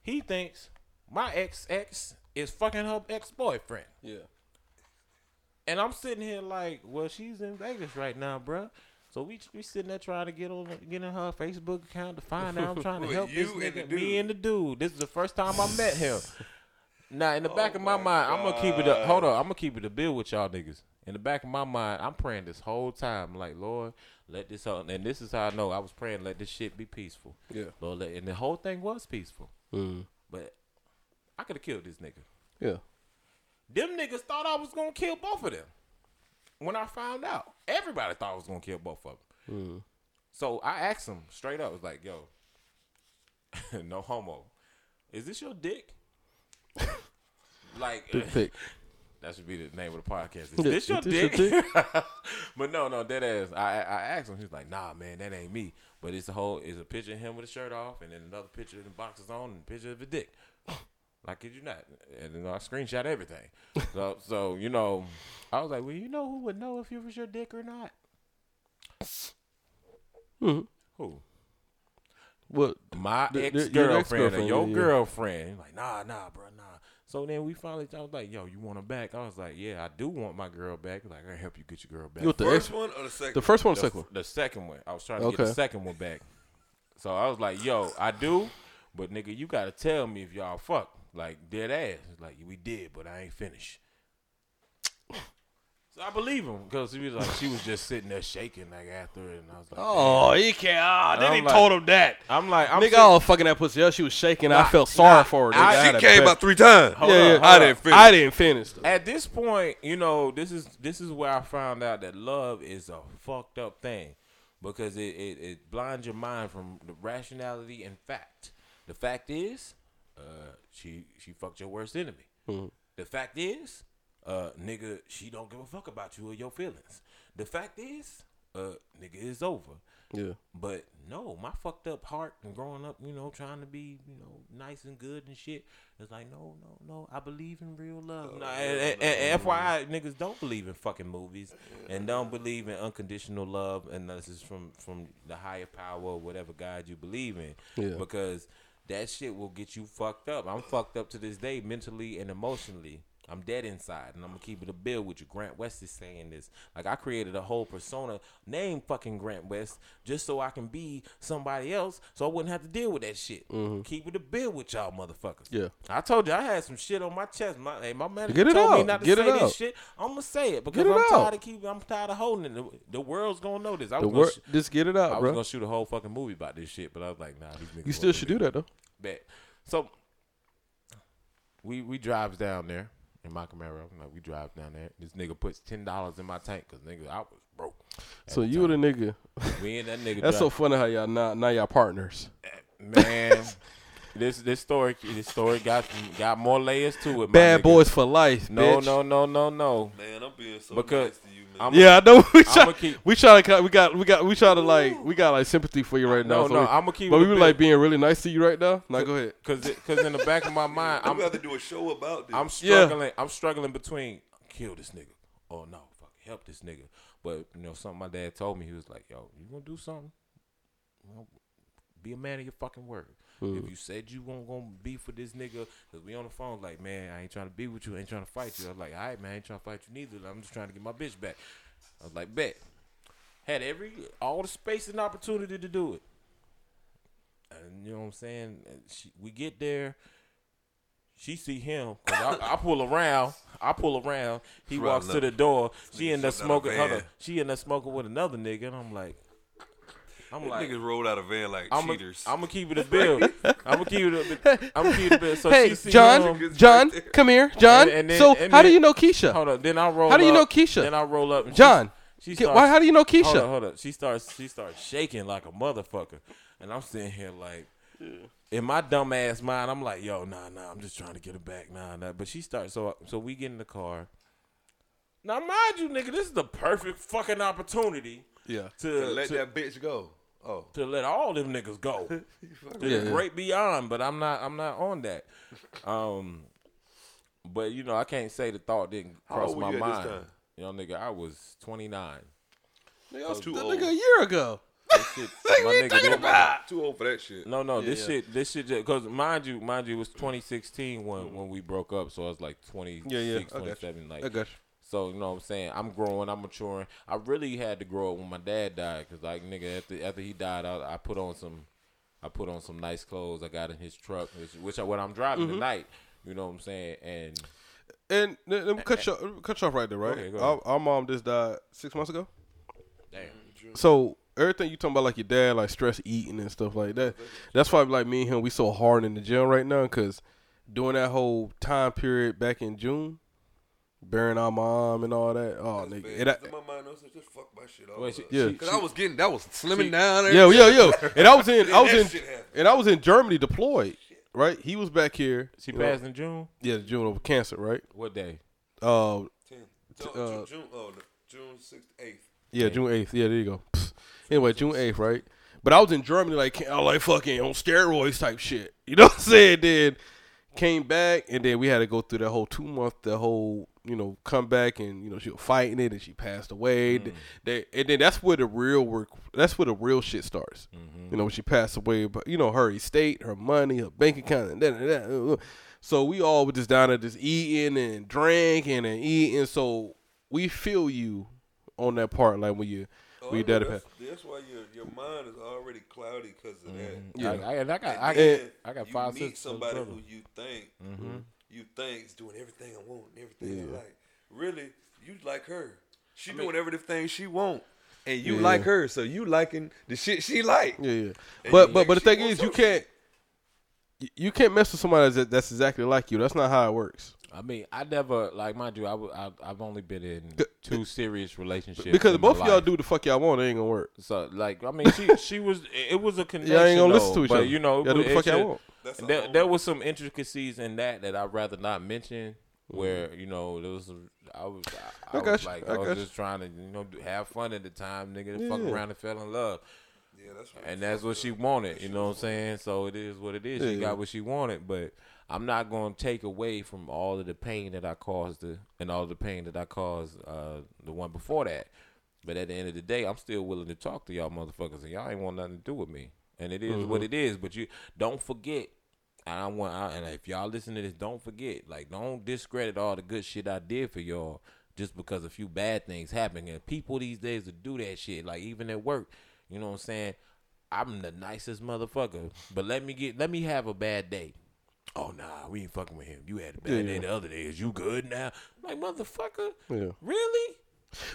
he thinks my ex ex is fucking her ex boyfriend. Yeah. And I'm sitting here like, well, she's in Vegas right now, bruh. So we we sitting there trying to get on get in her Facebook account to find out. I'm trying to help this nigga. dude? Me and the dude. This is the first time I met him. Now in the back of my mind, I'm gonna keep it up. Hold on, I'm gonna keep it a bill with y'all niggas. In the back of my mind, I'm praying this whole time, like Lord, let this out. And this is how I know I was praying, let this shit be peaceful. Yeah. Lord, let, and the whole thing was peaceful. Mm. But I could have killed this nigga. Yeah. Them niggas thought I was gonna kill both of them. When I found out, everybody thought I was gonna kill both of them. Hmm. So I asked him straight up, I was like, "Yo, no homo, is this your dick?" like, pick. that should be the name of the podcast. Is this your is this dick? your but no, no, dead ass. I I asked him. He's like, "Nah, man, that ain't me." But it's a whole. It's a picture of him with a shirt off, and then another picture of the boxes on, and a picture of a dick. Like, kid you not? And then I screenshot everything. so, so you know, I was like, "Well, you know who would know if it was your dick or not?" Mhm. Who? What? My The- the- ex your girlfriend or ex-girlfriend, your yeah, yeah. girlfriend. Like, nah, nah, bro, nah. So then we finally, I was like, yo, you want her back? I was like, yeah, I do want my girl back. Like, I can help you get your girl back. You the First ex? one or the second? The first one, or the, second one. the second one. I was trying to get the second one back. So I was like, yo, I do, but nigga, you gotta tell me if y'all fuck. Like dead ass. It's Like we did, but I ain't finished. So I believe him because he was like, she was just sitting there shaking like after it, and I was like, Oh, he can't. Ah, then I'm he like- told him that. I'm like, I'm Nigga, sitting- all fucking that pussy up. She was shaking. I felt sorry nah, for her. I- nigga. she had a came bad- about three times. Hold Yeah, up, yeah. hold I up. didn't finish. I didn't finish. Though. At this point, you know, this is this is where I found out that love is a fucked up thing because it, it, it blinds your mind from the rationality and fact. The fact is, uh, she she fucked your worst enemy. The fact is, uh, nigga, she don't give a fuck about you or your feelings. The fact is, uh, nigga, it's over. Yeah. But no, my fucked up heart and growing up, you know, trying to be, you know, nice and good and shit. It's like, no, no, no. I believe in real love. No, and, and- and FYI, niggas don't believe in fucking movies and don't believe in unconditional love unless it's from from the higher power or whatever God you believe in. Yeah. Because that shit will get you fucked up. I'm fucked up to this day, mentally and emotionally. I'm dead inside, and I'm gonna keep it a bill with you. Grant West is saying this. Like I created a whole persona named fucking Grant West just so I can be somebody else, so I wouldn't have to deal with that shit. Mm-hmm. Keep it a bill with y'all motherfuckers. Yeah. I told you I had some shit on my chest. My hey, my manager Get it told me not to Get say this out. shit. I'm gonna say it because I'm out. tired of keeping. I'm tired of holding it. The, the world's gonna know this. I The was gonna wor- sh- just get it out, I out, was gonna shoot a whole fucking movie about this shit, but I was like, nah, these niggas. You still should do that though. Bet. So we we drives down there in my Camaro. Like we drive down there. This nigga puts ten dollars in my tank because nigga I was broke. So you the nigga. Me and that nigga. That's so funny how y'all now now y'all partners. Eh, man. This this story this story got got more layers to it. Bad nigga. boys for life. No bitch. no no no no. Man, I'm being so Because nice to you, man. I'm Yeah, I know. We I'ma try, keep- we try to we got we got we try to like we got like sympathy for you right now. No, so no, I'ma keep But we were like being really nice to you right now. Now go ahead. Cause it, cause in the back of my mind I'm I'm about to do a show about this. I'm Yeah. struggling. I'm struggling between kill this nigga or no, fuck help this nigga. But you know something my dad told me. He was like, "Yo, you gonna do something? You know, be a man of your fucking word. If you said you won't gonna be for this nigga, cause we on the phone like, man, I ain't trying to be with you. I ain't trying to fight you. I was like, all right, man, I ain't trying to fight you neither. I'm just trying to get my bitch back. I was like, bet. Had every all the space and opportunity to do it. And you know what I'm saying? She, we get there. She see him. 'cause I, I pull around. I pull around. He walks to the door. She nigga end up jumped out of smoking. Up. She end up smoking with another nigga, and I'm like, I'm Them like, niggas rolled out of van like I'm cheaters. gonna keep it a bill. I'm gonna keep it a bit. I'm gonna keep it a bill. So hey, she see John, um, him. John, come here, John. And- and then- so and how do you know Keisha? Hold up. Then I roll. How do you up, know Keisha? Then I roll up. And John, She, she starts, why? How do you know Hold up, Keisha? hold up. She starts. She starts shaking like a motherfucker, and I'm sitting here like, in my dumb ass mind, I'm like, yo, nah, nah. I'm just trying to get her back, nah, nah. But she starts. So, so we get in the car. Now, mind you, nigga, this is the perfect fucking opportunity Yeah. to to let to, that bitch go. Oh, to let all them niggas go. to Yeah, the yeah. great beyond, but I'm not I'm not on that. Um but you know, I can't say the thought didn't cross my you mind. time? You know, nigga, I was 29. Nigga, I was too that old. nigga a year ago. This shit, my nigga, didn't- too old for that shit. No, no, this yeah. shit, this shit, because mind you, mind you, it was 2016 when when we broke up, so I was like 26, Yeah, yeah, I got you. 27, like I got you. So you know what I'm saying. I'm growing. I'm maturing. I really had to grow up when my dad died because like nigga after after he died, I, I put on some, I put on some nice clothes. I got in his truck, which, which I, what I'm driving Mm-hmm. tonight. You know what I'm saying? And And let me cut you, cut you off right there, right? Okay, our, our mom just died six months ago. damn, So everything you talking about, like your dad, like stress eating and stuff like that. That's why, like me and him, we so hard in the gym right now because during that whole time period back in June, burying our mom and all that. Oh, nigga, it, in my mind, I was like, just fuck my shit off. She- Yeah. Cause I was getting that was slimming she- down. and yeah, yeah, yeah. And I was in, I was in, and I was in Germany deployed. Right, he was back here. she you know, passed in June. Yeah, June of cancer. Right. What day? Uh, Ten. T- June, uh, June, oh, no, June sixth, eighth. Yeah, June eighth. Yeah, there you go. Psst. Anyway, June eighth, right? But I was in Germany, like I like fucking on steroids type shit. You know what I'm saying? Then came back, and then we had to go through that whole two month, the whole you know come back, and you know she was fighting it, and she passed away. They, and then that's where the real work. That's where the real shit starts. You know when she passed away, but you know her estate, her money, her bank account, and that, uh, uh. So we all were just down there just eating and drinking and eating. So we feel you on that part, like when you Oh, when know daddy that's, why your your mind is already cloudy because of that. Yeah. I, I, and I got, I, And then I got you five meet sisters. somebody brother. who you think Mm-hmm. you think is doing everything I want, and everything I like. Really, you like her. She doing everything she want, and you Yeah. like her, so you liking the shit she like. Yeah, yeah. But but but the thing is, you can't you- you can't mess with somebody that's, that's exactly like you. That's not how it works. I mean, I never like mind you. I I've only been in two serious relationships Because in my both of y'all do the fuck y'all want, it ain't gonna work. So like, I mean, she she was it was a connection. Y'all ain't gonna though, listen to each but, other. You know, y'all do the fuck y'all want. That's There, all. there was some intricacies in that that I'd rather not mention. Mm-hmm. Where you know there was, a, I was, I, I I got was you. like, I I, got was you. just trying to, you know, have fun at the time, nigga. Fuck around and fell in love, yeah, that's what and that's what she wanted. You know what I'm saying? So it is what it is. She Yeah. got what she wanted, but I'm not going to take away from all of the pain that I caused the and all the pain that I caused uh, the one before that. But at the end of the day, I'm still willing to talk to y'all motherfuckers, and y'all ain't want nothing to do with me. And it is Mm-hmm. what it is. But you don't forget. I want, I, and if y'all listen to this, don't forget. Like, don't discredit all the good shit I did for y'all just because a few bad things happen. And people these days will do that shit. Like even at work, you know what I'm saying? I'm the nicest motherfucker, but let me get, let me have a bad day. Oh nah, we ain't fucking with him. You had a bad day Yeah. the other day. Is you good now? Like motherfucker, Yeah. really?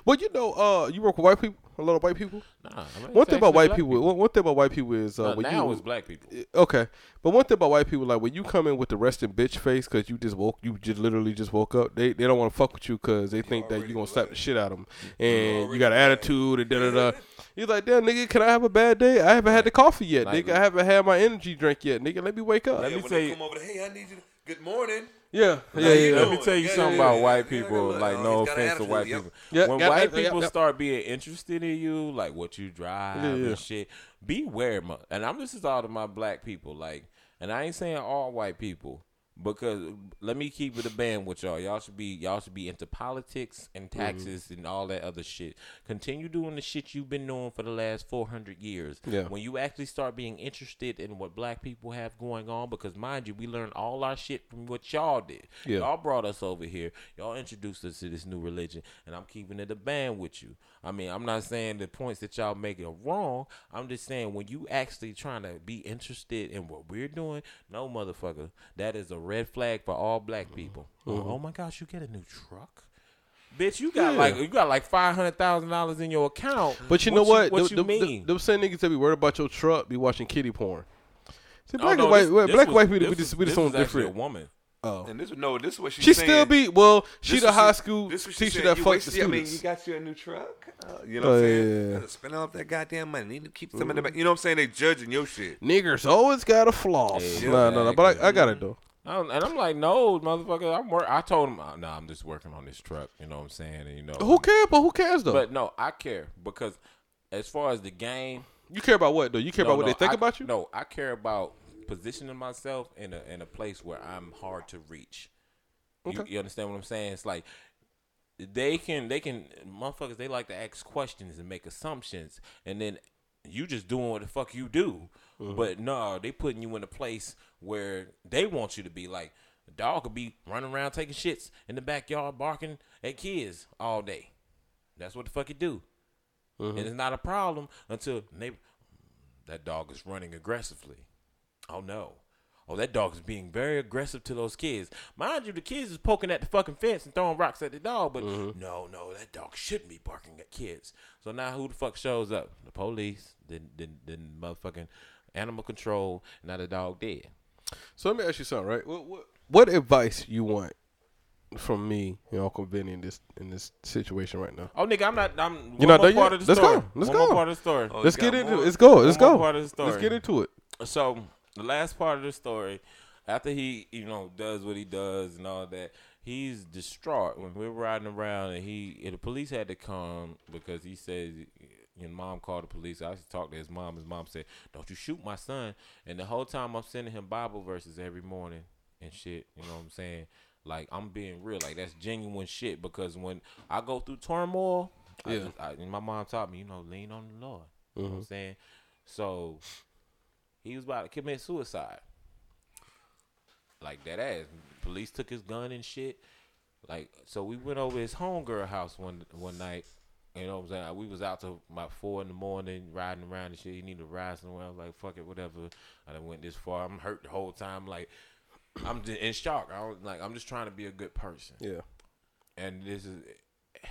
But you know, uh, you work with white people, a lot of white people. Nah. I mean, One thing about white black people, One, one thing about white people is uh, Uh, when now you it's black people. okay, but one thing about white people, like when you come in with the resting bitch face because you just woke, you just literally just woke up. They they don't want to fuck with you because they think that you're gonna slap the shit out of them, and you got an attitude and da da da. You're like, damn nigga, can I have a bad day? I haven't had the coffee yet, Like- nigga. I haven't had my energy drink yet, nigga. Let me wake up. Let Yeah, me when tell they you- come over there, hey, I need you. to Good morning. Yeah, yeah, yeah. Let me tell you Yeah, something yeah, about yeah. white Yeah, people. yeah, like, no He's got an offense to white attitude, people. yep. when Yeah, white yeah, yeah, people yeah. start being interested in you, like what you drive Yeah, yeah. and shit, beware. mo- And I'm this is all to my black people. Like, and I ain't saying all white people because let me keep it a band with y'all. Y'all should be y'all should be into politics and Mm-hmm. taxes and all that other shit. Continue doing the shit you've been doing for the last 400 years. Yeah. When you actually start being interested in what black people have going on, because mind you, we learned all our shit from what y'all did. Yeah. Y'all brought us over here. Y'all introduced us to this new religion, and I'm keeping it a band with you. I mean, I'm not saying the points that y'all make are wrong. I'm just saying when you actually trying to be interested in what we're doing, no motherfucker, that is a red flag for all black people. Oh my gosh, you get a new truck. Bitch, you got Yeah. like you got like five hundred thousand dollars in your account. But you know what? What Them- you them- mean? Them same niggas that be worried about your truck be watching kitty porn. See, Oh, black no, and white, this- well, this black was- white people, we this just was- we just on different. A woman. Oh, And this no, this is what she's she saying. She still be well. She This the high she- school this teacher said, that you fucked the wasted- I mean, you got you a new truck. Uh, you know Oh, I'm yeah, saying? yeah. Gotta Spend off that goddamn money. Need to keep some in the back. You know what I'm saying? They judging your shit. Niggers always got a floss. Yeah, no, no, no. But I, I got it though. And I'm like, no, motherfucker. I'm work. I told him, no, nah, I'm just working on this truck. You know what I'm saying? And you know, Who cares? But who cares though? But no, I care because as far as the game, you care about what though? You care no, about what no, they think I- about you? No, I care about positioning myself in a in a place where I'm hard to reach. You, Okay. you understand what I'm saying? It's like they can they can motherfuckers they like to ask questions and make assumptions and then you just doing what the fuck you do. Mm-hmm. But no, they putting you in a place where they want you to be like a dog could be running around taking shits in the backyard, barking at kids all day. That's what the fuck it do. And it's not a problem until neighbor that dog is running aggressively. Oh no. Oh, that dog is being very aggressive to those kids. Mind you, the kids is poking at the fucking fence and throwing rocks at the dog, but no, no, that dog shouldn't be barking at kids. So now who the fuck shows up? The police, then then then motherfucking animal control, now the dog dead. So let me ask you something, right? What what, what advice you want from me and Uncle Vinny in this in this situation right now? Oh nigga, I'm not I'm You're one not more done part yet? of the Let's story. go. Let's one go. part of the story. Oh, Let's get into it. Let's go. Let's go. part of the story. Let's get into it. So the last part of the story, after he, you know, does what he does and all that, he's distraught when we're riding around and he and the police had to come because he says your mom called the police. I used to talk to his mom. His mom said, Don't you shoot my son and the whole time I'm sending him Bible verses every morning and shit. You know what I'm saying? Like I'm being real, like that's genuine shit. Because when I go through turmoil, I Yeah. just, I, and my mom taught me, you know, lean on the Lord. You know what I'm mm-hmm. saying? So he was about to commit suicide. Like that ass. Police took his gun and shit. Like so we went over his homegirl house one one night. You know what I'm saying? We was out till about four in the morning riding around and shit. He needed to ride somewhere. I was like, fuck it, whatever. I done went this far. I'm hurt the whole time. Like I'm just in shock. I was like, I'm just trying to be a good person Yeah. and this is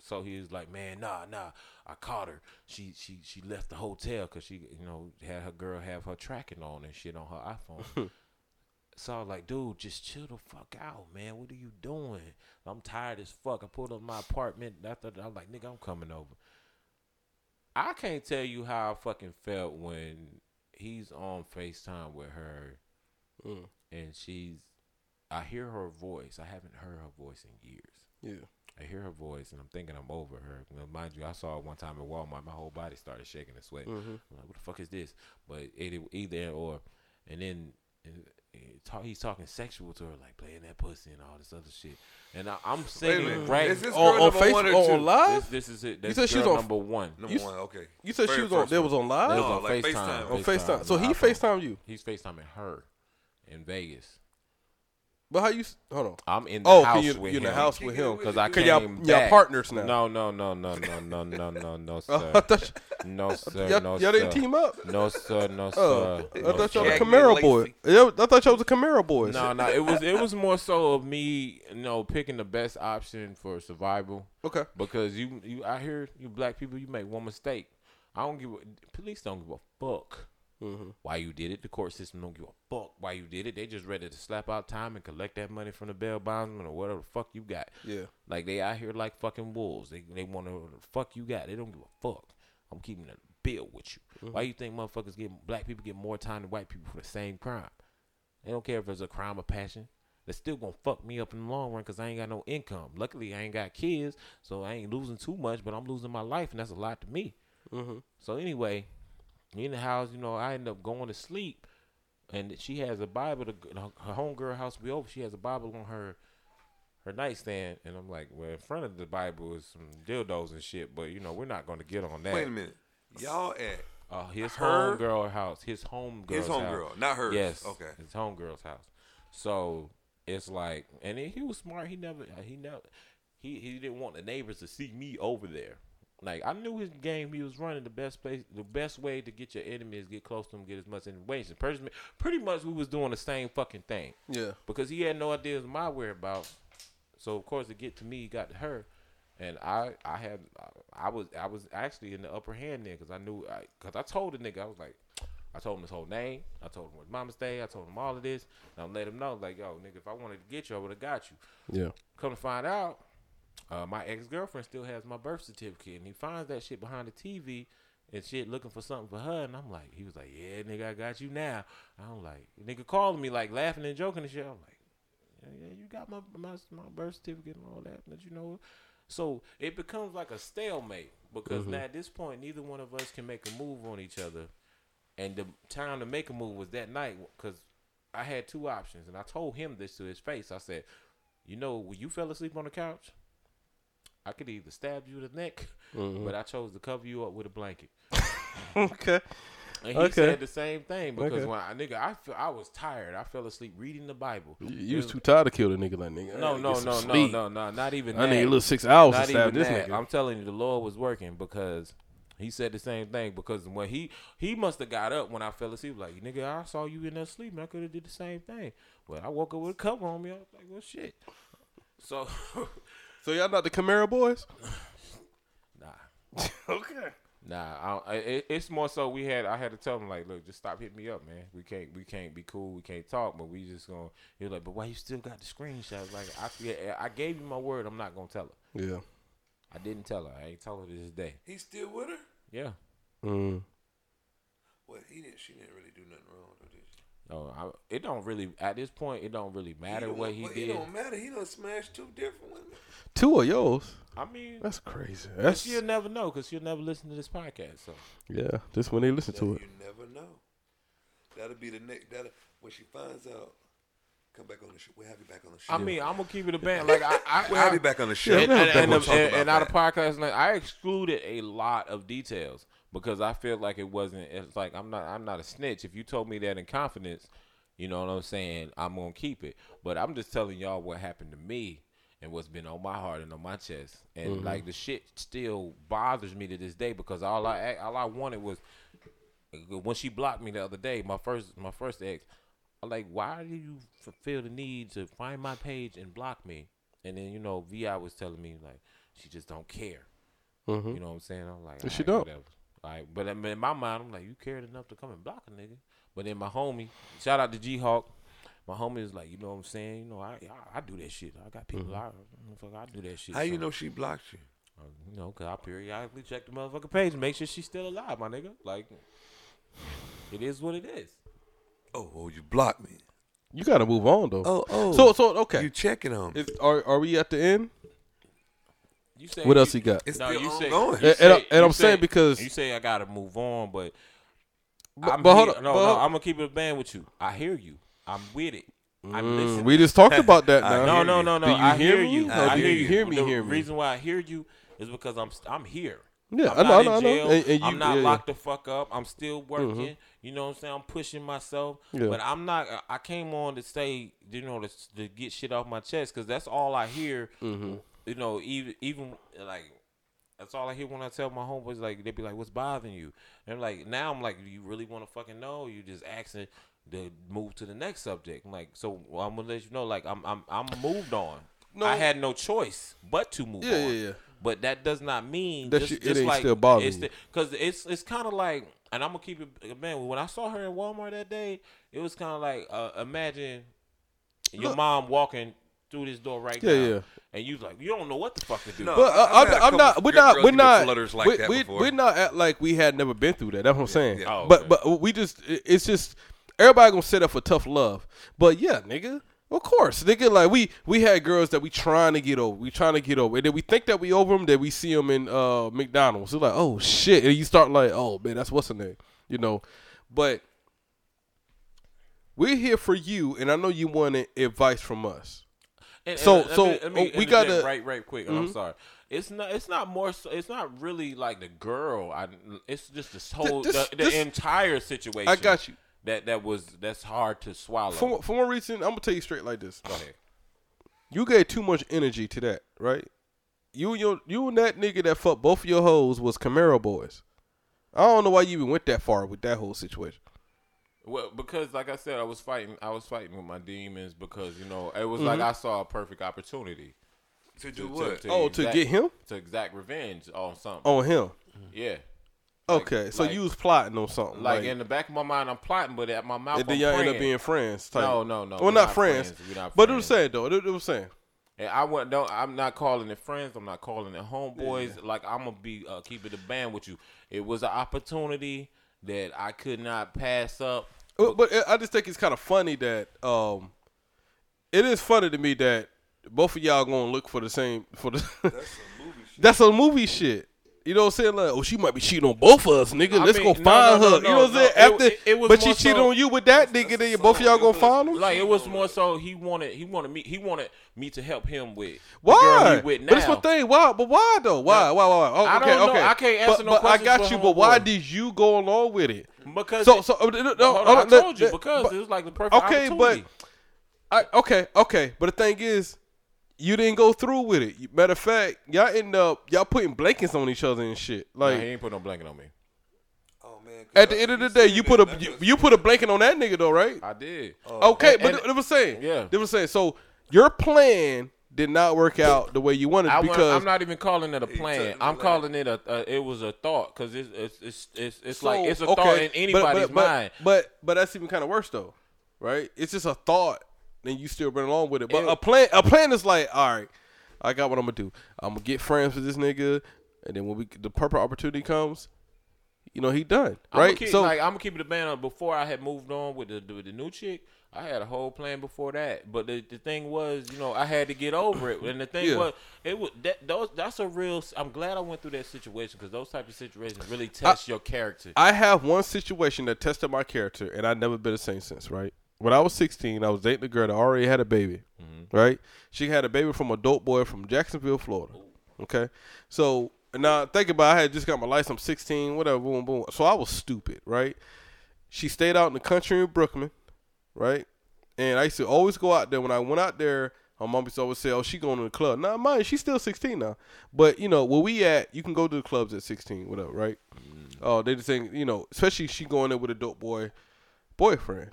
so he was like man nah nah i caught her she she she left the hotel because she you know had her girl have her tracking on and shit on her iphone so i was like dude just chill the fuck out man what are you doing i'm tired as fuck i pulled up my apartment after that, i was like nigga i'm coming over i can't tell you how i fucking felt when he's on facetime with her Mm. and she's I hear her voice. I haven't heard her voice in years. Yeah. I hear her voice, and I'm thinking I'm over her. Mind you, I saw her one time at Walmart. My whole body started shaking and sweating. Mm-hmm. I'm like, what the fuck is this? But either, either or, and then talk, he's talking sexual to her, like playing that pussy and all this other shit. And I, I'm Wait a right. Is this On, girl on number one Facebook, or on live. this, this is it. This said she was on- number one. Number You- one, okay. You said she was on. There was on live. That was on like FaceTime. FaceTime. on FaceTime. So he. FaceTime you. He's FaceTiming her in Vegas. But how you? Hold on. I'm in the Oh, house can you? with You in the house with him? Because I came y'all, y'all partners now. No, no, no, no, no, no, no, no, no, Oh, sir. No, sir. y'all, no, y'all sir. didn't team up. No, sir. No, oh, sir. Oh, I thought y'all sir. was Shaggy Camaro boy. I thought y'all was a Camaro boy. No, no. It was it was more so of me, you know, picking the best option for survival. Okay. Because you, you, I hear you black people, you make one mistake. I don't give. a Police don't give a fuck Mm-hmm. why you did it. The court system don't give a fuck why you did it. They just ready to slap out time and collect that money from the bail bondsman or whatever the fuck you got. Yeah. Like they out here like fucking wolves. They they want to fuck you got. They don't give a fuck. I'm keeping a bill with you. Why you think motherfuckers get black people get more time than white people for the same crime? They don't care if it's a crime of passion. They're still gonna fuck me up in the long run because I ain't got no income. Luckily, I ain't got kids, so I ain't losing too much, but I'm losing my life, and that's a lot to me. Mm-hmm. So anyway, in the house, you know, I end up going to sleep, and she has a Bible. To, her homegirl house be over. She has a Bible on her her nightstand, and I'm like, well, in front of the Bible is some dildos and shit, but you know, we're not gonna get on that. Wait a minute. Y'all at Uh, his Her- homegirl house, his homegirl, his homegirl, not hers. Yes. Okay. His homegirl's house. So it's like, and he, he was smart. He never, he never, he he didn't want the neighbors to see me over there. Like I knew his game he was running the best place, the best way to get your enemies get close to him, get as much information. Pretty, pretty much, we was doing the same fucking thing Yeah. because he had no idea of my whereabouts. So of course, to get to me, he got to her, and I, I had, I was, I was actually in the upper hand there because I knew, because I, told the nigga, I was like, I told him his whole name, I told him where his mama stay, I told him all of this, and I let him know, like, yo, nigga, if I wanted to get you, I would have got you. Yeah. Come to find out, uh, my ex girlfriend still has my birth certificate, and he finds that shit behind the TV and shit, looking for something for her. And I'm like, he was like, yeah, nigga, I got you now. I'm like, nigga calling me like laughing and joking and shit. I'm like, yeah, yeah, you got my my my birth certificate and all that, but you know. So it becomes like a stalemate because now at this point, neither one of us can make a move on each other, and the time to make a move was that night because I had two options, and I told him this to his face. I said, "You know, when you fell asleep on the couch, I could either stab you in the neck, mm-hmm. but I chose to cover you up with a blanket." Okay. And he Okay. said the same thing because Okay. when I nigga, I feel, I was tired. I fell asleep reading the Bible. You, you was It too tired to kill the nigga like nigga. No, no, no, no, no, no, not even I that. need a little six hours to stab this that. nigga. I'm telling you, the Lord was working because he said the same thing. Because when he he must have got up when I fell asleep, like nigga, I saw you in there sleeping. I could have did the same thing, but I woke up with a cover on me. I was like, well, shit. So, So y'all not the Camaro boys? nah, okay. nah. I, it, it's more so we had. I had to tell him like, look, just stop hitting me up, man. We can't, we can't be cool. We can't talk, but we just gonna. He was like, but why you still got the screenshots? Like, I, yeah, I gave you my word. I'm not gonna tell her. Yeah. I didn't tell her. I ain't tell her to this day. He's still with her. Yeah. Mm. Well, he didn't. She didn't really do nothing wrong. Though, did she? No, I, it don't really. At this point, it don't really matter don't- what he well, did. It don't matter. He done smashed two different women. Two of yours. I mean, That's crazy. but That's she'll never know because you'll never listen to this podcast. So yeah. Just when they listen to Now, it. You never know. That'll be the next. That'll when she finds out. Come back on the show. We'll have you back on the show. I mean, I'm gonna keep it a band. Like I, I, we'll have you back on the show. and, we'll and, and, We'll the- talk and, and out of that. podcast, like, I excluded a lot of details because I feel like it wasn't. It's like I'm not. I'm not a snitch. If you told me that in confidence, you know what I'm saying. I'm gonna keep it. But I'm just telling y'all what happened to me and what's been on my heart and on my chest. And like the shit still bothers me to this day because all I all I wanted was when she blocked me the other day. My first my first ex. I'm like, why do you feel the need to find my page and block me? And then you know, Vi was telling me like she just don't care. Mhm. You know what I'm saying? I'm like, she "Alright, don't." Whatever. All right, but I mean, in my mind, I'm like, you cared enough to come and block a nigga. But then my homie, shout out to G Hawk, my homie is like, you know what I'm saying? You know, I I, I do that shit. I got people, I, motherfucker, I do that shit. How you know she blocked you? uh, You know, cause I periodically check the motherfucking page and make sure she's still alive, my nigga. Like, it is what it is. Oh, oh, you blocked me. You gotta move on though. Oh, oh. So so okay. You checking on me? Is, are are we at the end? You say What else you got? It's No, still you say, ongoing. you And- and I- say- and you I'm saying because- you say I gotta move on, but, But- I'm but hold here- on, no, but no, I'm gonna keep it a band with you. I hear you. I'm with it. I'm Mm, listening. we just talked about that now. no, no, no, no. Do you I hear hear you. Or I do hear you you. hear me, The hear me? reason why I hear you is because I'm I'm here. Yeah, I'm I know, not I know, I in know. jail. And- and you- I'm not yeah, yeah. locked the fuck up. I'm still working. You know what I'm saying? I'm pushing myself. Yeah. But I'm not. I came on to say, you know, to, to get shit off my chest because that's all I hear. Mm-hmm. You know, even even like that's all I hear when I tell my homeboys. Like they be like, "What's bothering you?" And I'm like, now I'm like, "Do you really want to fucking know? You just asking to move to the next subject?" I'm like, so well, I'm gonna let you know. Like I'm I'm I'm moved on. No. I had no choice but to move Yeah, on. yeah, yeah. But that does not mean That just, it just ain't like still bothering you. because it's it's kind of like, and I'm gonna keep it man. When I saw her in Walmart that day, it was kind of like uh, imagine your Look. mom walking through this door right Yeah, now, yeah. And you like you don't know what the fuck to do. No. But uh, I've had a I'm, I'm not. We're not. We're not. flutters like we, that we, before. we're not at like we had never been through that. That's what I'm saying. yeah. Oh, But okay. but we just it's just everybody gonna set up for tough love. But yeah, nigga. Of course, nigga. Like we we had girls that we trying to get over. We trying to get over, and then we think that we over them. That we see them in uh McDonald's. It's like oh shit, and you start like oh man, that's what's in there, you know. But we're here for you, and I know you wanted advice from us. And- and So- let me- so, let me oh, we gotta- Mm-hmm. right right quick. and I'm sorry. It's not. It's not more. So, it's not really like the girl. I. It's just this whole this- the, the this- entire situation. I got you. That that was that's hard to swallow. For for one reason, I'm gonna tell you straight like this. Go ahead. You gave too much energy to that, right? You your you and that nigga that fucked both of your hoes was Camaro boys. I don't know why you even went that far with that whole situation. Well, because like I said, I was fighting. I was fighting with my demons because you know it was Mm-hmm. like I saw a perfect opportunity To do what? Oh, to exact- get him to exact revenge on something. on him. Yeah, Okay, so like- you was plotting on something, like, like, in the back of my mind, I'm plotting, but at my mouth, and then I'm y'all end up being friends. Type. No, no, no, Well, we're not, not friends. friends. We're not but it was saying though. It, it was saying. And I went. Don't. I'm not calling it friends. I'm not calling it homeboys. Like I'm gonna be uh, keep it a band with you. It was an opportunity that I could not pass up. But, but I just think it's kind of funny that um, it is funny to me that both of y'all gonna look for the same for the. That's some movie shit. You know what I'm saying? Like, oh, she might be cheating on both of us, nigga. I Let's mean, go no, find no, no, her. you know what I'm saying? After, it- it was but she cheated so- on you with that nigga. Then both of y'all gonna find him. Like it was more so he wanted he wanted me he wanted me to help him with Why? with now. But that's my thing. Why? But why though? Why? Why? Why? why? Oh, I okay, don't know. okay. I can't answer but, no but I got you. But why did you go along with it? Because So so uh, no, Hold on, hold I told you because it was like the perfect okay, but. I okay okay, but the thing is, you didn't go through with it. Matter of fact, y'all end up y'all putting blankets on each other and shit. Nah, Like he ain't put no blanket on me. Oh man. at the end of the day, you put a you, you put a blanket on that nigga though, right? I did. Okay, And- but and- they was saying, Yeah. they was saying. So your plan did not work out the way you wanted I want, because I'm not even calling it a plan. I'm calling it a. Uh, it was a thought because it's it's it's it's, it's So, like it's a okay, thought in but- anybody's but, but, mind. But but that's even kind of worse though, right? It's just a thought, and you still run along with it. But It- a plan, a plan is like, all right, I got what I'm gonna do. I'm gonna get friends with this nigga, and then when we the proper opportunity comes, you know, he done, I'm right? keep, so like I'm gonna keep it a band up. Before I had moved on with the with the new chick, I had a whole plan before that. But the, the thing was, you know, I had to get over it. And the thing Yeah. was, it was that those that's a real. I'm glad I went through that situation because those type of situations really test your character. I have one situation that tested my character, and I've never been the same since. Right when I was 16, I was dating a girl that already had a baby. Mm-hmm. Right, she had a baby from a dope boy from Jacksonville, Florida. Okay, so now think about, it, I had just got my license. I'm 16, whatever, boom, boom. So I was stupid, right? She stayed out in the country in Brooklyn, right? And I used to always go out there. When I went out there, my mom used to always say, "Oh, she going to the club." Now, mind, she's still 16 now, but you know where we at, you can go to the clubs at 16, whatever, right? Mm. Oh, they just saying, you know, especially she going there with a dope boy boyfriend,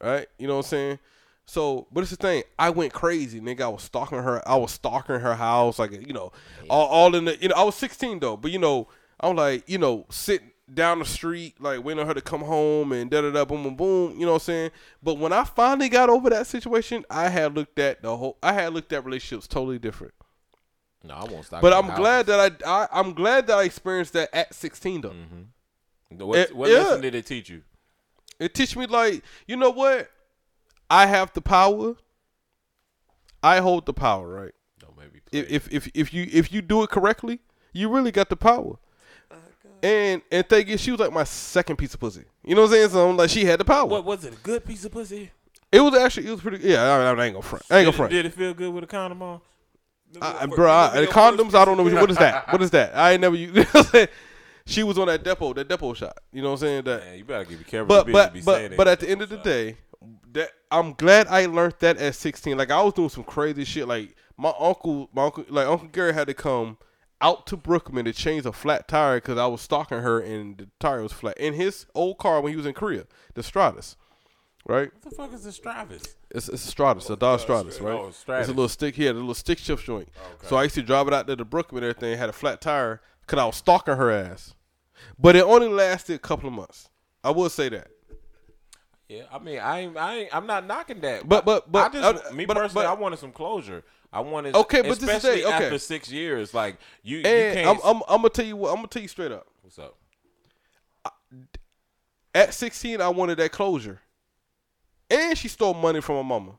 right? You know what I'm saying? So, but it's the thing. I went crazy, nigga. I was stalking her. I was stalking her house, like you know, all, all in the. You know, I was 16 though, but you know, I'm like, you know, sitting down the street, like waiting on her to come home and da da da, boom boom boom. You know what I'm saying? But when I finally got over that situation, I had looked at the whole. I had looked at relationships totally different. no, I won't stop. But I'm houses. glad that I, I I'm glad that I experienced that at 16 though. Mm-hmm. What, it- what yeah. lesson did it teach you? It teach me like, you know what? I have the power. I hold the power, right? Don't maybe If if if, if you if you do it correctly, you really got the power. Oh, and and thing is, she was like my second piece of pussy. You know what I'm saying? So I'm like, she had the power. What was it? A good piece of pussy? It was actually it was pretty. Yeah, I, I ain't gonna front. I ain't Did gonna it, front. did it feel good with a condom on? I, bro, I, the condoms. I don't know what, what is that. What is that? I ain't never. You know what I'm saying? She was on that Depo, that Depo shot. You know what I'm saying? That Man, you better be careful. but but be but but at the end of the day, that I'm glad I learned that at 16. Like I was doing some crazy shit. Like my uncle, my uncle, like Uncle Gary had to come out to Brookman to change a flat tire because I was stalking her and the tire was flat in his old car when he was in Korea, the Stratus, right? what the fuck is the Stratus? It's, it's a Stratus, a Dodge oh, Stratus, right? Oh, Stratus. It's a little stick. He had a little stick shift joint. Okay. So I used to drive it out there to Brooklyn and everything. Had a flat tire because I was stalking her ass. But it only lasted a couple of months. I will say that. Yeah, I mean, I ain't, I ain't, I'm not knocking that. But- but- but- I just, uh, me but- personally, but- I wanted some closure. I wanted, Okay, but this is especially thing, okay. after six years, like you, you And can't. I'm, I'm, I'm gonna tell you what. I'm gonna tell you straight up. what's up? At 16, I wanted that closure, and she stole money from my mama,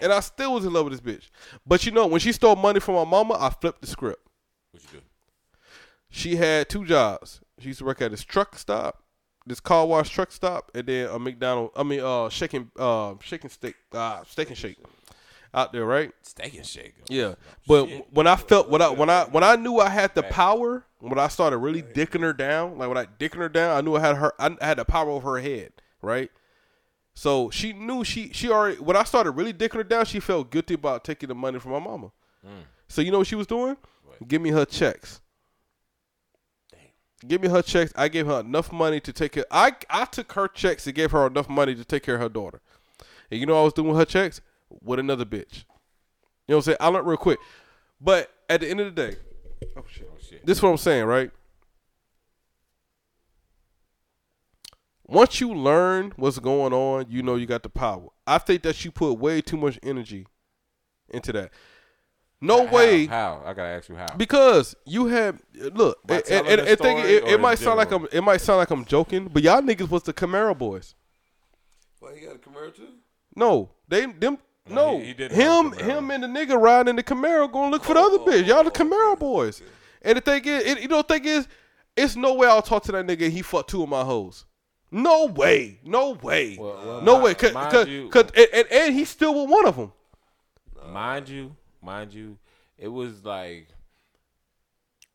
and I still was in love with this bitch. But you know, when she stole money from my mama, I flipped the script. What you do? She had two jobs. She used to work at this truck stop, this car wash truck stop, and then a McDonald. I mean, uh, shaking, uh, shaking steak, uh, steak and shake, out there, right? Steak and shake. Yeah, but shit. when I felt when I when I when I knew I had the power, when I started really dicking her down, like when I dicking her down, I knew I had her. I had the power over her head, right? So she knew she she already. When I started really dicking her down, she felt guilty about taking the money from my mama. So you know what she was doing? Give me her checks. Give me her checks. I gave her enough money to take care. I I took her checks and gave her enough money to take care of her daughter. And you know what I was doing with her checks with another bitch. You know what I'm saying? I learned real quick. But at the end of the day, oh shit, Oh shit. this is what I'm saying, right? Once you learn what's going on, you know you got the power. I think that you put way too much energy into that. No How? way. How? I gotta ask you how. Because you have look, By and, and, and think story it, it might sound like I'm it might sound like I'm joking, but y'all niggas was the Camaro boys. Why he got a Camaro too? No, they them No, no, he- he didn't him him and the nigga riding in the Camaro going to look for the oh, other bitch. Y'all the Camaro boys. And the thing is, it, you know, the thing is, it's no way I'll talk to that nigga. He fucked two of my hoes. No way, no way, Well, well, no mi- way. Cause, cause, you- 'cause- and, and, and he's still with one of them. mind you, mind you, it was like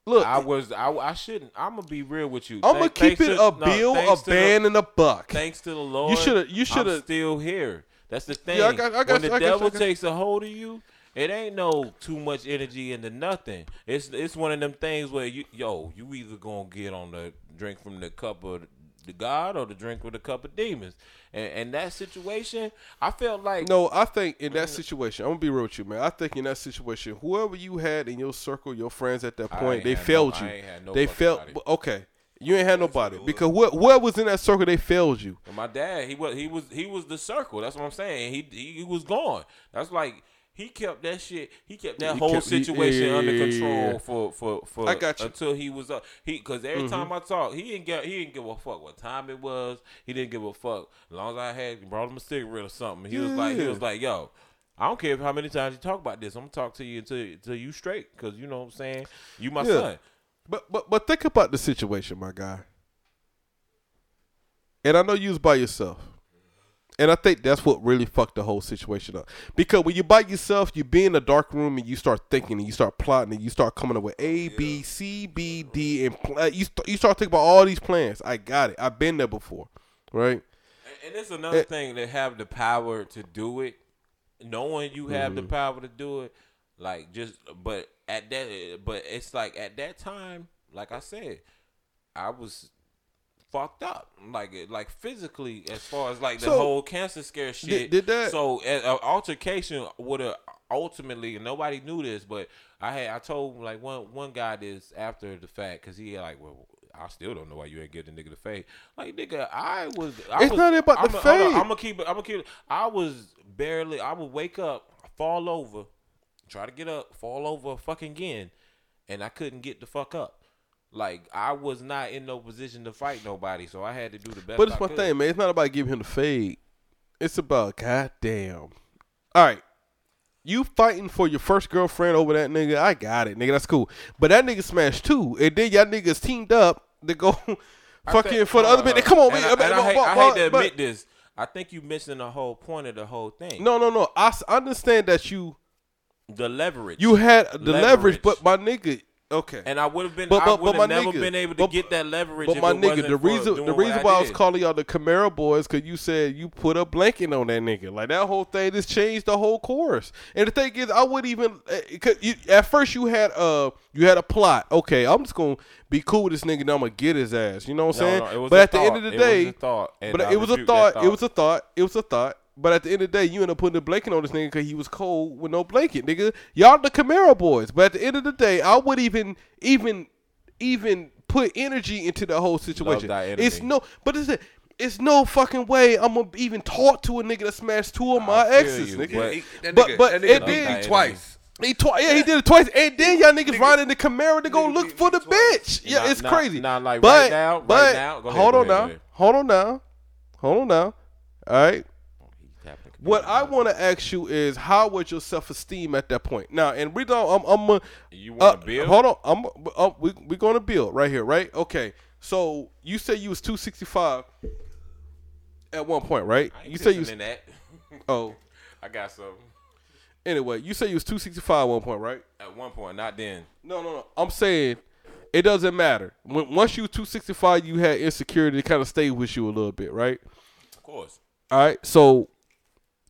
Look, I was I, I shouldn't. I'm gonna be real with you. I'm gonna Thank- keep it to- a no, bill, a to the- band, and a buck. Thanks to the Lord. You shoulda- you shoulda- still here. That's the thing. Yeah, I got- I got when the I got devil takes a hold of you, it ain't no too much energy into nothing. It's it's one of them things where you yo you either gonna get on the drink from the cup of the God or the drink with a cup of demons. And, and that situation, I felt like No, I think in that situation, I'm gonna be real with you, man. I think in that situation, whoever you had in your circle, your friends at that point, they no- failed I you. no they failed. Okay, you ain't had nobody because what what was in that circle, they failed you. my dad, he was he was he was the circle. That's what I'm saying. He he, he was gone. That's like he kept that shit. He kept that He whole kept- he- situation yeah, under yeah, yeah, control yeah. for for for I got you. Mm-hmm. until he was up. He because every time I talk, he didn't get he didn't give a fuck what time it was. He didn't give a fuck as long as I had brought him a cigarette or something. He was like he was like yo. I don't care how many times you talk about this. I'm gonna talk to you until until you straight, cause you know what I'm saying. You my Yeah. son. But but but think about the situation, my guy. And I know you was by yourself. And I think that's what really fucked the whole situation up. Because when you by yourself, you be in a dark room and you start thinking and you start plotting and you start coming up with A, B, C, B, D, and pl- you st- you start thinking about all these plans. I got it. I've been there before, right? And- And it's another Eh. thing to have the power to do it, knowing you have Mm-hmm. the power to do it. Like just, but at that, but it's like at that time, like I said, I was fucked up, like like physically, as far as like the So, whole cancer scare shit. did that- So an altercation would have ultimately, and nobody knew this, but I had I told like one one guy this after the fact because he like well. I still don't know why you ain't get the nigga the fade. Like nigga, I was. I It's was, not about the I'm fade. I'm gonna keep it. I'm gonna keep it. I was barely. I would wake up, fall over, try to get up, fall over fucking again, and I couldn't get the fuck up. Like I was not in no position to fight nobody, so I had to do the best. But it's I my could. thing, man. It's not about giving him the fade. It's about goddamn. All right. You fighting for your first girlfriend over that nigga? I got it, nigga. That's cool. But that nigga smashed two, and then y'all niggas teamed up to go I fucking think- for the other bitch. bit. Come on, man. I, and I hate, I hate to but- admit this. I think you missing the whole point of the whole thing. No, no, no. I understand that you the leverage. you had the leverage, Leverage. but my nigga, okay. and I would have been. But- I but- would my have never nigga- been able to but- get that leverage. But my nigga, the reason the reason why I was calling y'all the Camaro boys because you said you put a blanket on that nigga. Like that whole thing just changed the whole course. And the thing is, I wouldn't even. eh, 'cause you, at first, you had uh you had a plot. Okay, I'm just gonna be cool with this nigga. and I'm gonna get his ass. You know what I'm No, saying? no, but a at the end of thought. the It was a thought, but it was a that thought. It was a thought. It was a thought. But at the end of the day, you end up putting a blanket on this nigga because he was cold with no blanket, nigga. Y'all the Camaro boys. But at the end of the day, I would even even even put energy into the whole situation. thy It's no, but it's a, it's no fucking way I'm gonna even talk to a nigga that smashed two of my exes, you, nigga. but- He- that but nigga- but that nigga it did twice. he twi- yeah, he did it twice, and then y'all niggas riding the Camaro to go Nigga look for the twice. bitch. Yeah, Nah, it's nah, crazy. nah, like, but, right now- right but now- go ahead, hold go on ahead, go now, ahead. hold on now, hold on now. All right. What. I want to ask you is, how was your self esteem at that point? Now, and we don't. I'm. I'm. Uh, You wanna uh, build? Hold on. I'm. Uh, we we going to build right here, right? Okay. So you say you was 265 at one point, right? You say you. in that. Oh. I got something. Anyway, you say you was 265 at one point, right? At one point, not then. No, no, no. I'm saying it doesn't matter. When once you 265, you had insecurity. It kind of stayed with you a little bit, right? Of course. All right. So,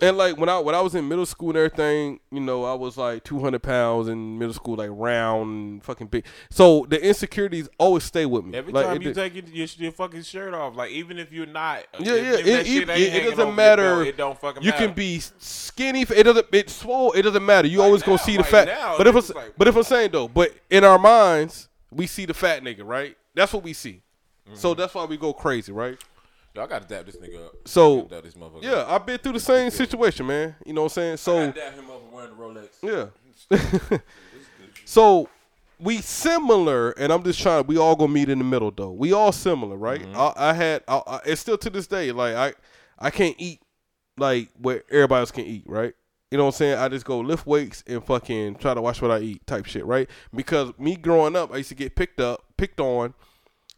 and like when I when I was in middle school and everything, you know, I was like 200 pounds in middle school, like round, and fucking big. So the insecurities always stay with me. Every like, time you did- take your, your, your fucking shirt off, like even if you're not, Yeah, if, yeah. if It, it, it, it doesn't matter. belt, it don't fucking you matter. can be skinny. It doesn't. It's swole. It doesn't matter. You Right always gonna now, see the right fat. now, but if it's like- but if I'm saying though, but in our minds, we see the fat nigga, right? That's what we see. Mm-hmm. So that's why we go crazy, right? I gotta dap this nigga up. So, Dap this motherfucker Yeah. I've been through the same situation, man. You know what I'm saying? So gotta dap him up wearing the Rolex. yeah. so we similar, and I'm just trying. We all gonna meet in the middle, though. We all similar, right? Mm-hmm. I, I had. I, I, it's still to this day. Like I, I can't eat like what everybody else can eat, right? You know what I'm saying? I just go lift weights and fucking try to watch what I eat, type shit, right? Because me growing up, I used to get picked up, picked on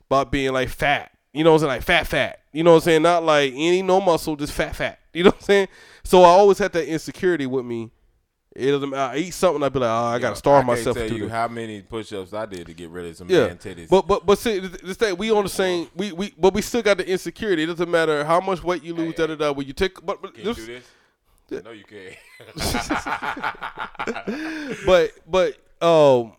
about being like fat. You know what I'm saying? Like fat, fat. You know what I'm saying? Not like any no muscle, just fat, fat. You know what I'm saying? So I always had that insecurity with me It doesn't. I eat something, I'd be like, oh, I gotta Yo, starve I myself tell you this. how many push-ups I did to get rid of some Yeah, man titties. but but but see, th- this thing we on the same. We we but we still got the insecurity. It doesn't matter how much weight you lose. Da da da. When you take, but but can you this- do this? No, you can't. but but um,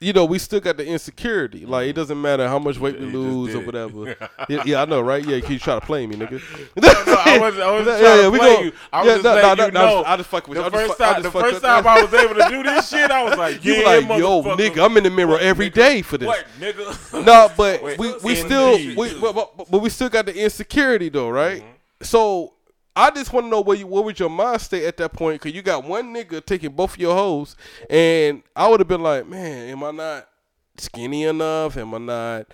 you know, we still got the insecurity. Like it doesn't matter how much weight we lose or whatever. yeah, yeah, I know, right? Yeah, you try to play me, nigga. no, I wasn't, I wasn't Yeah, trying yeah, to we play go- you. I was yeah, just no, letting no, you no, I know. just- I just fuck with the you. First time, the first time I was able to do this shit, I was like, You yeah, like, yo, nigga, I'm in the mirror every day for this. What, nigga? No, but Wait, we we still we but, but, but we still got the insecurity though, right? Mm-hmm. So I just want to know where you what was your mind state at that point? Because you got one nigga taking both of your hoes, and I would have been like, man, am I not skinny enough? Am I not?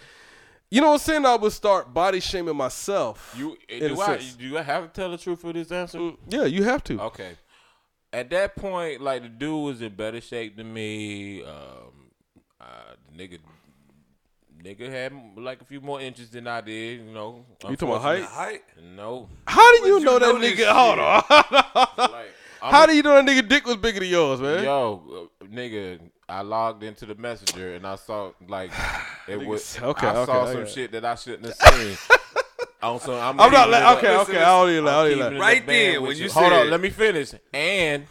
You know what I'm saying? I would start body shaming myself. You do a I, sense. do I have to tell the truth for this answer? Mm, yeah, you have to. Okay. At that point, like the dude was in better shape than me. Um, uh, the nigga, nigga had like a few more inches than I did. You know. You talking about height? Height? No. How do you you know that know this nigga? Hold on. Like, How do you know that nigga dick was bigger than yours, man? Yo, uh, nigga, I logged into the messenger and I saw like it was. okay, I okay, saw I some shit that I shouldn't have seen. On some, I'm, I'm not keeping like okay, listen, okay. I don't even. I I'm don't even. it Right in then, when you hold on, let me finish. And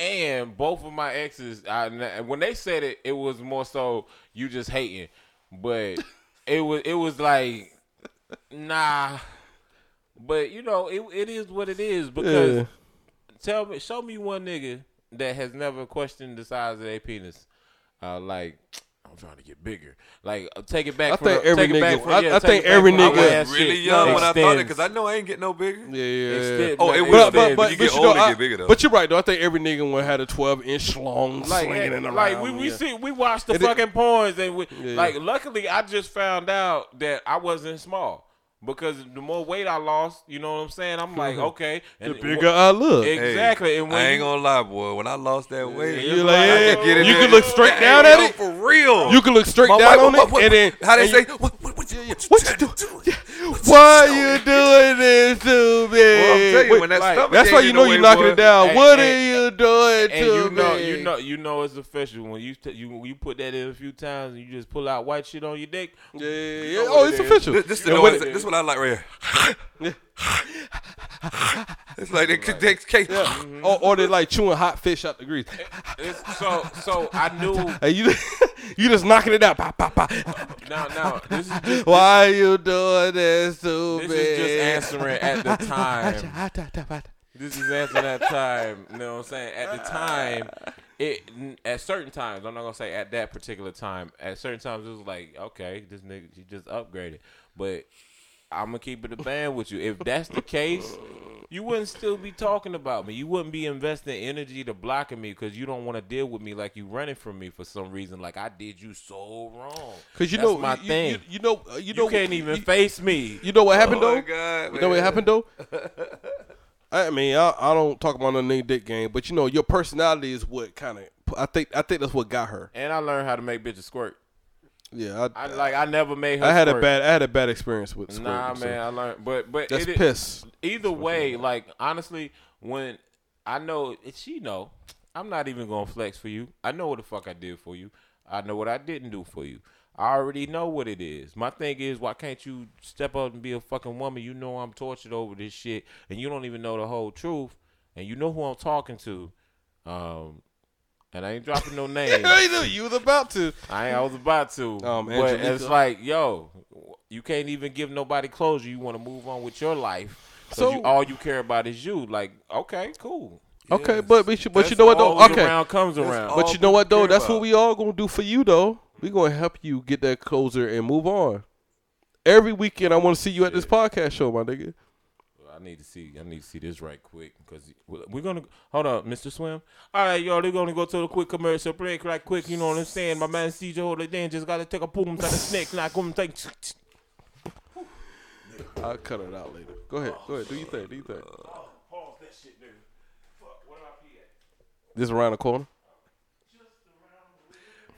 and both of my exes, I, when they said it, it was more so you just hating, but it was it was like nah. But you know, it it is what it is because Yeah. tell me, show me one nigga that has never questioned the size of their penis. Uh, like, I'm trying to get bigger. Like, uh, take it back. I think the, every take it back nigga- from- I- yeah, I think every nigga- way that Really shit young when I thought it because I know I ain't getting no bigger. Yeah, yeah. Extend- Oh, it like, will But, extend. but, but, you get older, know, I, get bigger though. But you're right though. I think every nigga one had a 12 inch long like, slinging it around. like we, we yeah. see we watched the And it- fucking porns and we, Yeah. like luckily I just found out that I wasn't small because the more weight I lost, you know what I'm saying? I'm like okay, and the bigger I look. Hey, exactly. and when I ain't gonna lie, boy. When I lost that weight, You're like, I yeah, could get you there. can look straight Hey, down at it. for real. You can look straight My down wife- on what- it, what- and then how they say, you- what, what, what, yeah, yeah. what, What you doing? Why you doing this to me? Well, I'm telling you, Wait, when that like, stomach that's why you know you're knocking it down. Hey, what hey, are you doing and to you know, me? you know, you know, it's official when you t- you you put that in a few times and you just pull out white shit on your dick. Yeah, yeah, yeah. You know Oh, it's it is. official. This, this, And no, when this, it- this what I like right here. it's like they, they case. Mm-hmm. or, or they like chewing hot fish out the grease. It's, so so I knew Hey, you you just knocking it out. Pop, pop, pop. now now this is just Why you doing this to this me? is just answering at the time. This is answering at the time. You know what I'm saying? At the time, it at certain times. I'm not gonna say at that particular time. At certain times, it was like, okay, this nigga he just upgraded. But I'm gonna keep it a band with you. If that's the case, you wouldn't still be talking about me. You wouldn't be investing energy to blocking me because you don't want to deal with me like you running from me for some reason. Like I did you so wrong. Because you That's know, my you, thing. You, you know, uh, you You, know, can't even you, face me. You know what happened Oh though? God, You know what happened though? I mean, I, I don't talk about no nigga dick game, but you know, your personality is what kind of. I think I think that's what got her. And I learned how to make bitches squirt. Yeah, I, I like I never made her. I had a bad I had a bad experience with squirting. Nah, so man, I learned, but but That's it- piss. Either way, like honestly, when I know she know, I'm not even gonna flex for you. I know what the fuck I did for you. I know what I didn't do for you. I already know what it is. My thing is, why can't you step up and be a fucking woman? You know I'm tortured over this shit, and you don't even know the whole truth, and you know who I'm talking to. Um, and I ain't dropping no names. You was about to. I I was about to. Um, but Angelica. it's like, yo, you can't even give nobody closure. You want to move on with your life. So So- you, all you care about is you. Like, okay, cool. Okay, Yes. but but you, but you know what though? goes Okay, around comes around. but you know what though? That's about. what we all gonna do for you though. We gonna help you get that closer and move on. Every weekend, I want to see you at this podcast show, my nigga. I need to see. I need to see this right quick because we're gonna hold on, Mr. Swim. All right, y'all. They're gonna go to the quick commercial break right quick. You know what I'm saying? My man CJ Holiday just gotta take a boom to the snake. Not gonna take. I'll cut it out later. Go ahead, go ahead. Do you think? Do you think? Pause that shit, nigga. Fuck. Where do I pee at? This around the corner.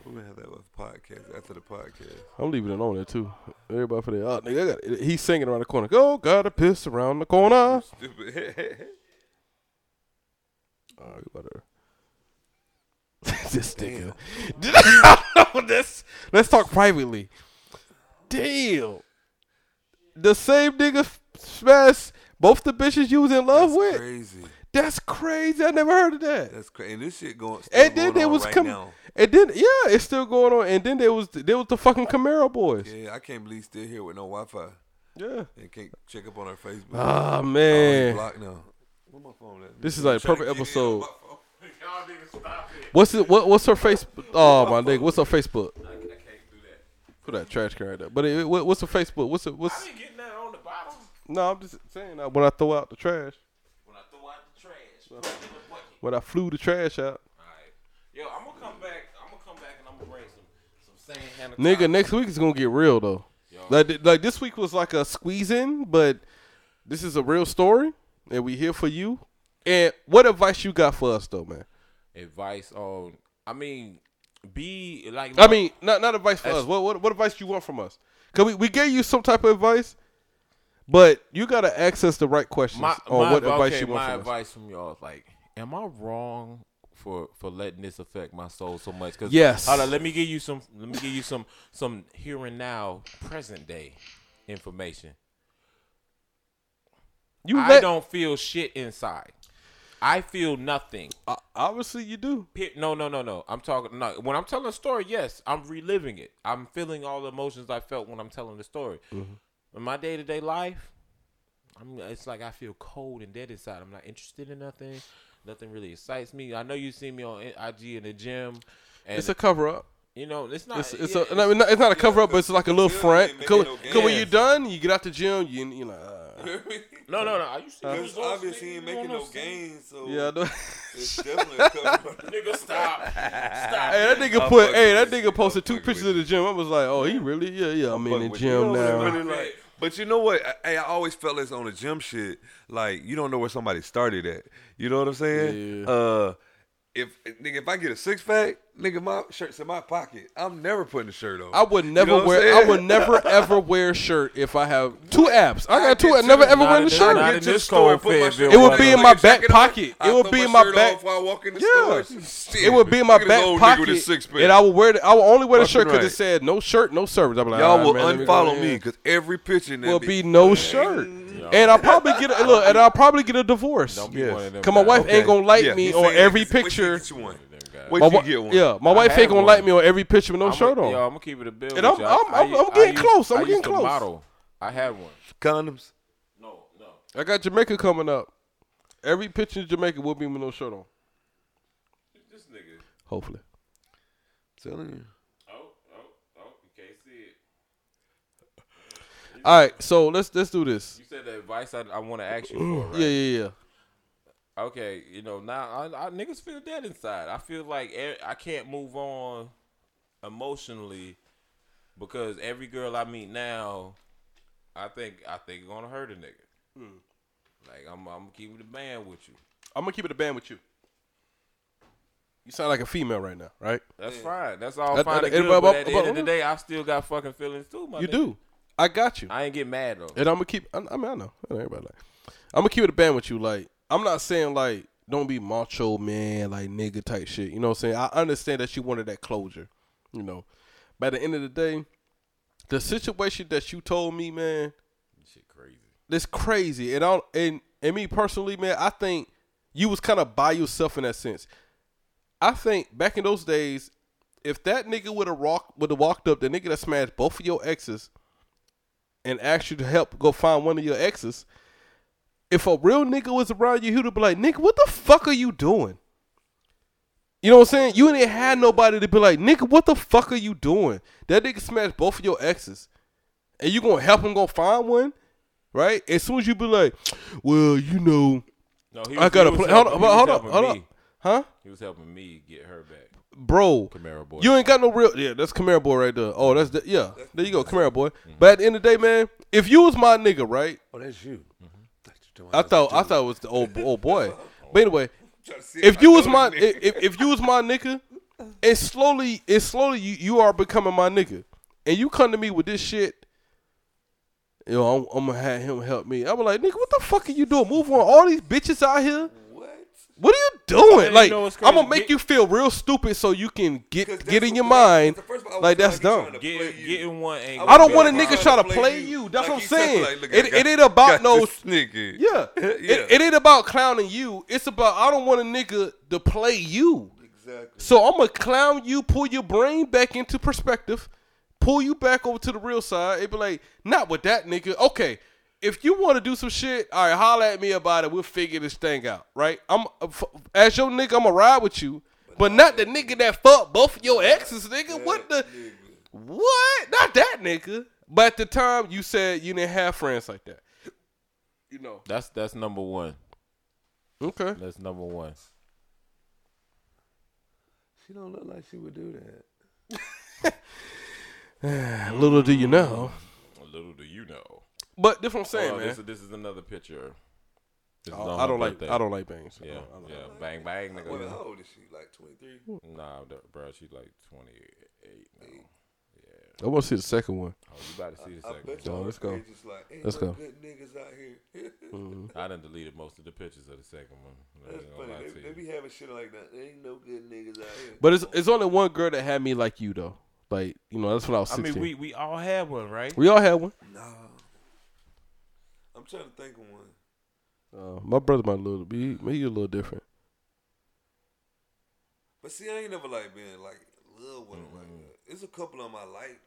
We're gonna have that with podcast after the podcast. I'm leaving it on there too. Everybody for that. Oh, nigga, I got it. He's singing around the corner. Go, gotta piss around the corner. Stupid. All right, better. this nigga. let's let's talk privately. Damn. The same nigga smashed both the bitches you was in love That's with. crazy. That's crazy. I never heard of that. That's crazy. And this shit going. And then going there was right com- now. And then yeah, it's still going on. And then there was there was the fucking Camaro boys. Yeah, I can't believe still here with no Wi-Fi Yeah. and can't check up on our Facebook. Ah Oh, he's man, blocked now. Where my phone at? this is like a perfect episode. on my phone. Y'all niggas stop it. What's it? What, what's her Facebook? Oh my nigga, what's her Facebook? I, I can't do that. Put that trash can right there. But it, what, what's her Facebook? What's it? I What's? been getting that on the bottom No, I'm just saying that when I throw out the trash, when I throw out the trash. Put it in the bucket. when I flew the trash out. Alright. Yo, I'm gonna come back. I'm gonna come back and I'm gonna bring some some sand hand Nigga, next week is gonna get real though. Like, like this week was like a squeeze in, but this is a real story, and we here for you. And what advice you got for us though, man? advice on. I mean, be like. I mean, not not advice for us. What, what what advice you want from us? Cause we, we gave you some type of advice, but you gotta access the right questions my, on my, what advice okay, you want my from us. advice from y'all is like, am I wrong for for letting this affect my soul so much? Cause Yes. Hold on, let me give you some. Let me give you some some here and now, present day information. You I don't feel shit inside. I feel nothing. uh, obviously you do. No, no, no, no. I'm talking. No, when I'm telling a story, yes, I'm reliving it. I'm feeling all the emotions I felt when I'm telling the story. In my day to day life, I'm. It's like I feel cold and dead inside. I'm not interested in nothing. Nothing really excites me. I know you see me on IG in the gym, and It's a cover up. you know it's not. It's, it's yeah, a no, it's not- it's not a cover up, but it's like a little good, front. Cause, no cause when you're done, you get out the gym. You you like, uh, no, no, no. I used to. you was Because obviously he ain't making no gains, so yeah. I know. it's definitely a cover. Nigga, stop. Stop. Hey, that nigga I'm put. fucking Hey, that nigga posted two pictures of the gym. I was like, oh, he really? Yeah, yeah. I'm in the gym you. now. Really like- but you know what? I, I always felt this on the gym shit. Like you don't know where somebody started at. You know what I'm saying? Yeah. Uh, if nigga, if I get a six pack, nigga, my shirt's in my pocket. I'm never putting a shirt on. I would You never know wear. I would never ever wear a shirt if I have two abs. I got two. I never ever wear the shirt. not in this store, cold fit, It would be in my back pocket. It would be in my back- while I walk in the Yeah. It would be in my Look at this back pocket, a and I would wear. The, I would only wear the shirt because it said no shirt, no service. I'm like, Y'all will right, man, let me go unfollow me because every picture Will be no shirt, and I'll probably get a look, and I'll probably get a divorce. Don't be Yes. one of them. Cause my guys. wife Okay. ain't gonna like Yeah, me he on saying every wait till you picture. get you one. Wait My till you wi- get one. Yeah, my I wife had ain't gonna one. like me on every picture with no I'm shirt a, on. Yo, I'm gonna keep it a bill. And I'm- with you. I'm- I- I'm- I- I'm getting I used- close. I'm I getting used to close. Model. I had one. Condoms. No, no. I got Jamaica coming up. Every picture in Jamaica will be with no shirt on. This nigga. Hopefully. Telling you. Oh, oh, oh. You can't see it. All right, so let's let's do this. You said the advice I, I want to ask you for, right? Yeah, yeah, yeah. Okay, you know now I, I niggas feel dead inside. I feel like I can't move on emotionally because every girl I meet now, I think I think gonna hurt a nigga. Hmm. Like I'm I'm keeping the band with you. I'm gonna keep it a band with you. You sound like a female right now, right? That's fine. That's all That- fine that- and it- good. but- But at the but- end of the day, I still got fucking feelings too. My You nigga. do. I got you. I ain't get mad though. And I'm gonna keep. I, I mean, I know. I know everybody like. I'm gonna keep it a band with you. Like, I'm not saying like don't be macho man, like nigga type shit. You know what I'm saying? I understand that you wanted that closure. You know, by the end of the day, the situation that you told me, man, Shit crazy. it's crazy. And I and and me personally, man, I think you was kind of by yourself in that sense. I think back in those days, if that nigga would have rock would have walked up, the nigga that smashed both of your exes, and asked you to help go find one of your exes, if a real nigga was around you, he would be like, nigga, what the fuck are you doing? You know what I'm saying? You ain't had nobody to be like, nigga, what the fuck are you doing? That nigga smashed both of your exes, and you gonna help him go find one, right? As soon as you be like, well, you know, No, he I gotta he was play. Hold on, hold on, hold on, huh? He was helping me get her back. Bro. Camaro boy. You ain't got no real. Yeah, that's Camaro boy right there. Oh, that's the, yeah. There you go, Camaro boy. Mm-hmm. But at the end of the day, man, if you was my nigga, right? Oh, that's you. I thought I thought it was the old old boy. But anyway, if you was my if, if- if you was my nigga, and slowly and slowly you you are becoming my nigga, and you come to me with this shit. You know, I'm, I'm gonna have him help me. I'm like, nigga, what the fuck are you doing? Move on. All these bitches out here. What? What are you doing? Man, you like, know I'm gonna crazy? make you feel real stupid so you can get 'Cause that's get in your mind. first part I Like that's like dumb. Get, play getting one ain't. I I don't want a nigga try to trying to play play you. you. That's Like what I'm saying. like, look, it, got- it ain't about no. this nigga. Yeah, Yeah. It, it ain't about clowning you. It's about I don't want a nigga to play you. Exactly. So I'm gonna clown you, pull your brain back into perspective, pull you back over to the real side. It be like, not with that nigga. Okay, if you want to do some shit, all right, holler at me about it. We'll figure this thing out, right? I'm uh, as your nigga, I'm gonna ride with you, but not the nigga that fucked both of your exes, nigga. What the? What? Not that nigga. But at the time, you said you didn't have friends like that. You know. That's that's number one. Okay. That's number one. She don't look like she would do that. Little do you know. Little do you know. But this what I'm saying, Oh, man. This, is- this is another picture. This is Oh, on I her don't like birthday. I don't like bangs. I Yeah, don't- I don't- yeah. Bang bang, nigga. Wait, how old is she? Like 23? Nah, the- bro, she's like 28 now. Yeah. I want to see the second one. Oh, you about to see the I second bet one. You let's go. Just like, ain't Let's no go. good niggas out here. Mm-hmm. I done deleted most of the pictures of the second one. I That's ain't gonna funny. lie They, to they you. be having shit like that. There ain't no good niggas out here. But it's it's only one girl that had me like you though. Like you know that's when I was I 16. mean, we we all had one, right? we all had one. Nah. I'm trying to think of one. Uh, my brother might a little be he a little different. But see, I ain't never like been like love with Mm-hmm. that. It's a couple of my I like.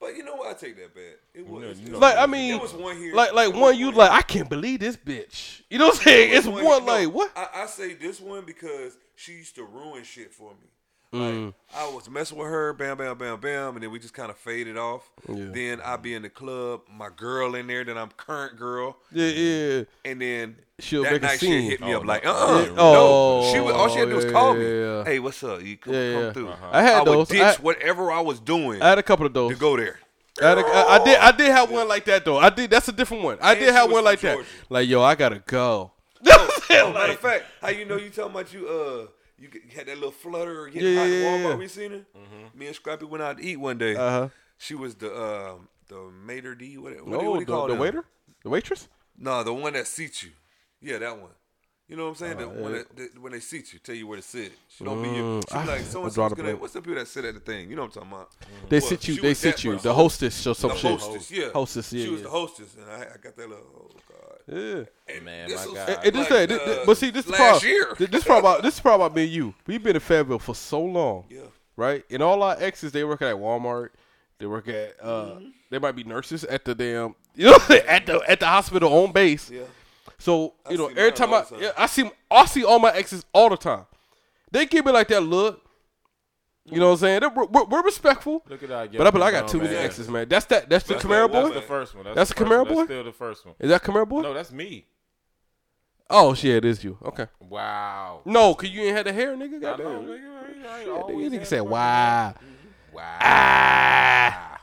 But you know what? I take that back. It was, know- it's- you know- Like I mean, There was one here. like like there one you one like. I can't believe this bitch. You know what I'm saying? There It's was one no, like what? I, I say this one because she used to ruin shit for me. Mm. Like I was messing with her, bam, bam, bam, bam, and then we just kind of faded off. Yeah. Then I'd be in the club, my girl in there, then I'm current girl, Yeah yeah. and then She'll that make a night scene. she hit me Oh, up like, uh, uh Yeah. Oh, no. She was, all she had to do was call yeah, me. yeah. Hey, what's up? You come, Yeah, come yeah. through. I had would those. ditch I- whatever I was doing I had a couple of those. to go there. I, had a, I, I did I did have one like that though. I did that's a different one. I And did have one from like that. Like yo, I gotta go. Oh, matter of fact, how you know you talking about you uh you had that little flutter getting Yeah, hot yeah, in yeah, Walmart yeah. we seen her? Me and Scrappy went out to eat one day. Uh huh. She was the um the maître d' what, what, what do you call the, the them? waiter, the waitress. No, the one that seats you. Yeah, that one. You know what I'm saying? Uh, the, when, it, the, when they seat you, tell you where to sit. She don't be your, Mm, she I- like so and draw so's the gonna. blank. What's the people that sit at the thing? You know what I'm talking about? They Well, sit you. They sit you. person. The hostess or some the shit. hostess, yeah. Hostess, yeah, She was yeah. the hostess, and I, I got that little. God. Yeah. And Man, this my was God. And, and this, like, thing, uh, but see, this the last problem. year. This, this problem. About, this is problem about me and you. We've been in Fayetteville for so long, Yeah. right? And all our exes, they work at Walmart. They work at. uh Mm-hmm. They might be nurses at the damn. You know, at the at the hospital on base. Yeah. So I you know, every time I time. yeah, I see I see all my exes all the time. They give me like that look. You know what I'm saying? They're, we're, we're respectful. Look at that. But I, but I got too many exes, man. That's that. That's the That's Camaro boy. That's the first one. That's, That's the the Camaro boy? That's still the first one. Is that Camaro boy? No, that's me. Oh shit, it is you. Okay. Wow. No, cause you ain't had the hair, nigga. I know, Goddamn. nigga, I ain't- I ain't Nigga, nigga said, "Wow." Wow. Ah.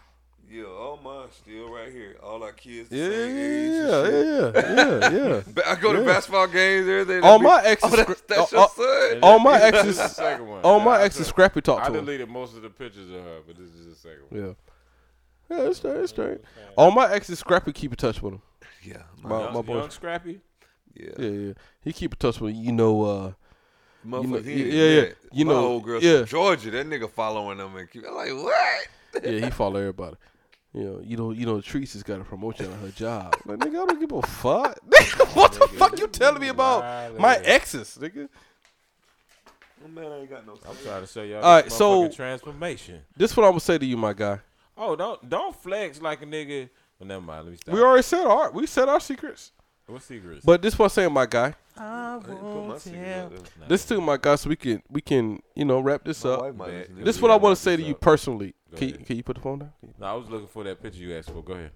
Yeah, all mine still right here. All our kids the Yeah, yeah, same age. yeah, shit. yeah, yeah, yeah, yeah. I go to Yeah. basketball games every day. All my exes, Oh, that's, that's uh, your uh, son. All my This is exes, the second one. all my Yeah, I exes, Scrappy talk I to him. deleted most of the pictures of her, but this is the second one. Yeah, yeah, it's straight, it's straight. All my exes, Scrappy keep in touch with him. Yeah, My, Young, my boy, young Scrappy. yeah. yeah, yeah, he keep in touch with you know. uh You know- ain't yeah, yeah. met. You My know, old girl yeah. from Georgia. That nigga following them and keep. I'm like, what? Yeah, he follow everybody. You know, you know, you know. Treese has got a promotion you on her job. Like, nigga, I don't give a fuck. Nigga, what the fuck you telling me about Right my exes, nigga? Man, I ain't got no. I'm trying to show y'all. All right, so- transformation. This what I'm gonna say to you, my guy. Oh, don't don't flex like a nigga. Well, never mind. Let me stop. We already said our we said our secrets. what secrets? But this what I'm saying, my guy. I I didn't put my secret out there. This too, my guy, so we can we can you know wrap this My up. wife might Man, listen to This this. what I want to say to you personally. Go Can you, can you put the phone down? No, I was looking for that picture you asked for. Go ahead.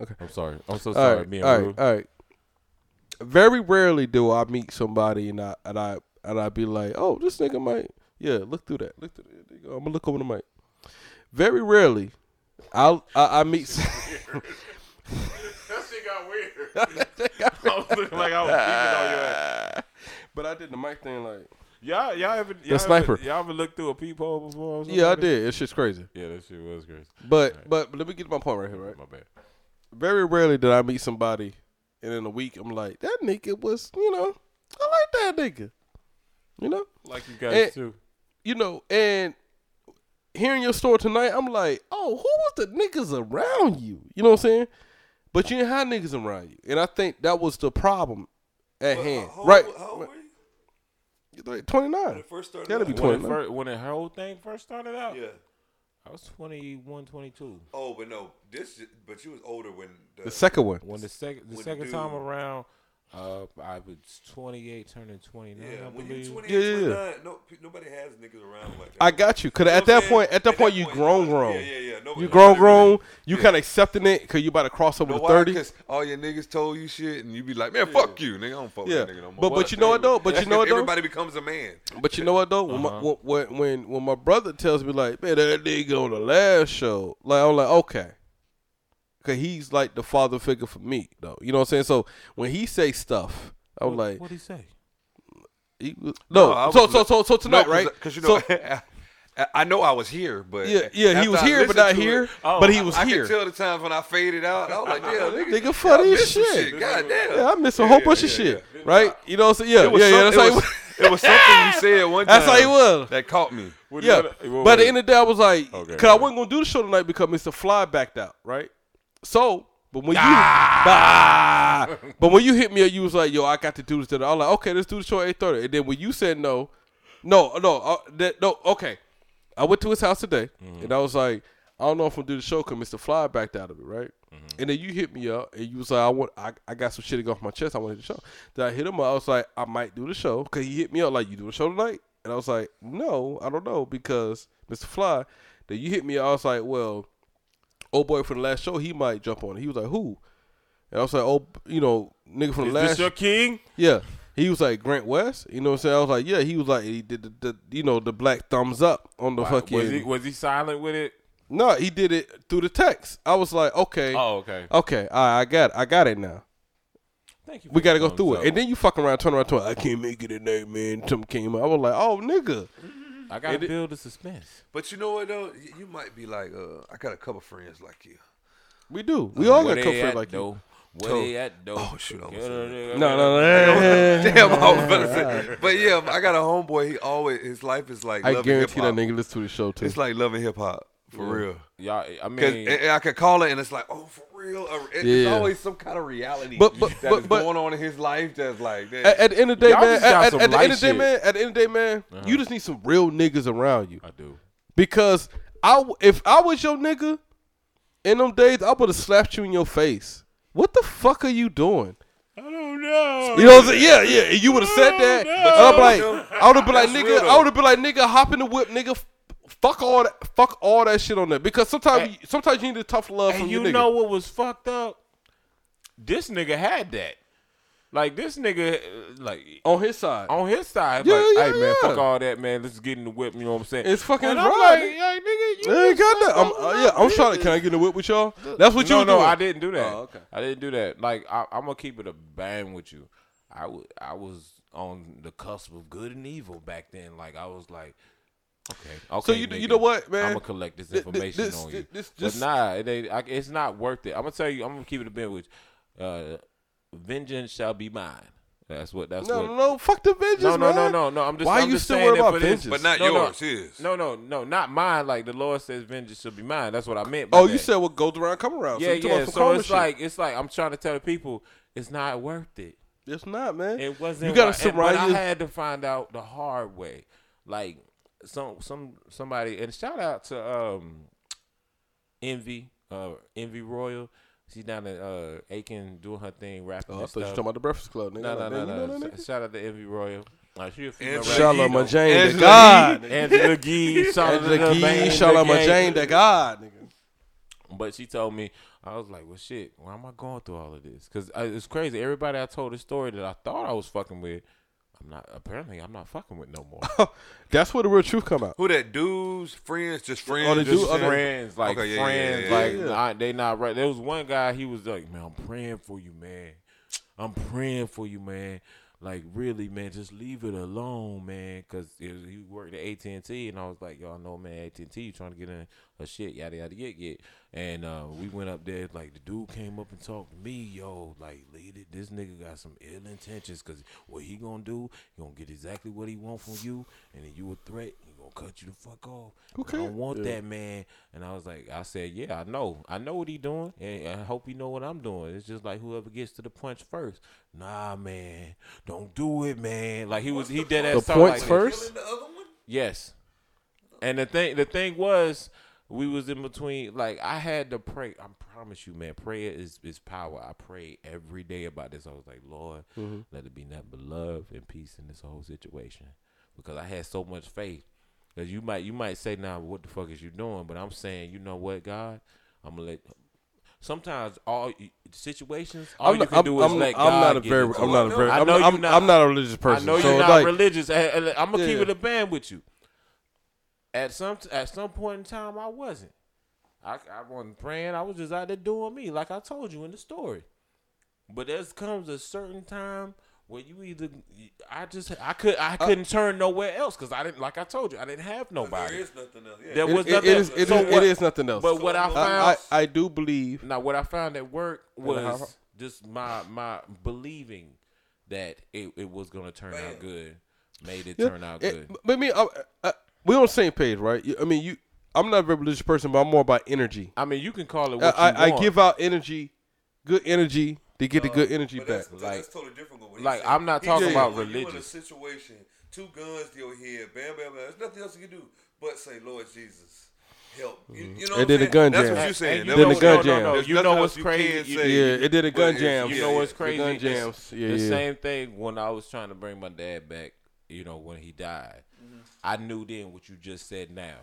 Okay. I'm sorry. I'm so All sorry. right, being all right, rude. all right. Very rarely do I meet somebody and I and I and I be like, oh, this nigga might, yeah, look through that, look through that. There you go. I'm gonna look over the mic. Very rarely, I'll I, I meet. That shit got weird. I was looking like I was peeking on your ass. but I did the mic thing like. Y'all, y'all ever, y'all sniper. Ever, y'all ever looked through a peephole before? Or something Yeah, I that? did. It's just crazy. Yeah, that shit was crazy. But but let me get to my point right here, right? My bad. Very rarely did I meet somebody and in a week I'm like, that nigga was, you know, I like that nigga. You know, Like you guys And- too. you know, and hearing your story tonight, I'm like, oh, who was the niggas around you? You know what I'm saying? But you didn't have niggas around you, and I think that was the problem at hand. How, right? How old were you? Twenty When it first started Gotta out? be When, it 29. first, when the whole thing first started out, Yeah. I was 21, 22. Oh, but no, this. But you was older when the, The second one. When the second the When second dude- time around, uh, I was 28, turning 29, Yeah, I when you believe. 28, Yeah, yeah, yeah. 29, no, pe- nobody has niggas around like that. I got you. Cause You know at what that I'm point, saying? at that point, you grown, yeah, grown. Yeah, yeah, yeah. Nobody, You grown, nobody grown. really- You yeah. kind of accepting it because you about to cross over Know to thirty. Because all your niggas told you shit, and you be like, man, fuck you, nigga. I don't fuck Yeah, with that nigga no more. but but you know what though? But you know what if though? Everybody becomes a man. But you know what though? When, my, when when when my brother tells me like, man, that nigga on the last show, like I'm like, okay, cause he's like the father figure for me though. You know what I'm saying? So when he say stuff, I was like, What'd he say? he was, no. I so was- so so so tonight, no, right? Because you know, So- I, I know I was here, but yeah, yeah, he was I here but not here, it, Oh, but he was here. I here. can tell the times when I faded out. I was like, yeah, nigga, Nigga funny I as missed shit. God damn. Yeah, I missed a Yeah, whole yeah, bunch of yeah, shit, right? You know what I'm saying? Yeah, It was yeah, yeah. That's it how was, was. it was something you said one time. That's how he was. That caught me. What- Yeah, what- what- but at the end of the day, I was like, Okay, because I wasn't gonna do the show tonight because Mr. Fly backed out, right? So, but when you, Ah! Bah! but when you hit me, up, you was like, "Yo, I got to do this." Today. I was like, "Okay, let's do the show at 8.30. And then when you said no, no, no, uh, that, no, okay, I went to his house today, Mm-hmm. and I was like, "I don't know if I'm gonna do the show because Mr. Fly backed out of it, right?" Mm-hmm. And then you hit me up, and you was like, "I want, I, I got some shit to go off my chest. I want to do the show." Then I hit him up. I was like, "I might do the show," because he hit me up like, "You do the show tonight?" And I was like, "No, I don't know," because Mr. Fly. Then you hit me. up. I was like, "Well, old boy from the last show, he might jump on." it. He was like, "Who?" And I was like, "Oh, you know, nigga from Is the this last." your king? Yeah. He was like Grant West, you know what I'm saying? I was like, yeah, he was like he did the, the you know the black thumbs up on the fucking. Was he was he silent with it? no, he did it through the text. I was like, okay, Oh, okay. okay, right, I got, it. I got it now. Thank you. We got to go through thumbs it, and then you fucking around, turn around, turn around. I can't make it there, man. Something came. I was like, oh nigga, I gotta it- build the suspense. But you know what though? You, you might be like, uh, I got a couple friends like you. we do. We all got a at, couple like you. though? Where they at though? Oh, shoot, I almost No, No, no, no. Damn, I was about to say. But yeah, I got a homeboy. He always his life is like I guarantee hip-hop. that nigga listen to the show too. It's like loving hip hop for real. Y'all, I mean, and- and I could call it, and it's like, oh, for real. It- Yeah. It's always some kind of reality But- but- that but- is but- going on in his life. That's like, that. at, at the end of the day, Y'all man. just got At, at the end of the day, man. At the end of the day, man. Uh-huh. You just need some real niggas around you. I do. Because I, w- if I was your nigga in them days, I would have slapped you in your face. What the fuck are you doing? I don't know. You know what I'm saying? Yeah, yeah. You would have said that. And I'm like, I would have been like, nigga. I would have been like, nigga, hop in the whip, nigga. Fuck all that. Fuck all that shit on there. Because sometimes, sometimes you need a tough love from And you know what was fucked up? This nigga had that. Like this nigga, uh, like on his side. on his side, Yeah, like, yeah, hey man, yeah. fuck all that, man. Let's get in the whip. You know what I'm saying? It's fucking And I'm right, like, hey, nigga, you ain't got that. I'm, uh, yeah, I'm trying to. Can I get in the whip with y'all? That's what you no, were no. I didn't do that. Oh, okay. I didn't do that. Like I, I'm gonna keep it a bang with you. I w- I was on the cusp of good and evil back then. Like I was like, okay, okay. So you- you know what, man? I'm gonna collect this Th- th- information this- on you. this- but nah, it ain't, I, it's not worth it. I'm gonna tell you. I'm gonna keep it a bit with you. Uh, vengeance shall be mine. That's what. That's No, what. no, no. Fuck the vengeance, No, no, no, man. no, no. I'm just. Why I'm you just still worried about vengeance? but not no, no. yours. His. No, no, no, not mine. Like the Lord says, vengeance shall be mine. That's what I meant. Oh, you said what goes around, come around. Yeah, so yeah. So it's shit. like it's like I'm trying to tell the people it's not worth it. it's not, man. It wasn't. You gotta wor- and- surround I had to find out the hard way. Like some some somebody and shout out to um Envy uh Envy Royal. She's down at uh Aiken doing her thing, rapping Oh, I thought you stuff. talking about the Breakfast Club, nigga. no, no, Like, no, man, you know no. Sh- Shout out to Envy Royal. Uh, she a female Angela rapper. Shout Yee, out my. Jane to God. nigga. Angela Yee, shout out to Angela the Yee, bang, shout the my. Jane to God, nigga. But she told me, I was like, well, shit, why am I going through all of this? Because it's crazy. Everybody I told a story that I thought I was fucking with, I'm not, apparently, I'm not fucking with no more. That's where the real truth come out. Who that? Dudes, friends, just friends. Oh, the just dude- oh, friends, like Okay, yeah, yeah, friends, yeah, like yeah. nah, they not right. There was one guy, he was like, man, I'm praying for you, man. I'm praying for you, man. Like really, man, just leave it alone, man. Cause it was, he worked at AT and T, and I was like, y'all know, man, AT and T, trying to get in a shit, yada yada yada yet. And uh, we went up there, like the dude came up and talked to me, yo, like lady, this nigga got some ill intentions, cause what he gonna do, he gonna get exactly what he want from you, and then you a threat, he gonna cut you the fuck off. Okay. I don't want that man. And I was like, I said, yeah, I know, I know what he doing, and I hope he know what I'm doing. It's just like whoever gets to the punch first. Nah, man, don't do it, man. Like he was, he did that. The points first. The other one? Yes. And the thing the thing was we was in between like I had to pray. I promise you, man, prayer is is power. I pray every day about this. I was like, Lord, mm-hmm. let it be nothing but love and peace in this whole situation. Because I had so much faith. Cause you might you might say, now what the fuck is you doing? But I'm saying, you know what, God? I'm gonna let sometimes all situations all I'm you not, can I'm, do is I'm, let I'm God not a very. I'm not a very. I I'm, know I'm, you're not- I'm not a religious person. I know you're not like, religious. I'm gonna keep Yeah. it a band with you. At some at some point in time, I wasn't. I I wasn't praying. I was just out there doing me, like I told you in the story. But there comes a certain time where you either I just I could I uh, couldn't turn nowhere else because I didn't like I told you I didn't have nobody. There is nothing else. Yeah. There it, was it- nothing. it is. It so is- what- it is nothing else. But what I found, I, I I do believe. now, what I found at work how- was just my my believing that it, it was gonna turn out good, made it turn out it- good. But me, I, I, we on the same page, right? I mean, you. I'm not a very religious person, but I'm more about energy. I mean, you can call it I, what you I, I give out energy, good energy to get the good energy But back. that's, Like- that's totally different. With what like, said. I'm not talking said about when You in a religious. situation, two guns to your head, bam, bam, bam. There's nothing else you can do but say, Lord Jesus, help. You, you know Mm-hmm. It what I'm did a saying? gun That's jam. what you're saying. And That's Did what the gun jam. No, no, There's you know what's crazy? You- yeah, it did a gun it's- jam. You know what's crazy? gun This- jams. Yeah, the same thing when I was trying to bring my dad back. You know, when he died, Mm-hmm. I knew then what you just said. Now,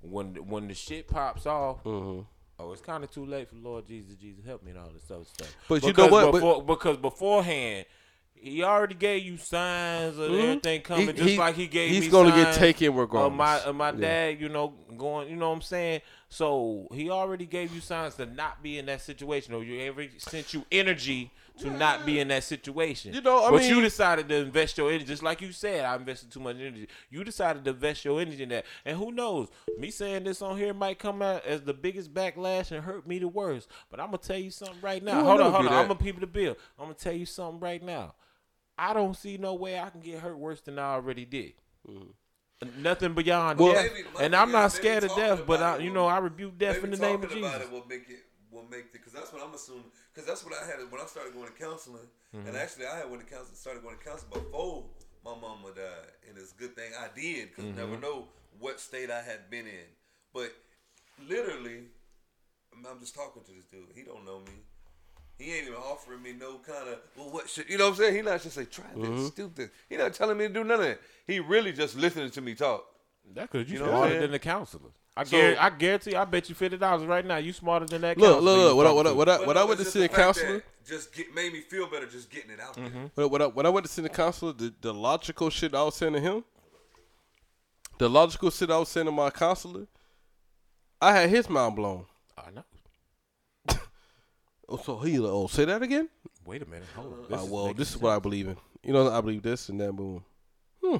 when when the shit pops off. Mm-hmm. Oh, it's kind of too late for Lord Jesus, Jesus help me and all this other stuff. But you know what? But- because beforehand, he already gave you signs of everything coming, He- just he- like he gave he's gonna get taken Of regardless. my of my Yeah. dad, you know, going, you know what I'm saying. So he already gave you signs to not be in that situation, or you ever sent you energy to not be in that situation. You know, I but mean- you decided to invest your energy, just like you said. I invested too much energy. You decided to invest your energy in that, and who knows? Me saying this on here might come out as the biggest backlash and hurt me the worst. But I'm gonna tell you something right now. Hold on, hold on. that. I'm gonna people the bill. I'm gonna tell you something right now. I don't see no way I can get hurt worse than I already did. Mm-hmm. Nothing beyond Well- death, and I'm not scared of death. But I, you know, I rebuke death in the name of Jesus. about it will make it will make it because that's what I'm assuming. Because that's what I had when I started going to counseling. Mm-hmm. And actually, I had went to counseling, started going to counseling before my mama died, and it's a good thing I did because Mm-hmm. never know what state I had been in. But literally, I'm- I'm just talking to this dude. He don't know me. He ain't even offering me no kind of well, what should you know? what I'm saying he not just say try this, Mm-hmm. do this. He not telling me to do none of that. He really just listening to me talk. That could you, You know what I'm smarter saying? than the counselor. I, So- guarantee, I guarantee. I bet you fifty dollars right now. You smarter than that. Look, look, look. What I, talking what I, to. what I, what I went to see a the counselor. Just get, made me feel better just getting it out there. What, what, I, what I went to see the counselor, the, the logical shit I was saying to him, the logical shit I was saying to my counselor, I had his mind blown. I know. Oh, so he like, oh, say that again? Wait a minute. Hold on. Uh, is well, making this is sense. what I believe in. You know, I believe this and that. Boom. Hmm.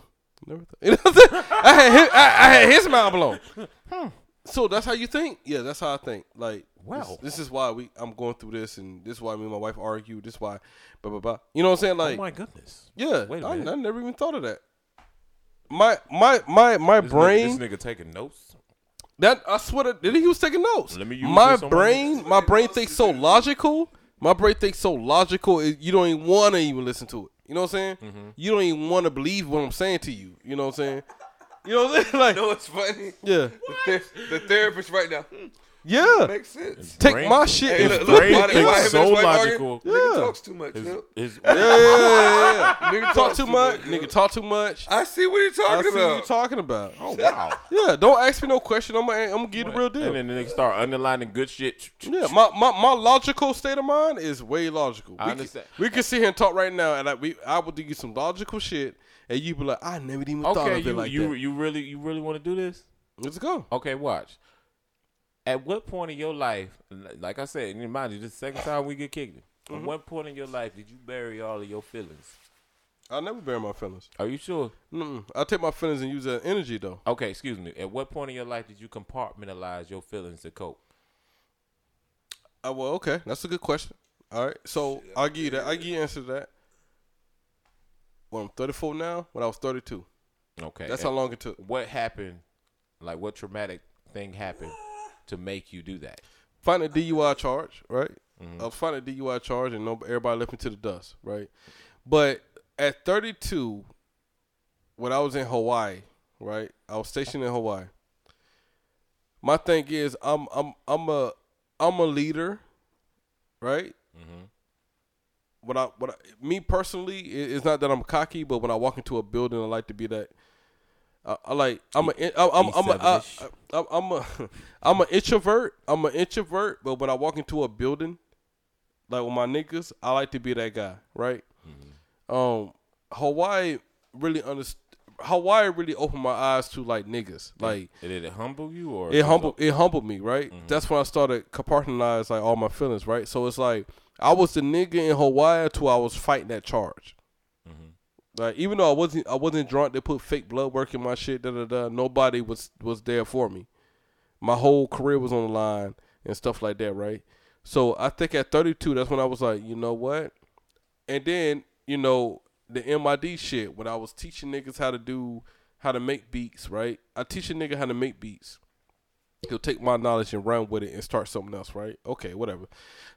Never thought. You know what I'm saying? I had his, I, I had his mind blown. Hmm. So that's how you think? Yeah, that's how I think. Like, Wow. this, this is why we. I'm going through this, and this is why me and my wife argue. This is why, blah blah blah. You know what I'm saying? Like, oh my goodness. yeah, Wait a I, minute. I never even thought of that. My my my my This brain. Nigga, this nigga taking notes. That I swear to did he was taking notes. Let me use my this on my brain, my brain thinks so logical. My brain thinks so logical. it- You don't even want to even listen to it. You know what I'm saying? Mm-hmm. You don't even want to believe what I'm saying to you. You know what I'm saying? You know what I'm saying? Like, You know what's funny? yeah, The, ther- the therapist right now. Yeah. Makes sense. Take Brain- my shit Hey, and look, flip look, it. why- thinks why so his logical. arguing? Nigga Yeah. talks too much. His, his, Yeah, yeah, yeah, yeah. Nigga talk too much. yo. Nigga, talk too much. I see what he's I talking see what about. you're talking about. oh wow. Yeah, don't ask me no question. I'm gonna, I'm gonna give you the real deal. And then the nigga start underlining good shit. Yeah, my, my, my logical state of mind is way logical. I we understand. Can, we can sit here and talk right now, and I, we I would give you some logical shit, and you be like, I never even thought of you it like you that. you really you really want to do this? Let's go. Okay, watch. At what point in your life, like I said, and mind you, this is the second time we get kicked. Mm-hmm. At what point in your life did you bury all of your feelings? I never bury my feelings. Are you sure? Mm-mm. I take my feelings and use that energy though. Okay, excuse me. At what point in your life did you compartmentalize your feelings to cope? Uh, well, okay, that's a good question. All right, so I'll give you that. I'll give you answer to that. Well, I'm 34 now. When I was 32, Okay. that's and how long it took. What happened? Like, what traumatic thing happened to make you do that? Find a DUI charge, right? Mm-hmm. Uh, I was finding a DUI charge, and no, everybody left me to the dust, right? But at 32, when I was in Hawaii, right? I was stationed in Hawaii. My thing is, I'm I'm I'm a I'm a leader, right? Mm-hmm. When I when I, me personally, it- it's not that I'm cocky, but when I walk into a building, I like to be that. I, I like I'm a I'm I'm I'm a, I, E7-ish. I, I'm a I'm an introvert. I'm an introvert, but when I walk into a building, like with my niggas, I like to be that guy, right? Um, Hawaii really underst- Hawaii really opened my eyes to like niggas, like Did it humble you or it humbled it humbled me, right? That's when I started compartmentalize like all my feelings, right? So it's like I was the nigga in Hawaii till I was fighting that charge. Like even though I wasn't I wasn't drunk, they put fake blood work in my shit. Da da da. Nobody was was there for me. My whole career was on the line and stuff like that, right? So I think at 32, that's when I was like, you know what? And then you know the MID shit when I was teaching niggas how to do how to make beats, right? I teach a nigga how to make beats. He'll take my knowledge and run with it and start something else, right? Okay, whatever.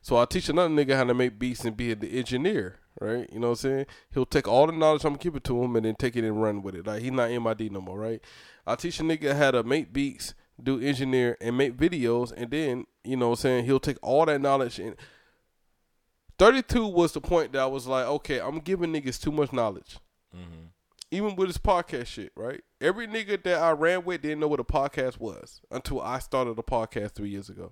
So I'll teach another nigga how to make beats and be the engineer, right? You know what I'm saying? He'll take all the knowledge I'm giving to him and then take it and run with it. Like he's not MID no more, right? I'll teach a nigga how to make beats, do engineer, and make videos, and then you know what I'm saying he'll take all that knowledge and 32 was the point that I was like, okay, I'm giving niggas too much knowledge. Mm-hmm. Even with this podcast shit, right? Every nigga that I ran with didn't know what a podcast was until I started a podcast three years ago.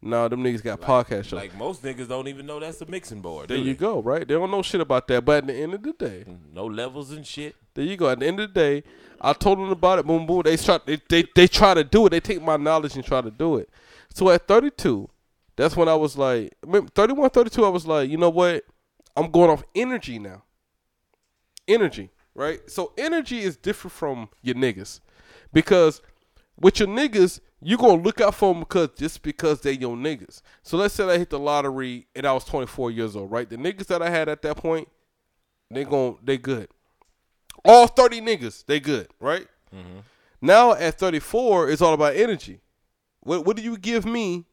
Now them niggas got podcast shows. Like most niggas don't even know that's a mixing board. there you they? go, right? They don't know shit about that. But at the end of the day, mm, No levels and shit. there you go. At the end of the day, I told them about it. Boom, boom. They try. They, they they try to do it. They take my knowledge and try to do it. So at 32, that's when I was like, remember, 31, 32. I was like, you know what? I'm going off energy now. Energy, right? So energy is different from your niggas, because with your niggas, you gonna look out for them because just because they your niggas. So let's say I hit the lottery and I was 24 years old, right? The niggas that I had at that point, they gon' they good. All 30 niggas, they good, right? Mm-hmm. Now at 34, it's all about energy. What what do you give me?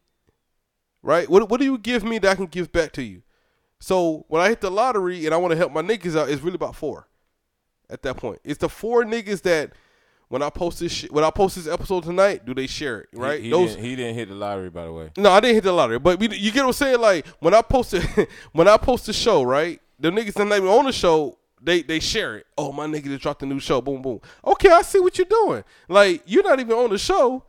Right? What what do you give me that I can give back to you? So when I hit the lottery and I want to help my niggas out, it's really about four. At that point, it's the four niggas that when I post this shit, when I post this episode tonight, do they share it? Right? He, he Those didn't, he didn't hit the lottery, by the way. no, I didn't hit the lottery, but we, you get what I'm saying. Like when I post posted, when I post the show, right? The niggas that not even on the show, they they share it. Oh, my nigga just dropped a new show. Boom, boom. Okay, I see what you're doing. Like you're not even on the show,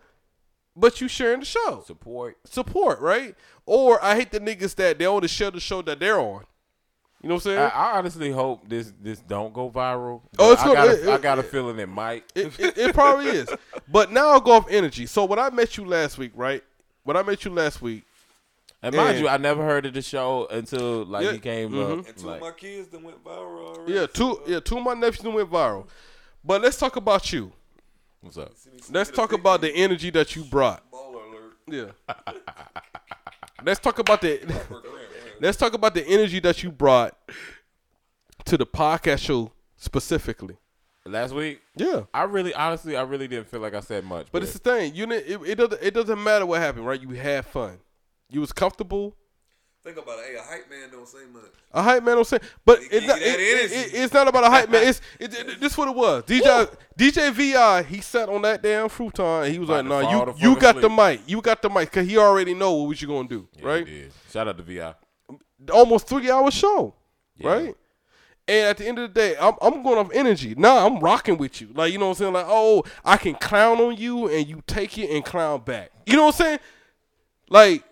but you sharing the show. Support. Support, right? Or I hate the niggas that they only share the show that they're on. You know what I'm saying? I, I honestly hope this this don't go viral. Oh, it's I gonna- got, it- a, I it- got a feeling it might. it, it, it probably is. But now I'll go off energy. So when I met you last week, right? When I met you last week, And mind and- you, I never heard of the show until like Yeah, he came mhm. up. And two like, of my kids that went viral already. yeah, two yeah, two of my nephews done went viral. But let's talk about you. what's up? Let's talk about the energy that you brought. Baller alert. Yeah. let's talk about the Let's talk about the energy that you brought to the podcast show specifically. Last week, Yeah. I really, honestly, I really didn't feel like I said much. But it's the thing, you didn't, it, it doesn't it doesn't matter what happened, right? You had fun. You was comfortable. Think about it. Hey, a hype man don't say much. A hype man don't say, but He it's not, it- it- it- it's not about a hype man. It's it, it, this what it was. DJ DJ Vi he sat on that damn futon and he was About like, to "Nah, you you fucking got the mic. You got the mic because he already know what you gonna do, Yeah, right? he did. Shout out to Vi. Almost three hour show, Yeah. right? And at the end of the day, I'm I'm going off energy. Nah, I'm rocking with you. Like you know what I'm saying? Like oh, I can clown on you and you take it and clown back. You know what I'm saying? Like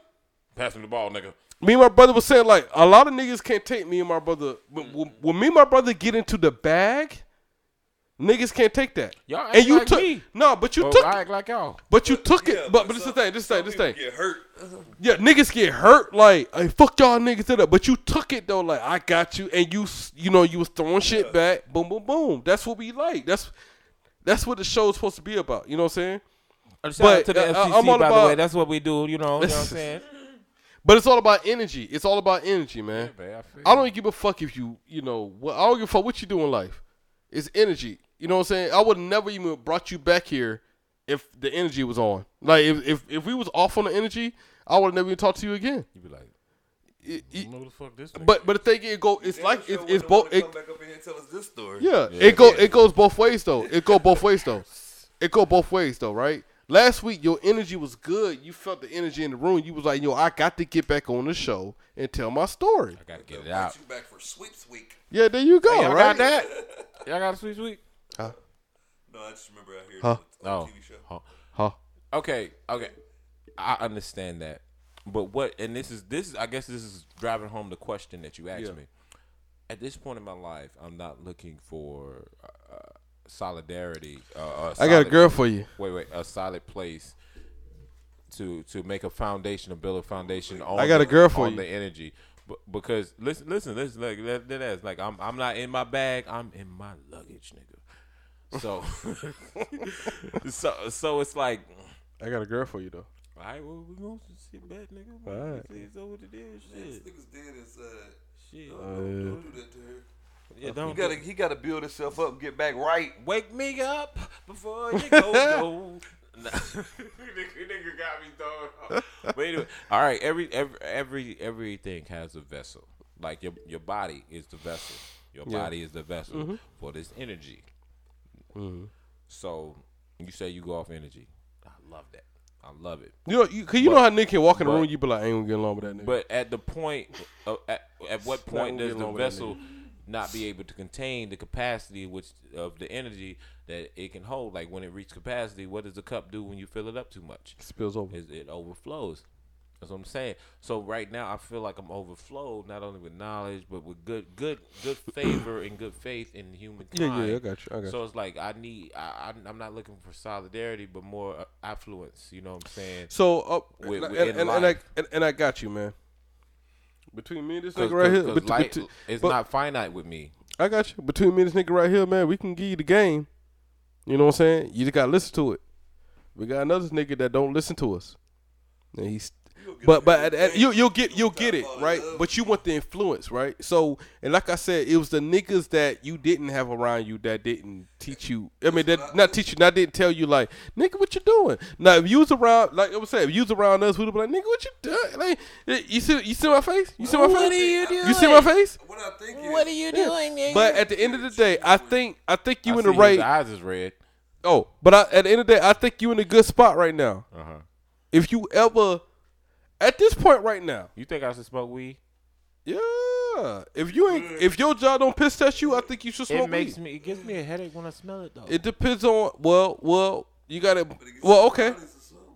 Pass the ball, nigga. me and my brother was saying like a lot of niggas can't take me and my brother. When, when me and my brother get into the bag, Niggas can't take that. Y'all act and you like took me. no, but you Well, took I act like y'all. but you took Yeah, it. But but this is some- the thing. This thing. This thing. Get hurt. Yeah, niggas get hurt. Like, hey, fuck y'all niggas to that. But you took it though. Like, I got you, and you, s- you know, you was throwing shit back. Boom, boom, boom. That's what we like. That's that's what the show's supposed to be about. You know what I'm saying? Shout But, out to the uh, I'm all by the about- way. That's what we do. You know, you know what I'm saying? But it's all about energy. It's all about energy, man. man, I I don't give a fuck if you, you know, what, I don't give a fuck what you do in life. It's energy. You know what I'm saying? I would never even brought you back here if the energy was on. Like if if, if we was off on the energy, I would have never even talk to you again. You'd be like, It- it- who the fuck this nigga? but but the thing is, it go. It's like Damn it's, it's both. It, Come back up here and tell us this story. yeah, Yeah. it go. It goes both ways though. It go both ways though. It go both ways though, right? Last week your energy was good. You felt the energy in the room. You was like, yo, I got to get back on the show and tell my story. I gotta get it out. you back for sweeps week. Yeah, there you go. Y'all right? got that? Y'all got a sweet sweet? No, I just remember I here Huh? on Oh. TV show. Huh. Huh? Okay, okay. I understand that. But what and this is this is I guess this is driving home the question that you asked Yeah. me. At this point in my life, I'm not looking for uh, uh, solidarity. Uh, a I got a girl for you. Wait, wait, a solid place to to make a foundation, to build a foundation on. I got a the- girl for you. the energy. But because listen, listen, listen, like that, that is like I'm I'm not in my bag. I'm in my luggage, nigga. So, so so it's like, I got a girl for you though. all right, well we gonna sit back, nigga. All right. Please over the there, This shit, nigga's dead inside. shit. Don't, don't do that to her. Yeah, don't gotta, he gotta build himself up, get back right. wake me up before you go. go. Nah. nigga, nigga got me throwing. But anyway, all right. Every every every everything has a vessel. Like your your body is the vessel. Your Yeah. body is the vessel Mm-hmm. for this energy. So you say you go off energy. I love that. I love it. You know, you, cause you know how Nick can walk in the but- room, you be like, I ain't gonna get along with that nigga. But at the point, uh, at, at what point does the along with that vessel not be able to contain the capacity which of the energy that it can hold? Like when it reaches capacity, what does the cup do when you fill it up too much? It spills over. Is it overflows? That's what I'm saying. So right now, I feel like I'm overflowed, not only with knowledge, but with good, good, good favor and good faith in humankind. Yeah, yeah, I got you. I got so it's like I need. I, I'm not looking for solidarity, but more uh, affluence. You know what I'm saying? So, uh, With- and, and, in and, I and, and I got you, man. Between me and this nigga right here, bet- it's but- not finite with me. I got you. Between me and this nigga right here, man, we can give you the game. You know what I'm saying? You just gotta listen to it. We got another nigga that don't listen to us, and he's. But but at, at, you you'll get you'll get it right. But you want the influence, right? So and like I said, it was the niggas that you didn't have around you that didn't teach you. I mean, that not teach you, not didn't tell you like, nigga, what you doing? Now if you was around, like I was saying, if you was around us, we'd be like, nigga, what you doing? Like, you see, you see my face? You see my face? What are you doing? You see my face? What I think is, What are you doing, nigga? But at the end of the day, I think I think you I in the right. His eyes is red. Oh, but I, at the end of the day, I think you in a good spot right now. Uh huh. If you ever, at this point right now, You think I should smoke weed? yeah. If you ain't, if your job don't piss test you, I think you should smoke It makes weed. me. It gives me a headache when I smell it though. It depends on. Well, well, you gotta. Well, okay.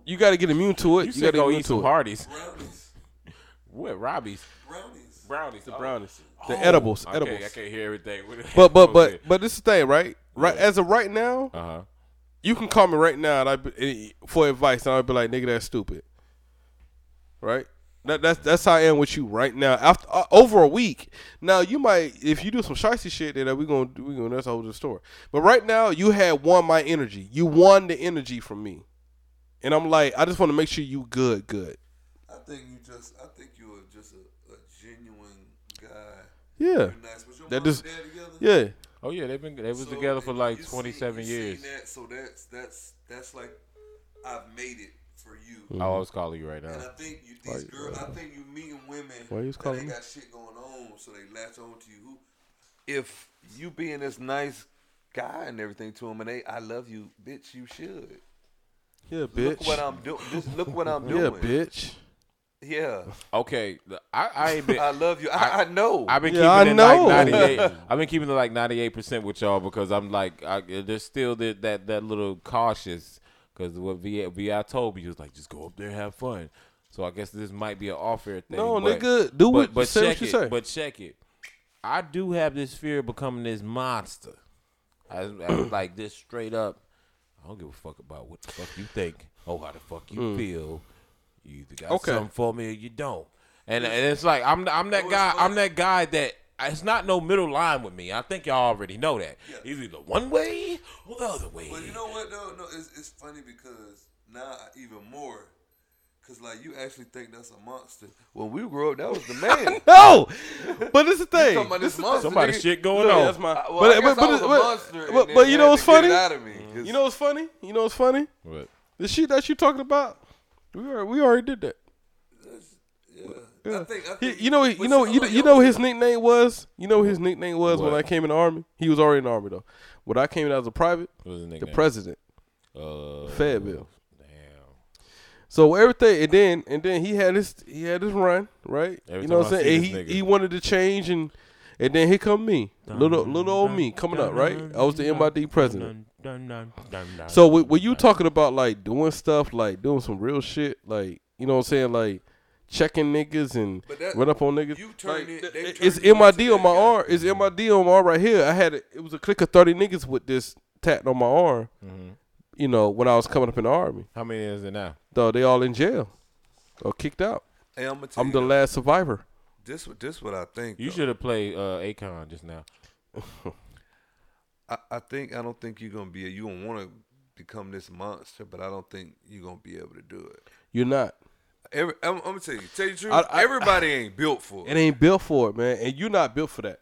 You gotta get immune to it. you You, said gotta go get immune eat some to it. Hardee's. brownies, What Robbie's? brownies. Brownies. The Brownies. The edibles. Okay, edibles. I can't hear everything. But but but but this is the thing, right? Right as of right now, Uh huh. you can call me right now and I be, for advice, and I'll be like, nigga, that's stupid. Right? That, that's that's how I am with you right now. After uh, over a week, now you might if you do some shicey shit, then we gonna we gonna that's a whole other story. But right now, you had won my energy. You won the energy from me, and I'm like, I just want to make sure you good, good. I think you just, I think you are just a, a genuine guy. Yeah, You're nice. Was your That mom just- and dad together? yeah. Oh yeah, they've been they was So, together for like you see- 27 you seen years. That, so that's that's that's like I've made it for you. I mm-hmm. always call you right now. And now. I think you these girls, I think you meeting women Why you was that calling ain't me? got shit going on, so they latch on to you. Who, if you being this nice guy and everything to them, and they, I love you, bitch, you should. Yeah, bitch. Look what I'm doing. Just look what I'm yeah, doing. bitch. Yeah, Okay, I I ain't been. I love you. I, I know. I've been Yeah, I keeping it know. like 98. I've been keeping it like 98 percent with y'all because I'm like, I, there's still that that that little cautious because what Vi Vi told me he was like, just go up there and have fun. So I guess this might be an off air thing. No, but, nigga, do but, what- but say check you it. say. But check it. I do have this fear of becoming this monster I, I like this straight up. I don't give a fuck about what the fuck you think. Oh, how the fuck you mm. feel. You either got Okay. something for me or you don't. And and it's like I'm I'm that guy. I'm that guy that it's not no middle line with me. I think y'all already know that. It's either one way or the other way. But you know what though? No, it's, it's funny because now even more, cause like you actually think that's a monster. When we grew up, that was the man. No, but this is the thing. talking about This this monster. Somebody nigga. shit going Look, on. that's my- I- well, but- I but- but- I was a but- monster. but- but you know what's funny? out of me, 'cause- You know what's funny? You know what's funny? What? The shit that you talking about, we already, we already did that. I think, I He, you know, you know, you, hold you know, his nickname was. You know, what his nickname was when I came in the army. He was already in the army though. When I came in as a private, What was his the president, Uh, Fayetteville. Damn. So everything, and then and then he had his he had his run right. Every you know what I'm saying? he nigga. he wanted to change and and then here come me, little little old me coming up right. I was the MID president. So when, when you talking about like doing stuff like doing some real shit like you know what I'm saying like checking niggas and But that- run up on niggas. you turned like, it- th- they it's turned you MID on my guy. arm. It's MID on my arm right here. I had it. It was a click of thirty niggas with this tat on my arm. Mm-hmm. You know when I was coming up in the army. How many is it now? Though they all in jail or kicked out. Hey, I'm, I'm the though, last survivor. This, what- this what I think. You should have played uh, Akon just now. I, I think I don't think you're gonna be. A, you gonna want to become this monster, but I don't think you're gonna be able to do it. You're not. Every, I'm, I'm gonna tell you, tell you the truth. I- I- everybody ain't built for it. It ain't built for it, man. And you're not built for that.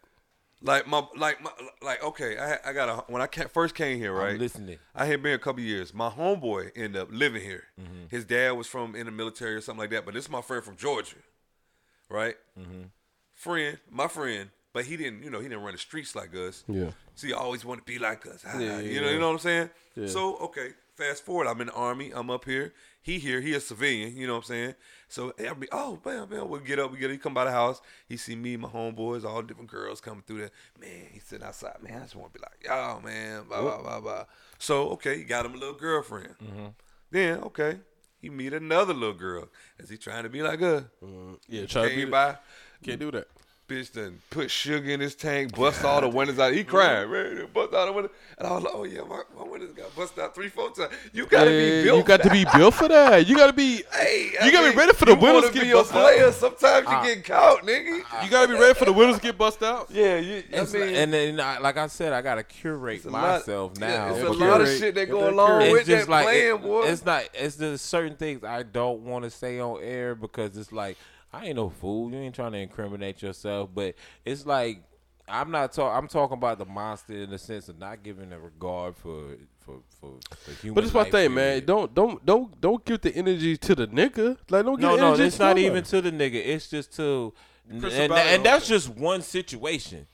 Like my, like my, like okay. I, I got a when I ca- first came here, right? I'm listening. I had been a couple years. My homeboy ended up living here. Mm-hmm. His dad was from in the military or something like that. But this is my friend from Georgia, right? Mm-hmm. Friend, my friend, but he didn't. You know, he didn't run the streets like us. Yeah. So he always wanted to be like us. Ah, Yeah, you know, yeah. you know what I'm saying? Yeah. So okay, fast forward. I'm in the army. I'm up here. He here. He a civilian. You know what I'm saying? So I'll be oh man, bam. We'll get up. We get. He come by the house. He see me, my homeboys, all different girls coming through there. Man, he sitting outside. Man, I just want to be like y'all, man. Blah blah blah blah. So okay, he got him a little girlfriend. Mm-hmm. Then okay, he meet another little girl. Is he trying to be like her? Mm-hmm. Yeah, try to be by. Can't do that. Bitch done put sugar in his tank, bust all the windows out. He crying, man. Bust all the windows. And I was like, oh yeah, my, my windows got busted out three, four times. You gotta Yeah, be built. you got to be built for that. You got to be. Hey, you gotta be ready for the you windows wanna get be a busted out. player. Sometimes you get caught, nigga. You got to be ready for the windows to get bust out. yeah, you. I mean, like- and then, like I said, I gotta curate a lot- myself yeah, now. it's a because lot of shit that go along curate. with just that like playing, it- boy. it's not. It's just certain things I don't want to say on air because it's like I ain't no fool. You ain't trying to incriminate yourself, but it's like I'm not talking. I'm talking about the monster in the sense of not giving a regard for for for, for human. But it's my life, thing, man. Don't don't don't don't give the energy to the nigga. Like don't give No, the no, energy it's to not nobody. even to the nigga. It's just to, and, Chris and, that's just one situation.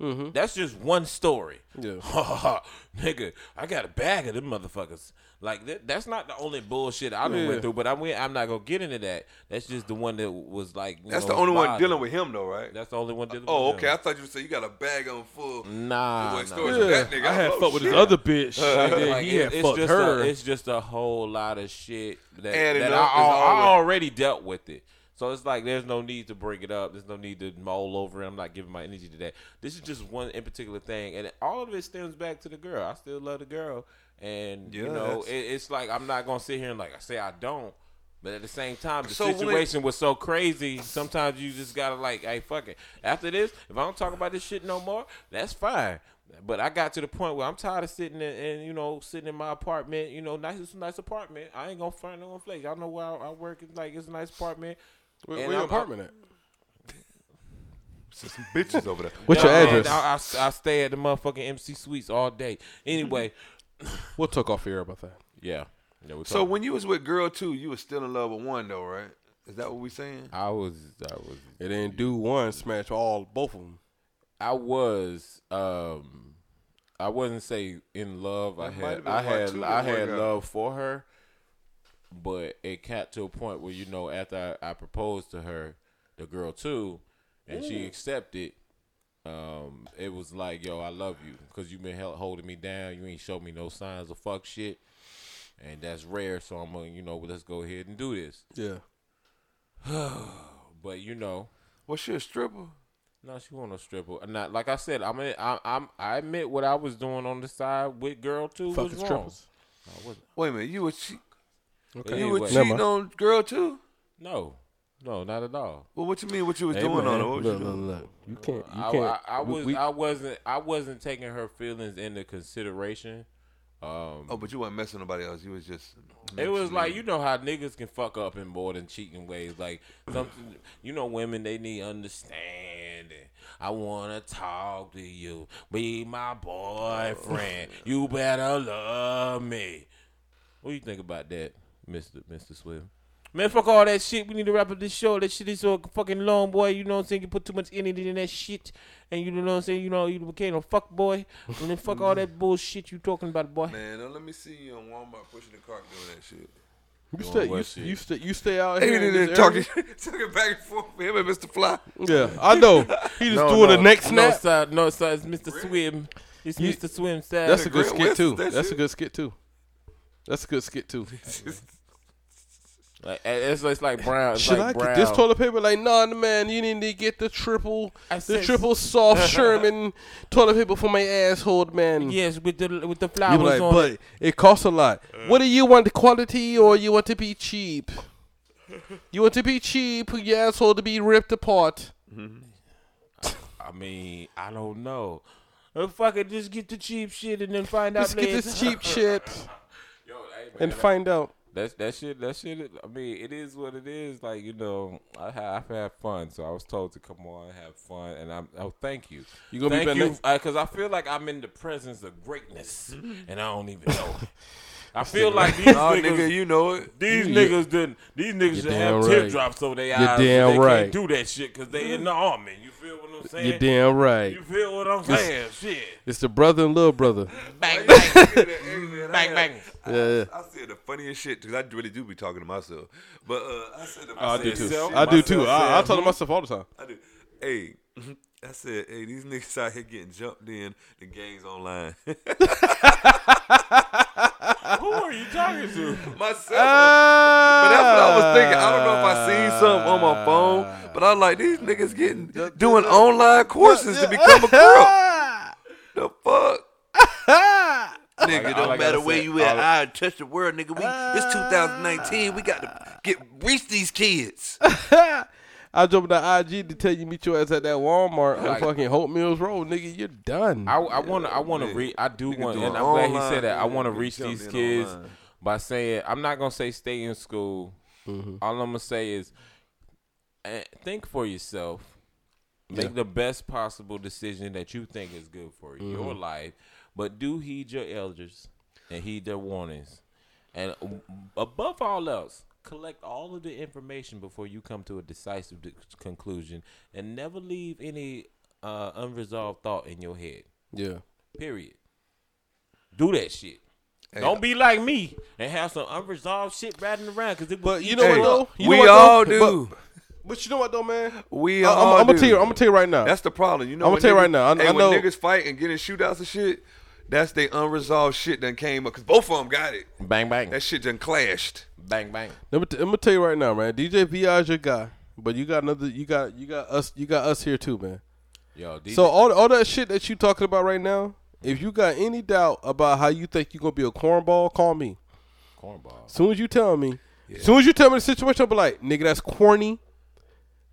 Mm-hmm. That's just one story. Yeah. nigga, I got a bag of them motherfuckers. Like that, that's not the only bullshit I done Yeah. went through. But I'm I'm not gonna get into that. That's just the one that was like. you That's know, the only one dealing with him, though, right? That's the only one dealing. Oh, with okay. him. I thought you said you got a bag on full. Nah, What nah. Yeah, that nigga? I had Oh, fucked with his other bitch. and Like, he it- had it's fucked just her. A, it's just a whole lot of shit that, Adding that I, is I, I already dealt with it. So it's like there's no need to bring it up. There's no need to mull over it. I'm not giving my energy to that. This is just one in particular thing, and all of it stems back to the girl. I still love the girl, and you know it, it's like I'm not gonna sit here and like I say I don't. But at the same time, the So situation was so crazy. Sometimes you just gotta like, hey, fuck it. After this, if I don't talk about this shit no more, that's fine. But I got to the point where I'm tired of sitting in, and you know, sitting in my apartment. You know, nice, it's a nice apartment. I ain't gonna find no place. Y'all know where I, I work. It's like it's a nice apartment. Where, And where your I'm- apartment at? Some bitches over there. What's your address? I, I, I stay at the motherfucking MC Suites all day. Anyway, We'll talk off air about that. yeah. yeah we're So when you was with girl two, you was still in love with one though, right? Is that what we saying? I was, I was, It didn't do one smash all both of them. I was um I wouldn't say in love. I That might have had I had I had love for her, but it got to a point where you know after I, I proposed to her, the girl too, and she accepted. Um, it was like, yo, I love you because you've been held, holding me down. You ain't showed me no signs of fuck shit, and that's rare. So I'm gonna, you know, let's go ahead and do this. Yeah. But you know, Was she a stripper? No, she want a stripper. Not like I said. I mean, I, I'm. I admit what I was doing on the side with girl too Fucking was wrong. strippers. Wasn't. Wait a minute, you were che- Okay. you were Anyway. Never cheating mind. on girl too? No, no, not at all. Well, what you mean? What you was Hey, doing man, on her? What was you Look, look, doing? look. You can't. You I, can't. I, I we- was. we- I wasn't. I wasn't taking her feelings into consideration. Um, Oh, but you weren't messing nobody else. You was just. It was like you know how niggas can fuck up in more than cheating ways. Like something, you know, women they need understanding. I wanna talk to you, be my boyfriend. You better love me. What do you think about that, Mister Mister Swift? Man, fuck all that shit. We need to wrap up this show. That shit is so fucking long, boy. You know what I'm saying? You put too much energy in that shit, and you know what I'm saying? You know you became a fuck boy, and then fuck all that bullshit you talking about, boy. Man, don't let me see you in Walmart pushing the cart doing that shit. you stay. You, shit? you stay. You stay out here. he in didn't talk, area? talking back and forth with him and Mr. Fly. Yeah, I know. He just doing the next No, snap. sir, no, sir. It's Mr. Swim. It's You- Mr. Swim, sir. That's a good Grant skit West, too. that That's a good skit too. That's a good skit too. like, it's, it's like brown. It's Should like I brown. get this toilet paper? Like, nah, man, you need to get the triple, I the said- triple soft Charmin toilet paper for my asshole, man. Yes, with the with the You flowers be like, on but it. it costs a lot. What do you want, the quality or you want to be cheap? You want to be cheap, your asshole to be ripped apart. I mean, I don't know. If I could just get the cheap shit and then find out Let's get this cheap shit Yo, hey, man, and that- find out. That's that shit. That shit. I mean, it is what it is. Like you know, I have, I've had fun, so I was told to come on and have fun, and I'm. Oh, thank you. You gonna thank back you, because I feel like I'm in the presence of greatness, and I don't even know. it. I feel like these Oh, niggas. nigga, you know it. These You- niggas didn't. These niggas should have right. teardrops over their eyes. You're eyes. so damn they right. can't do that shit because they in the army. You what I'm saying? You're damn right. You feel what I'm saying? Shit. It's the brother and little brother. Bang bang bang bang. Yeah, yeah. I said the funniest shit because I really do be talking to myself. But uh, I said the I do too. self, I do too. myself I, I said, tell them myself all the time. I do. Hey, I said, hey, these niggas out here getting jumped in. The gangs online. Who are you talking to? Myself. But that's what I was thinking. I don't know if I seen something on my phone, but I was like, these niggas getting doing online courses to become a girl. The fuck? Nigga, all don't I gotta matter where you at. I touch the world, nigga. We it's ah. 2019. We got to get reach these kids. I jumped the IG to tell you meet your ass at that Walmart on Like- fucking Hope Mills Road, nigga. You're done. I, I want to I want to man. read I do Nigga want doing and I'm glad he online, said that I nigga, want to reach jumped these kids online. by saying I'm not gonna say stay in school. All I'm gonna say is eh, think for yourself. Make the best possible decision that you think is good for your life, but do heed your elders and heed their warnings. And above all else, collect all of the information before you come to a decisive de- conclusion, and never leave any uh, unresolved thought in your head. yeah. Period. Do that shit. Don't be like me and have some unresolved shit riding around. Cause it But you eat know what though? You we know what, all though? do. But, but you know what though, man? We I- all I'm, I'm gonna tell you. I'm gonna tell you right now. That's the problem. You know, I'ma tell you niggas- right now, I- hey, I when know- niggas fight and get in shootouts and shit, that's the unresolved shit that came up because both of them got it. bang bang, That shit done clashed. bang bang. Let me t- I'm gonna tell you right now, man. DJ Vi is your guy, but you got another. You got you got us. You got us here too, man. Yo, DJ, So all all that shit that you talking about right now, if you got any doubt about how you think you're gonna be a cornball, call me. cornball. Soon as you tell me, soon as you tell me the situation, I'll be like, nigga, that's corny.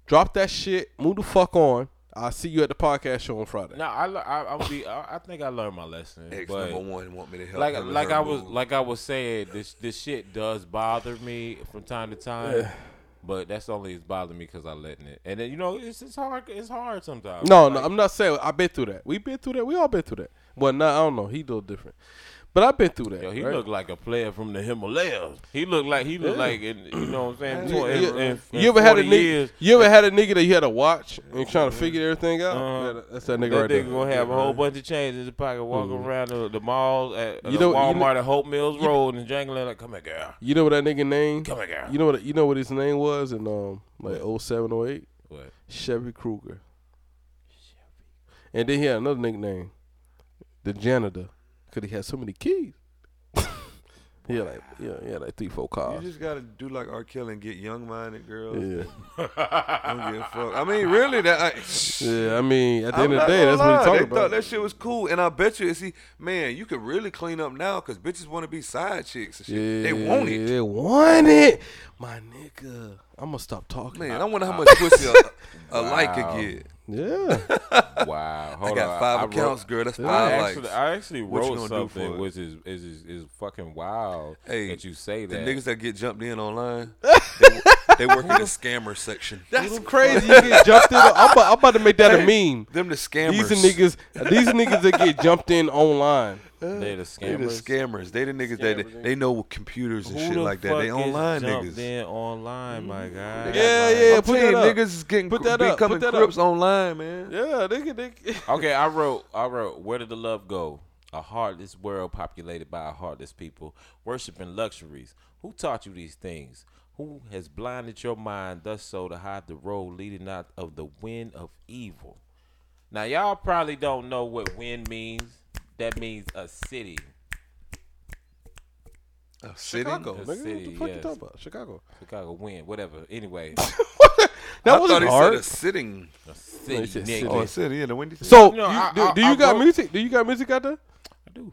Drop that shit. Move the fuck on. I'll see you at the podcast show on Friday. No, I, I, I'll be. I, I think I learned my lesson. Ex but number one want me to help. like, like I was, move. like I was saying, this, this shit does bother me from time to time. But that's only it's bothering me because I letting it, and then you know it's it's hard. It's hard sometimes. No, Like, no, I'm not saying I've been through that. We've been through that. We all been through that. But now I don't know. He do different, but I've been through that. Yo, he right? looked like a player from the Himalayas. He looked like he looked Yeah. like in, you know what I'm saying. You, in- you- in- in you ever had a nigga? You ever had a nigga that you had to watch and trying to figure everything out? Uh-huh. Yeah, that's that nigga That right there. nigga gonna have a whole bunch of chains in his pocket, walking around the, the mall at You you know- know, you know- Walmart at Hope Mills Road and jangling like, "Come here, girl. You know what that nigga name? Come here, girl." You know what? You know what his name was in um like 07, 08? What? Chevy Kruger. Chevy. And then he had another nickname, the janitor, because he had so many keys. Yeah, like yeah, yeah, like three, four cars. You just gotta do like R. Kelly and get young-minded girls. Yeah, Don't give a fuck. I mean, really, that. I, yeah. I mean, at the I'm end of the day, gonna that's what he's lie, talking they about. thought that shit was cool, and I bet you, see, man, you could really clean up now because bitches want to be side chicks and shit. yeah, they want it. They want it, my nigga. I'm gonna stop talking. Man, I wonder how much pussy a, a like could get. Yeah, Wow. I got on. five I wrote- accounts, girl. That's I five actually, likes. I actually wrote something which is is is, is fucking wild Hey, that you say The that. niggas that get jumped in online, they, they work in the scammer section. that's crazy. You get jumped in. I'm about, I'm about to make that a meme. Them the scammers. These are niggas. These are niggas that get jumped in online. They the They the scammers. scammers. They the niggas that Scammers, they know with computers and Who shit the like that. fuck They is online jumped niggas. in online, my guy. Yeah, yeah. I'm Put telling that up. niggas is getting Put that up. becoming Put that crips up. online, man. Yeah, they get. They, Okay, I wrote. I wrote. Where did the love go? A heartless world populated by a heartless people, worshiping luxuries. Who taught you these things? Who has blinded your mind thus so to hide the road leading out of the wind of evil? Now y'all probably don't know what wind means. That means a city. A city? Chicago, A nigga. What the fuck you talking about? Chicago. Chicago wind, whatever. Anyway, That I wasn't thought he hard. said a sitting. a city, he said nigga. city. Oh, a city. Yeah, the windy city. So, No, you, I- do, I- do you I got wrote- music? Do you got music out there? I do.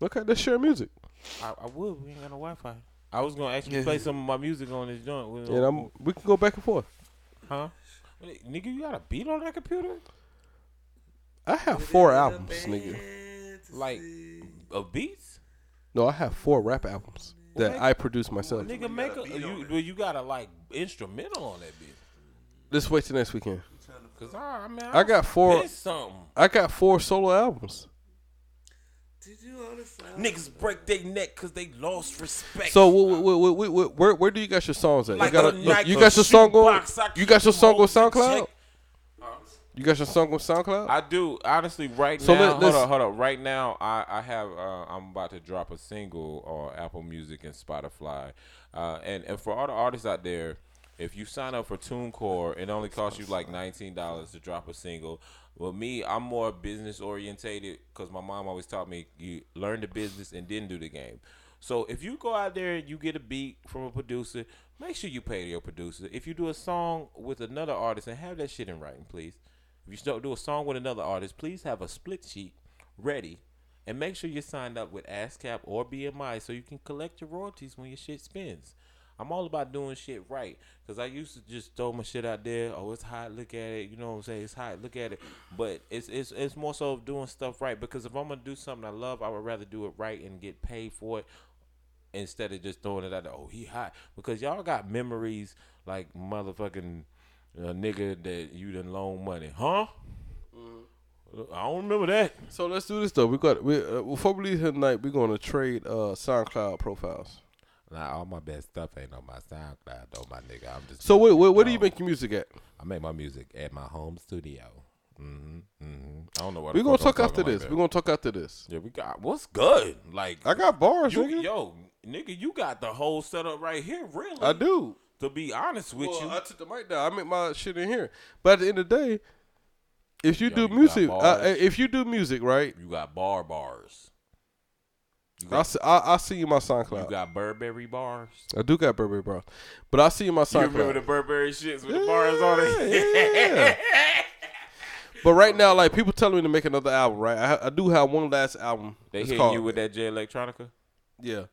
Okay, let's share music. I, I would. We ain't got no Wi-Fi. I was gonna actually Yeah. play some of my music on this joint. with- And I'm, we can go back and forth. Huh? Nigga, you got a beat on that computer? I have four albums, nigga. Like, of beats? No, I have four rap albums that make- I produce myself. Nigga, make a you. Well, you got a like instrumental on that bitch. Let's wait till next weekend. Cause ah, I, I mean, I got four. Something. I got four solo albums. Did you understand? Niggas break their neck cause they lost respect. So, wh- wh- wh- wh- wh- where where do you got your songs at? Like you got, a- a, like you a got your song on. You got your song on SoundCloud. You got your song on SoundCloud. I do honestly right So now. let- hold on, hold on. Right now, I I have uh, I'm about to drop a single on Apple Music and Spotify, uh, and and for all the artists out there, if you sign up for TuneCore, it only costs you like nineteen dollars to drop a single. Well, me, I'm more business orientated because my mom always taught me you learn the business and then do the game. So if you go out there and you get a beat from a producer, make sure you pay your producer. If you do a song with another artist and have that shit in writing, please. If you do a song with another artist, please have a split sheet ready and make sure you're signed up with ASCAP or BMI so you can collect your royalties when your shit spins. I'm all about doing shit right because I used to just throw my shit out there. Oh, it's hot. Look at it. You know what I'm saying? It's hot. Look at it. But it's it's it's more so of doing stuff right because if I'm gonna do something I love, I would rather do it right and get paid for it instead of just throwing it out there. Oh, he hot because y'all got memories like motherfucking uh, nigga that you done loan money, huh? I don't remember that. So let's do this though. We got we uh, before we leave here tonight. We're gonna trade uh, SoundCloud profiles. Nah, all my best stuff ain't on my SoundCloud though, my nigga. I'm just So where, where, where do you make your music at? I make my music at my home studio. Mm-hmm, mm-hmm. I don't know what We're gonna talk after talking this. We're gonna talk after this. Yeah, we got what's good. Like I got bars, you, nigga. yo, nigga, you got the whole setup right here. Really, I do. To be honest with Well, you, I took the mic down. I make my shit in here. But at the end of the day, if you Yo, do you music, uh, if you do music, right? you got bar bars. You I see, I, I see you my SoundCloud. you got Burberry bars. I do got Burberry bars, but I see you my SoundCloud. You remember the Burberry shits with the bars on it? Yeah, yeah. but right now, like people telling me to make another album, right? I, I do have one last album. They hit you with that Jay Electronica. Yeah,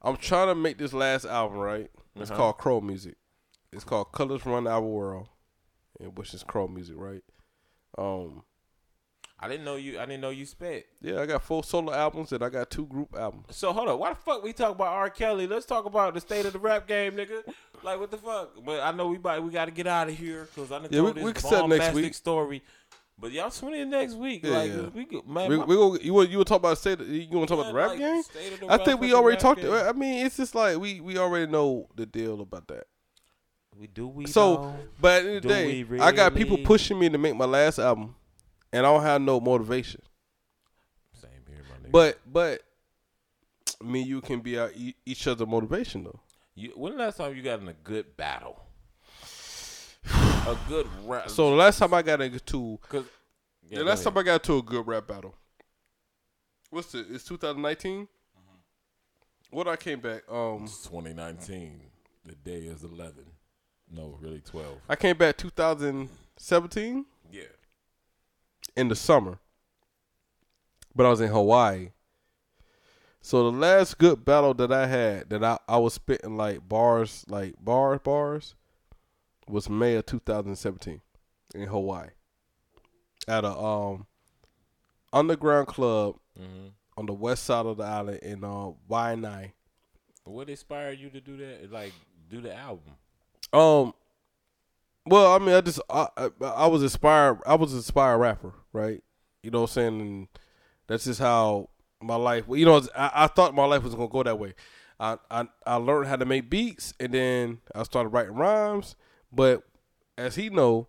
I'm trying to make this last album right. It's Uh-huh. called Crow Music. It's called Colors Run Our World, and which is Crow Music, right? Um, I didn't know you. I didn't know you sped. yeah, I got four solo albums and I got two group albums. So hold on, why the fuck we talk about R. Kelly? Let's talk about the state of the rap game, nigga. Like what the fuck? But I know we about, we got to get out of here because I done Yeah, we- this we can set next bombastic week. story. But y'all tune in next week. Yeah, like yeah. we go, man. We, my- we go, you want you want to talk about state? You want to talk about the rap like, game? the I think we already talked. game. I mean, it's just like we we already know the deal about that. we do we So, though? but at the end of the day, we I got people pushing me to make my last album, and I don't have no motivation. Same here, my nigga. But but me, and you can be our, e- each other motivation though. you, when the last time you got in a good battle? A good rap. So the last time I got into cause yeah, the last ahead. time I got into a good rap battle. What's it? It's 2019. What I came back. Um, It's 2019. The day is 11. No, really 12. I came back 2017 Yeah. in the summer, but I was in Hawaii. So the last good battle that I had that I, I was spitting like bars, like bars, bars, was May of 2017 in Hawaii at a um underground club Mm-hmm. on the west side of the island in uh Waianae. What inspired you to do that? Like, do the album? Um, well, I mean, I just I, I I was inspired. I was inspired rapper, right? You know what I'm saying? And that's just how my life. You know, I, I thought my life was gonna go that way. I, I I learned how to make beats, and then I started writing rhymes. But as he know,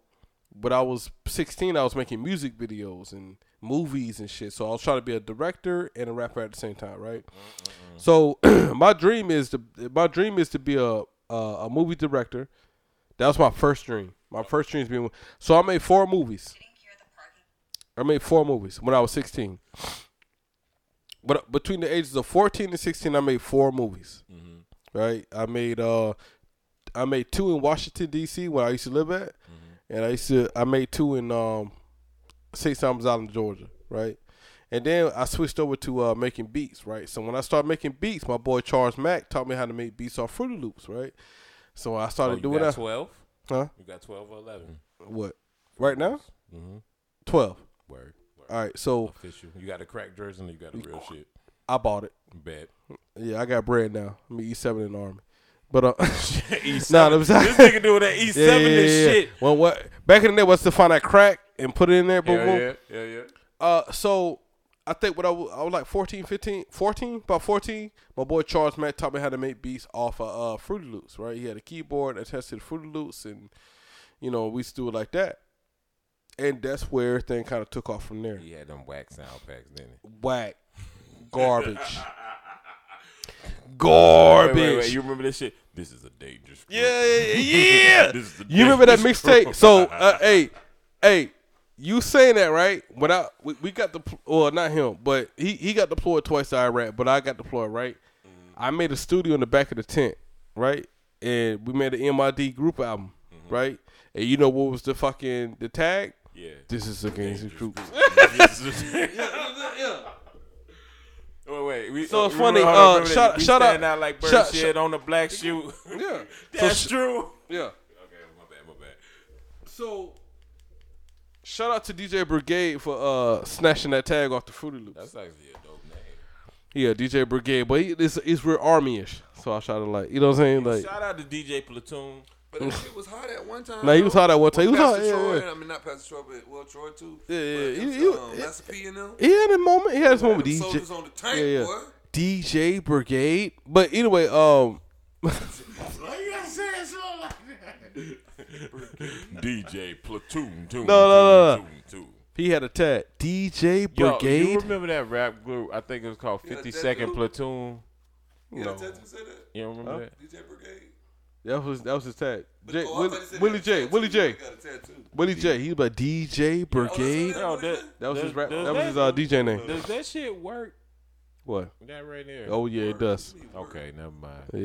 when I was 16, I was making music videos and movies and shit. So I was trying to be a director and a rapper at the same time, right? So my dream is to my dream is to be a a, a movie director. That was my first dream. My first dream is being. So I made four movies. I made four movies when I was 16. But between the ages of 14 and 16, I made four movies. Right? I made uh, I made two in Washington D.C. where I used to live at, and I used to I made two in um, St. Thomas Island, Georgia. Right? And then I switched over to uh, making beats, right? So when I started making beats, my boy Charles Mack taught me how to make beats off Fruity Loops, right? So I Oh, started you doing got that. 12? Huh? You got 12 or 11? What? Right now? Mm-hmm. Twelve. Word. Word. All right. So Official. You got a crack jersey and you got a real shit. I bought it. Bet. Yeah, I got bread now. I'm E seven in the army. But uh, E7. nah, let me say- this nigga doing that E7 yeah, yeah, and yeah, shit. Well, what back in the day was to find that crack and put it in there. Boom, Yeah, boom. yeah, yeah, yeah. Uh, so I think what I was, I was like 14, 15, 14, about 14. My boy Charles Mack taught me how to make beats off of uh, Fruity Loops, right? He had a keyboard attached to the Fruity Loops, and you know we used to do it like that. And that's where everything kind of took off from there. He had them whack sound packs, didn't he? Whack, garbage, garbage. Wait, wait, wait. You remember this shit? This is a dangerous. group. Yeah, yeah, yeah. This is you remember that mixtape? So, uh, hey, hey, you saying that right? When I we, we got the well, not him, but he he got deployed twice to Iraq, but I got deployed right. I made a studio in the back of the tent, right, and we made an MID group album, right. And you know what was the fucking the tag? Yeah. This is against the troops. Wait, wait. We, So it's funny, remember- hold on, uh, shout- shout out- out like bird shout- shit shout- on the black shoe. Yeah, That's sh- true. yeah. Okay, my bad, my bad. So, shout out to DJ Brigade for uh snatching that tag off the Fruity Loops. That's actually a dope name. Yeah, DJ Brigade, but he, it's, it's real army-ish. So I shot it like, you know what I'm saying? Like, Shout out to DJ Platoon. But that shit was hot at one time. Nah, he was hot at one time. He was hot, Pastor yeah, Troy, yeah. I mean, not Pastor Troy, but well, Troy too. Yeah, yeah, But he- was, he- um, he- and them. he had a moment. He had his moment. Them DJ, soldiers on the tank, yeah, yeah. boy. DJ Brigade. But anyway, um, DJ Platoon. Toon, No, no, no, toon, toon, toon. he had a tag. DJ Yo, Brigade. you remember that rap group? I think it was called Yeah, 50 that Second dude. Platoon. You No. got a tattoo say that? You don't remember that? DJ Brigade. That was that was his tag. J, Oh, Willie, thought you said Willie he got a J. tattoo. Willie J. He got a tattoo. Willie J. He was like DJ Brigade. Oh, Yo, that, That was his rap. does That was his uh, DJ name. Does that shit work? What? That right there. Oh yeah, it does. Okay, never mind. Yeah.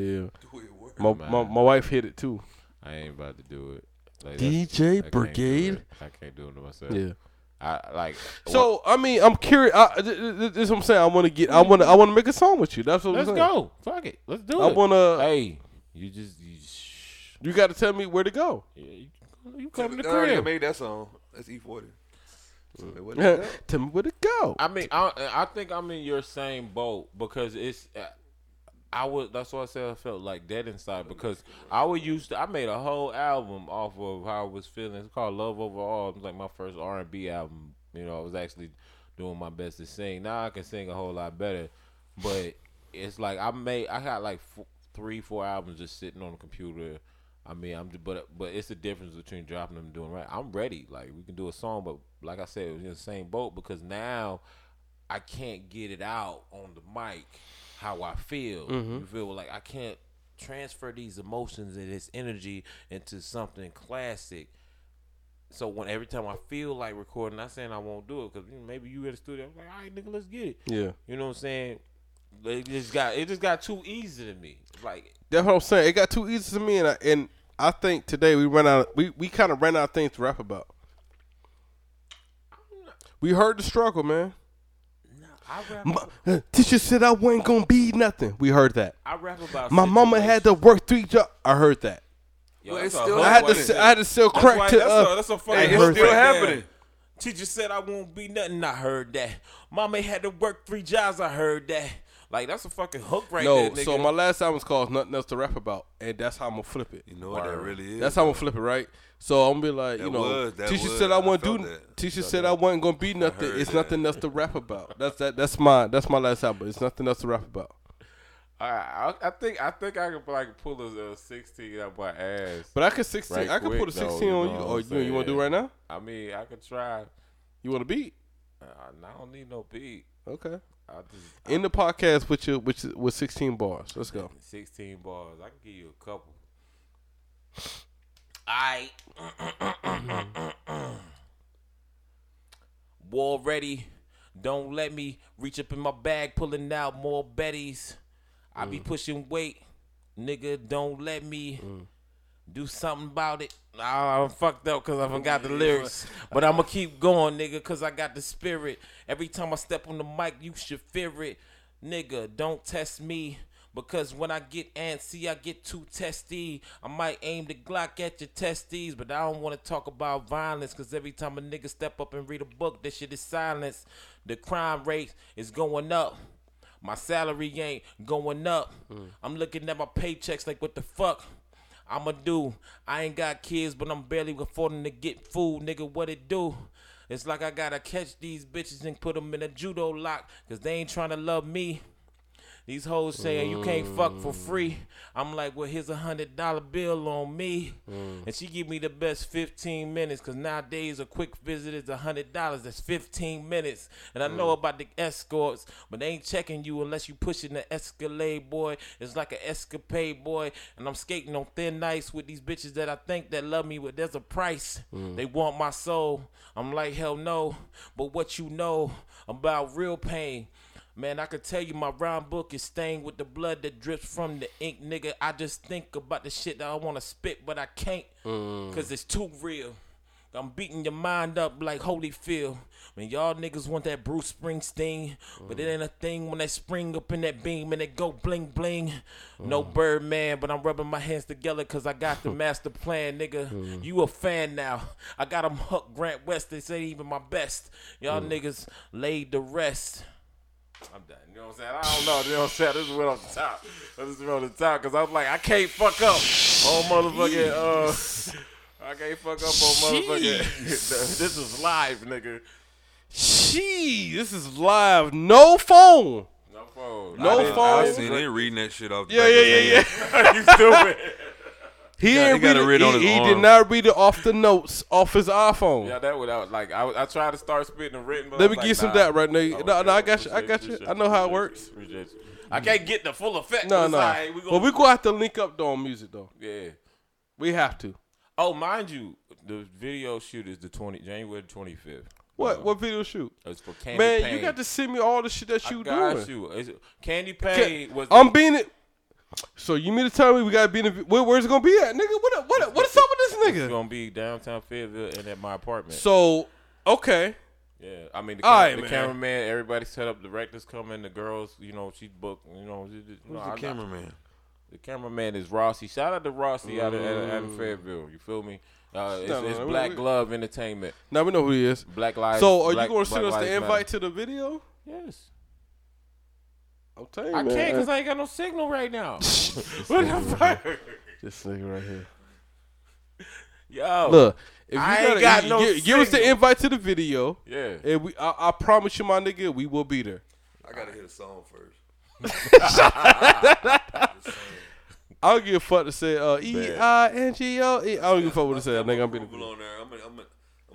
Do it work. My, my my wife hit it too. I ain't about to do it. Like, DJ I can't Brigade. it. I can't do it to myself. Yeah. I like. So I mean, I'm curious. I, th- th- th- this is what I'm saying. I want to get. I want to. I want to make a song with you. That's what let's I'm saying. go. Fuck it. Let's do I it. want to. Hey, you just you, shh. You got to tell me where to go. Yeah, you, you come to the I already crib. made that song. That's E40. So, what the tell me where to go. I mean, I I think I'm in your same boat because it's. uh, I would. That's why I said I felt like dead inside because I would used to. I made a whole album off of how I was feeling. It's called Love Overall. It was like my first R and B album. You know, I was actually doing my best to sing. Now I can sing a whole lot better, but it's like I made. I got like f- three, four albums just sitting on the computer. I mean, I'm but but it's the difference between dropping them and doing right. I'm ready. Like we can do a song, but like I said, we're in the same boat because now I can't get it out on the mic how I feel. Mm-hmm. You feel like I can't transfer these emotions and this energy into something classic. So when every time I feel like recording, not saying I won't do it because maybe you in the studio, I'm like, all right, nigga, let's get it. Yeah. You know what I'm saying? It just got it just got too easy to me. Like That's what I'm saying. It got too easy to me, and I, and I think today we ran out. We we kind of ran out of things to rap about. We heard the struggle, man. I rap, My, teacher said I wasn't gonna be nothing. We heard that. I rap about My mama had to work three jobs. I heard that. Yo, Well, it's still I had to. right. I had to sell That's crack why- to. that's, Uh, a, that's a fucking Hey, it's still right happening. Teacher said I won't be nothing. I heard that. Mama had to work three jobs. I heard that. Like that's a fucking hook right no, there. Nigga. so my last album album's called "Nothing Else to Rap About," and that's how I'm gonna flip it. You know what that really is. That's how I'm gonna flip it, right? So I'm gonna be like, you know, was- that teacher was- said I I wouldn't felt do. that. Teacher said I wasn't gonna be nothing. It's that. nothing else to rap about. That's that. That's my. That's my last album. It's nothing else to rap about. I, I, I think I think I could like pull a, uh, sixteen out my ass. But I could 16. Right I could quick, put a though, 16 you on know you. what Or you, you want to do it right now? I mean, I could try. You want to beat? Uh, I don't need no beat. Okay. Just In the podcast with your which is- with 16 bars. Let's go. sixteen bars. I can give you a couple. I war ready. Don't let me reach up in my bag, pulling out more betties. I be mm. pushing weight, nigga. Don't let me mm. Do something about it. Nah, I'm fucked up because I forgot the lyrics. But I'ma keep going, nigga, because I got the spirit. Every time I step on the mic, you should fear it. Nigga, don't test me. Because when I get antsy, I get too testy. I might aim the Glock at your testes, but I don't want to talk about violence. Because every time a nigga step up and read a book, that shit is silence. The crime rate is going up. My salary ain't going up. Mm. I'm looking at my paychecks like, what the fuck? I'ma do. I ain't got kids, but I'm barely affording to get food, nigga. What it do? It's like I gotta catch these bitches and put them in a judo lock, cause they ain't trying to love me. These hoes saying you can't fuck for free. I'm like, well, here's a hundred dollar bill on me, mm. and she give me the best 15 minutes. Cause nowadays a quick visit is a hundred dollars. That's 15 minutes. And I know mm. about the escorts, but they ain't checking you unless you pushing the Escalade, boy. It's like an escapade, boy. And I'm skating on thin ice with these bitches that I think that love me, but there's a price. Mm. They want my soul. I'm like, hell no. But what you know about real pain? Man, I could tell you my rhyme book is stained with the blood that drips from the ink, nigga. I just think about the shit that I wanna spit, but I can't, mm. cause it's too real. I'm beating your mind up like Holyfield. When y'all niggas want that Bruce Springsteen, but it ain't a thing when they spring up in that beam and they go bling bling. No mm. Birdman, but I'm rubbing my hands together cause I got the master plan, nigga. Mm. You a fan now. I got him hooked Grant West, this ain't even my best. Y'all niggas laid the rest. I'm done. You know what I'm saying? I don't know. You know what I'm saying? This is what on the top. This is what on the top because I'm like, I can't fuck up on motherfucking. Uh, I can't fuck up on motherfucking. this is live, nigga. Gee, this is live. No phone. No phone. No I phone. I I seen it reading that shit off. The Yeah, back yeah, of yeah, yeah. you stupid. He got- he got it read it. on He, his he did not read it off the notes off his iPhone. yeah, that would I was like. I, I tried to start spitting and written. But Let me like, give some nah. that right now. No, no, I got you. I got you. I know how it works. you, appreciate you. I can't get the full effect. No, no. right. We But we gonna have to link up though on music though. yeah. We have to. Oh, mind you, the video shoot is the twenty January twenty fifth. What? Uh, what video shoot? It's for Candy Man, Pain. you got to send me all the shit that you I got doing. you. It's, Candy Ca- Pain was. I'm being it. So you mean to tell me we gotta be in the where, where's it gonna be at, nigga? What what what is up with this nigga? It's nigga? gonna be downtown Fayetteville and at my apartment. So okay, yeah, I mean the, cam- right, the man. cameraman, everybody set up. Directors coming, the girls, you know, she's booked. You know, you know, Who's I- the cameraman? The cameraman is Rossi. Shout out to Rossi out of, out of- out of Fayetteville. You feel me? Uh, it's No, no, it's no, Black we- Glove Entertainment. now we know who he is. Black Lives. So are Black- you gonna send us Lives the Matter. invite to the video? Yes. I'm telling you, I man. can't because I ain't got no signal right now. what the fuck? this nigga right here. Yo. Look, if you I ain't gotta, got you- no give, give us the signal. invite to the video, Yeah. and we I, I promise you, my nigga, we will be there. I gotta hit a song first. I don't give a fuck to say uh, E I N G O E. I don't give a fuck what to say. Nigga, I'm being approval on there. I'm gonna, I'm gonna, I'm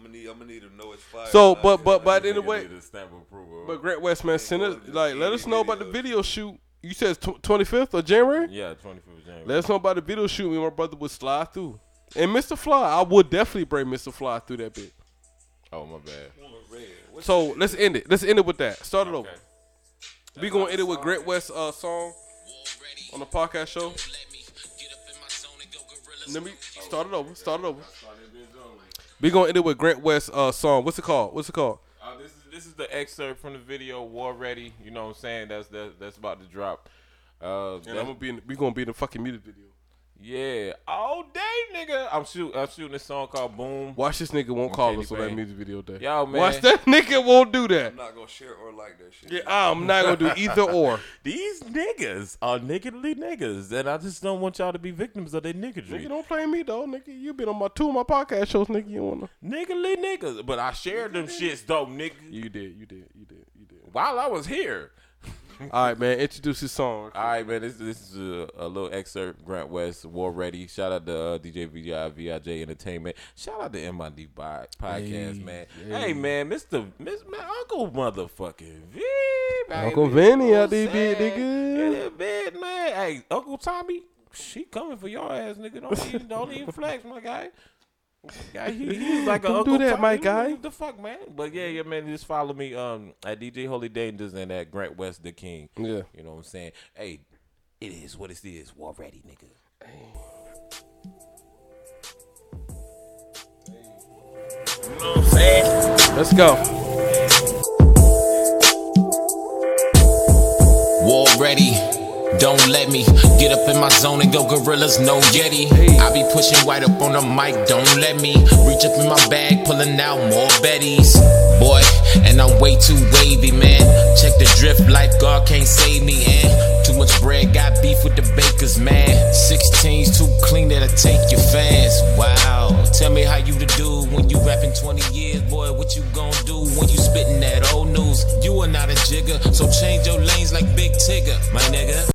gonna need, I'm gonna need to know it's fire. So, but but but Nigga anyway, a stamp of approval. but Grant West man, send us like let us know about the video shoot. You said twenty fifth of January. yeah, 25th of January. Let us know about the video shoot. Me and my brother would slide through. And Mr. Fly, I would definitely bring Mr. Fly through that bit. oh, my bad. So let's end it. Let's end it with that. Start it over. We gonna end it with Grant West uh song on the podcast show. Let me start it over. Start it over. We gonna end it with Grant West uh song. What's it called? What's it called? Uh, this is this is the excerpt from the video War Ready. You know what I'm saying? That's that, that's about to drop. Uh, And I'm gonna be in. We gonna be in the fucking music video. Yeah, all day, nigga. I'm shooting. I'm shooting a song called Boom. Watch this nigga won't call Candy us on that music video day. Yo, man. Watch that nigga won't do that. I'm not gonna share or like that shit. Yeah, I'm not gonna do either or. These niggas are niggardly niggas, and I just don't want y'all to be victims of their Nigga, niggardry. don't play me though, nigga. You been on my two of my podcast shows, nigga. You wanna? Niggardly niggas. But I shared them shits though, nigga. You did, you did, you did, you did. While I was here. All right, man. Introduce his song. All right, man. This this is a, a little excerpt. Grant West, War Ready. Shout out to uh, DJ VI, VIJ Entertainment. Shout out to MID Podcast, Hey, man. hey. Hey, man, Mister Miss man, Uncle Motherfucking V, baby. Uncle Vinny out there, nigga. In that bed, man. Hey, Uncle Tommy, she coming for your ass, nigga. Don't even, don't even flex, my guy. Guy, he, he's like a Don't do Uncle that, Tommy. my guy. What the fuck, man? But yeah, yeah, man. Just follow me um at DJ Holy Dangers and at Grant West the King. Yeah. You know what I'm saying? Hey, it is what it is. War ready, nigga. You know what I'm saying? Let's go. War ready. Don't let me get up in my zone and go gorillas, no Yeti. I be pushing white up on the mic, don't let me reach up in my bag, pulling out more Betties. Boy, and I'm way too wavy, man. Check the drift, life, lifeguard can't save me, and too much bread, got beef with the bakers, man. 16's too clean that'll take your fans. Wow, tell me how you the dude when you rapping 20 years, boy. What you gon' do when you spitting that old news? You are not a jigger, so change your lanes like Big Tigger, my nigga.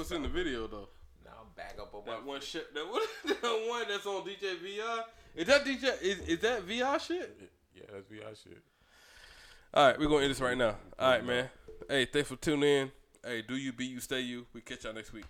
Look, look what's in the video though. Now I'm back up on That one shit. That one, that one that's on DJ VI. Is that DJ? Is, is that VI shit? Yeah, that's VI shit. All right, we're gonna end this right now. All right, man. Hey, thanks for tuning in. Hey, do you be you, stay you. We catch y'all next week.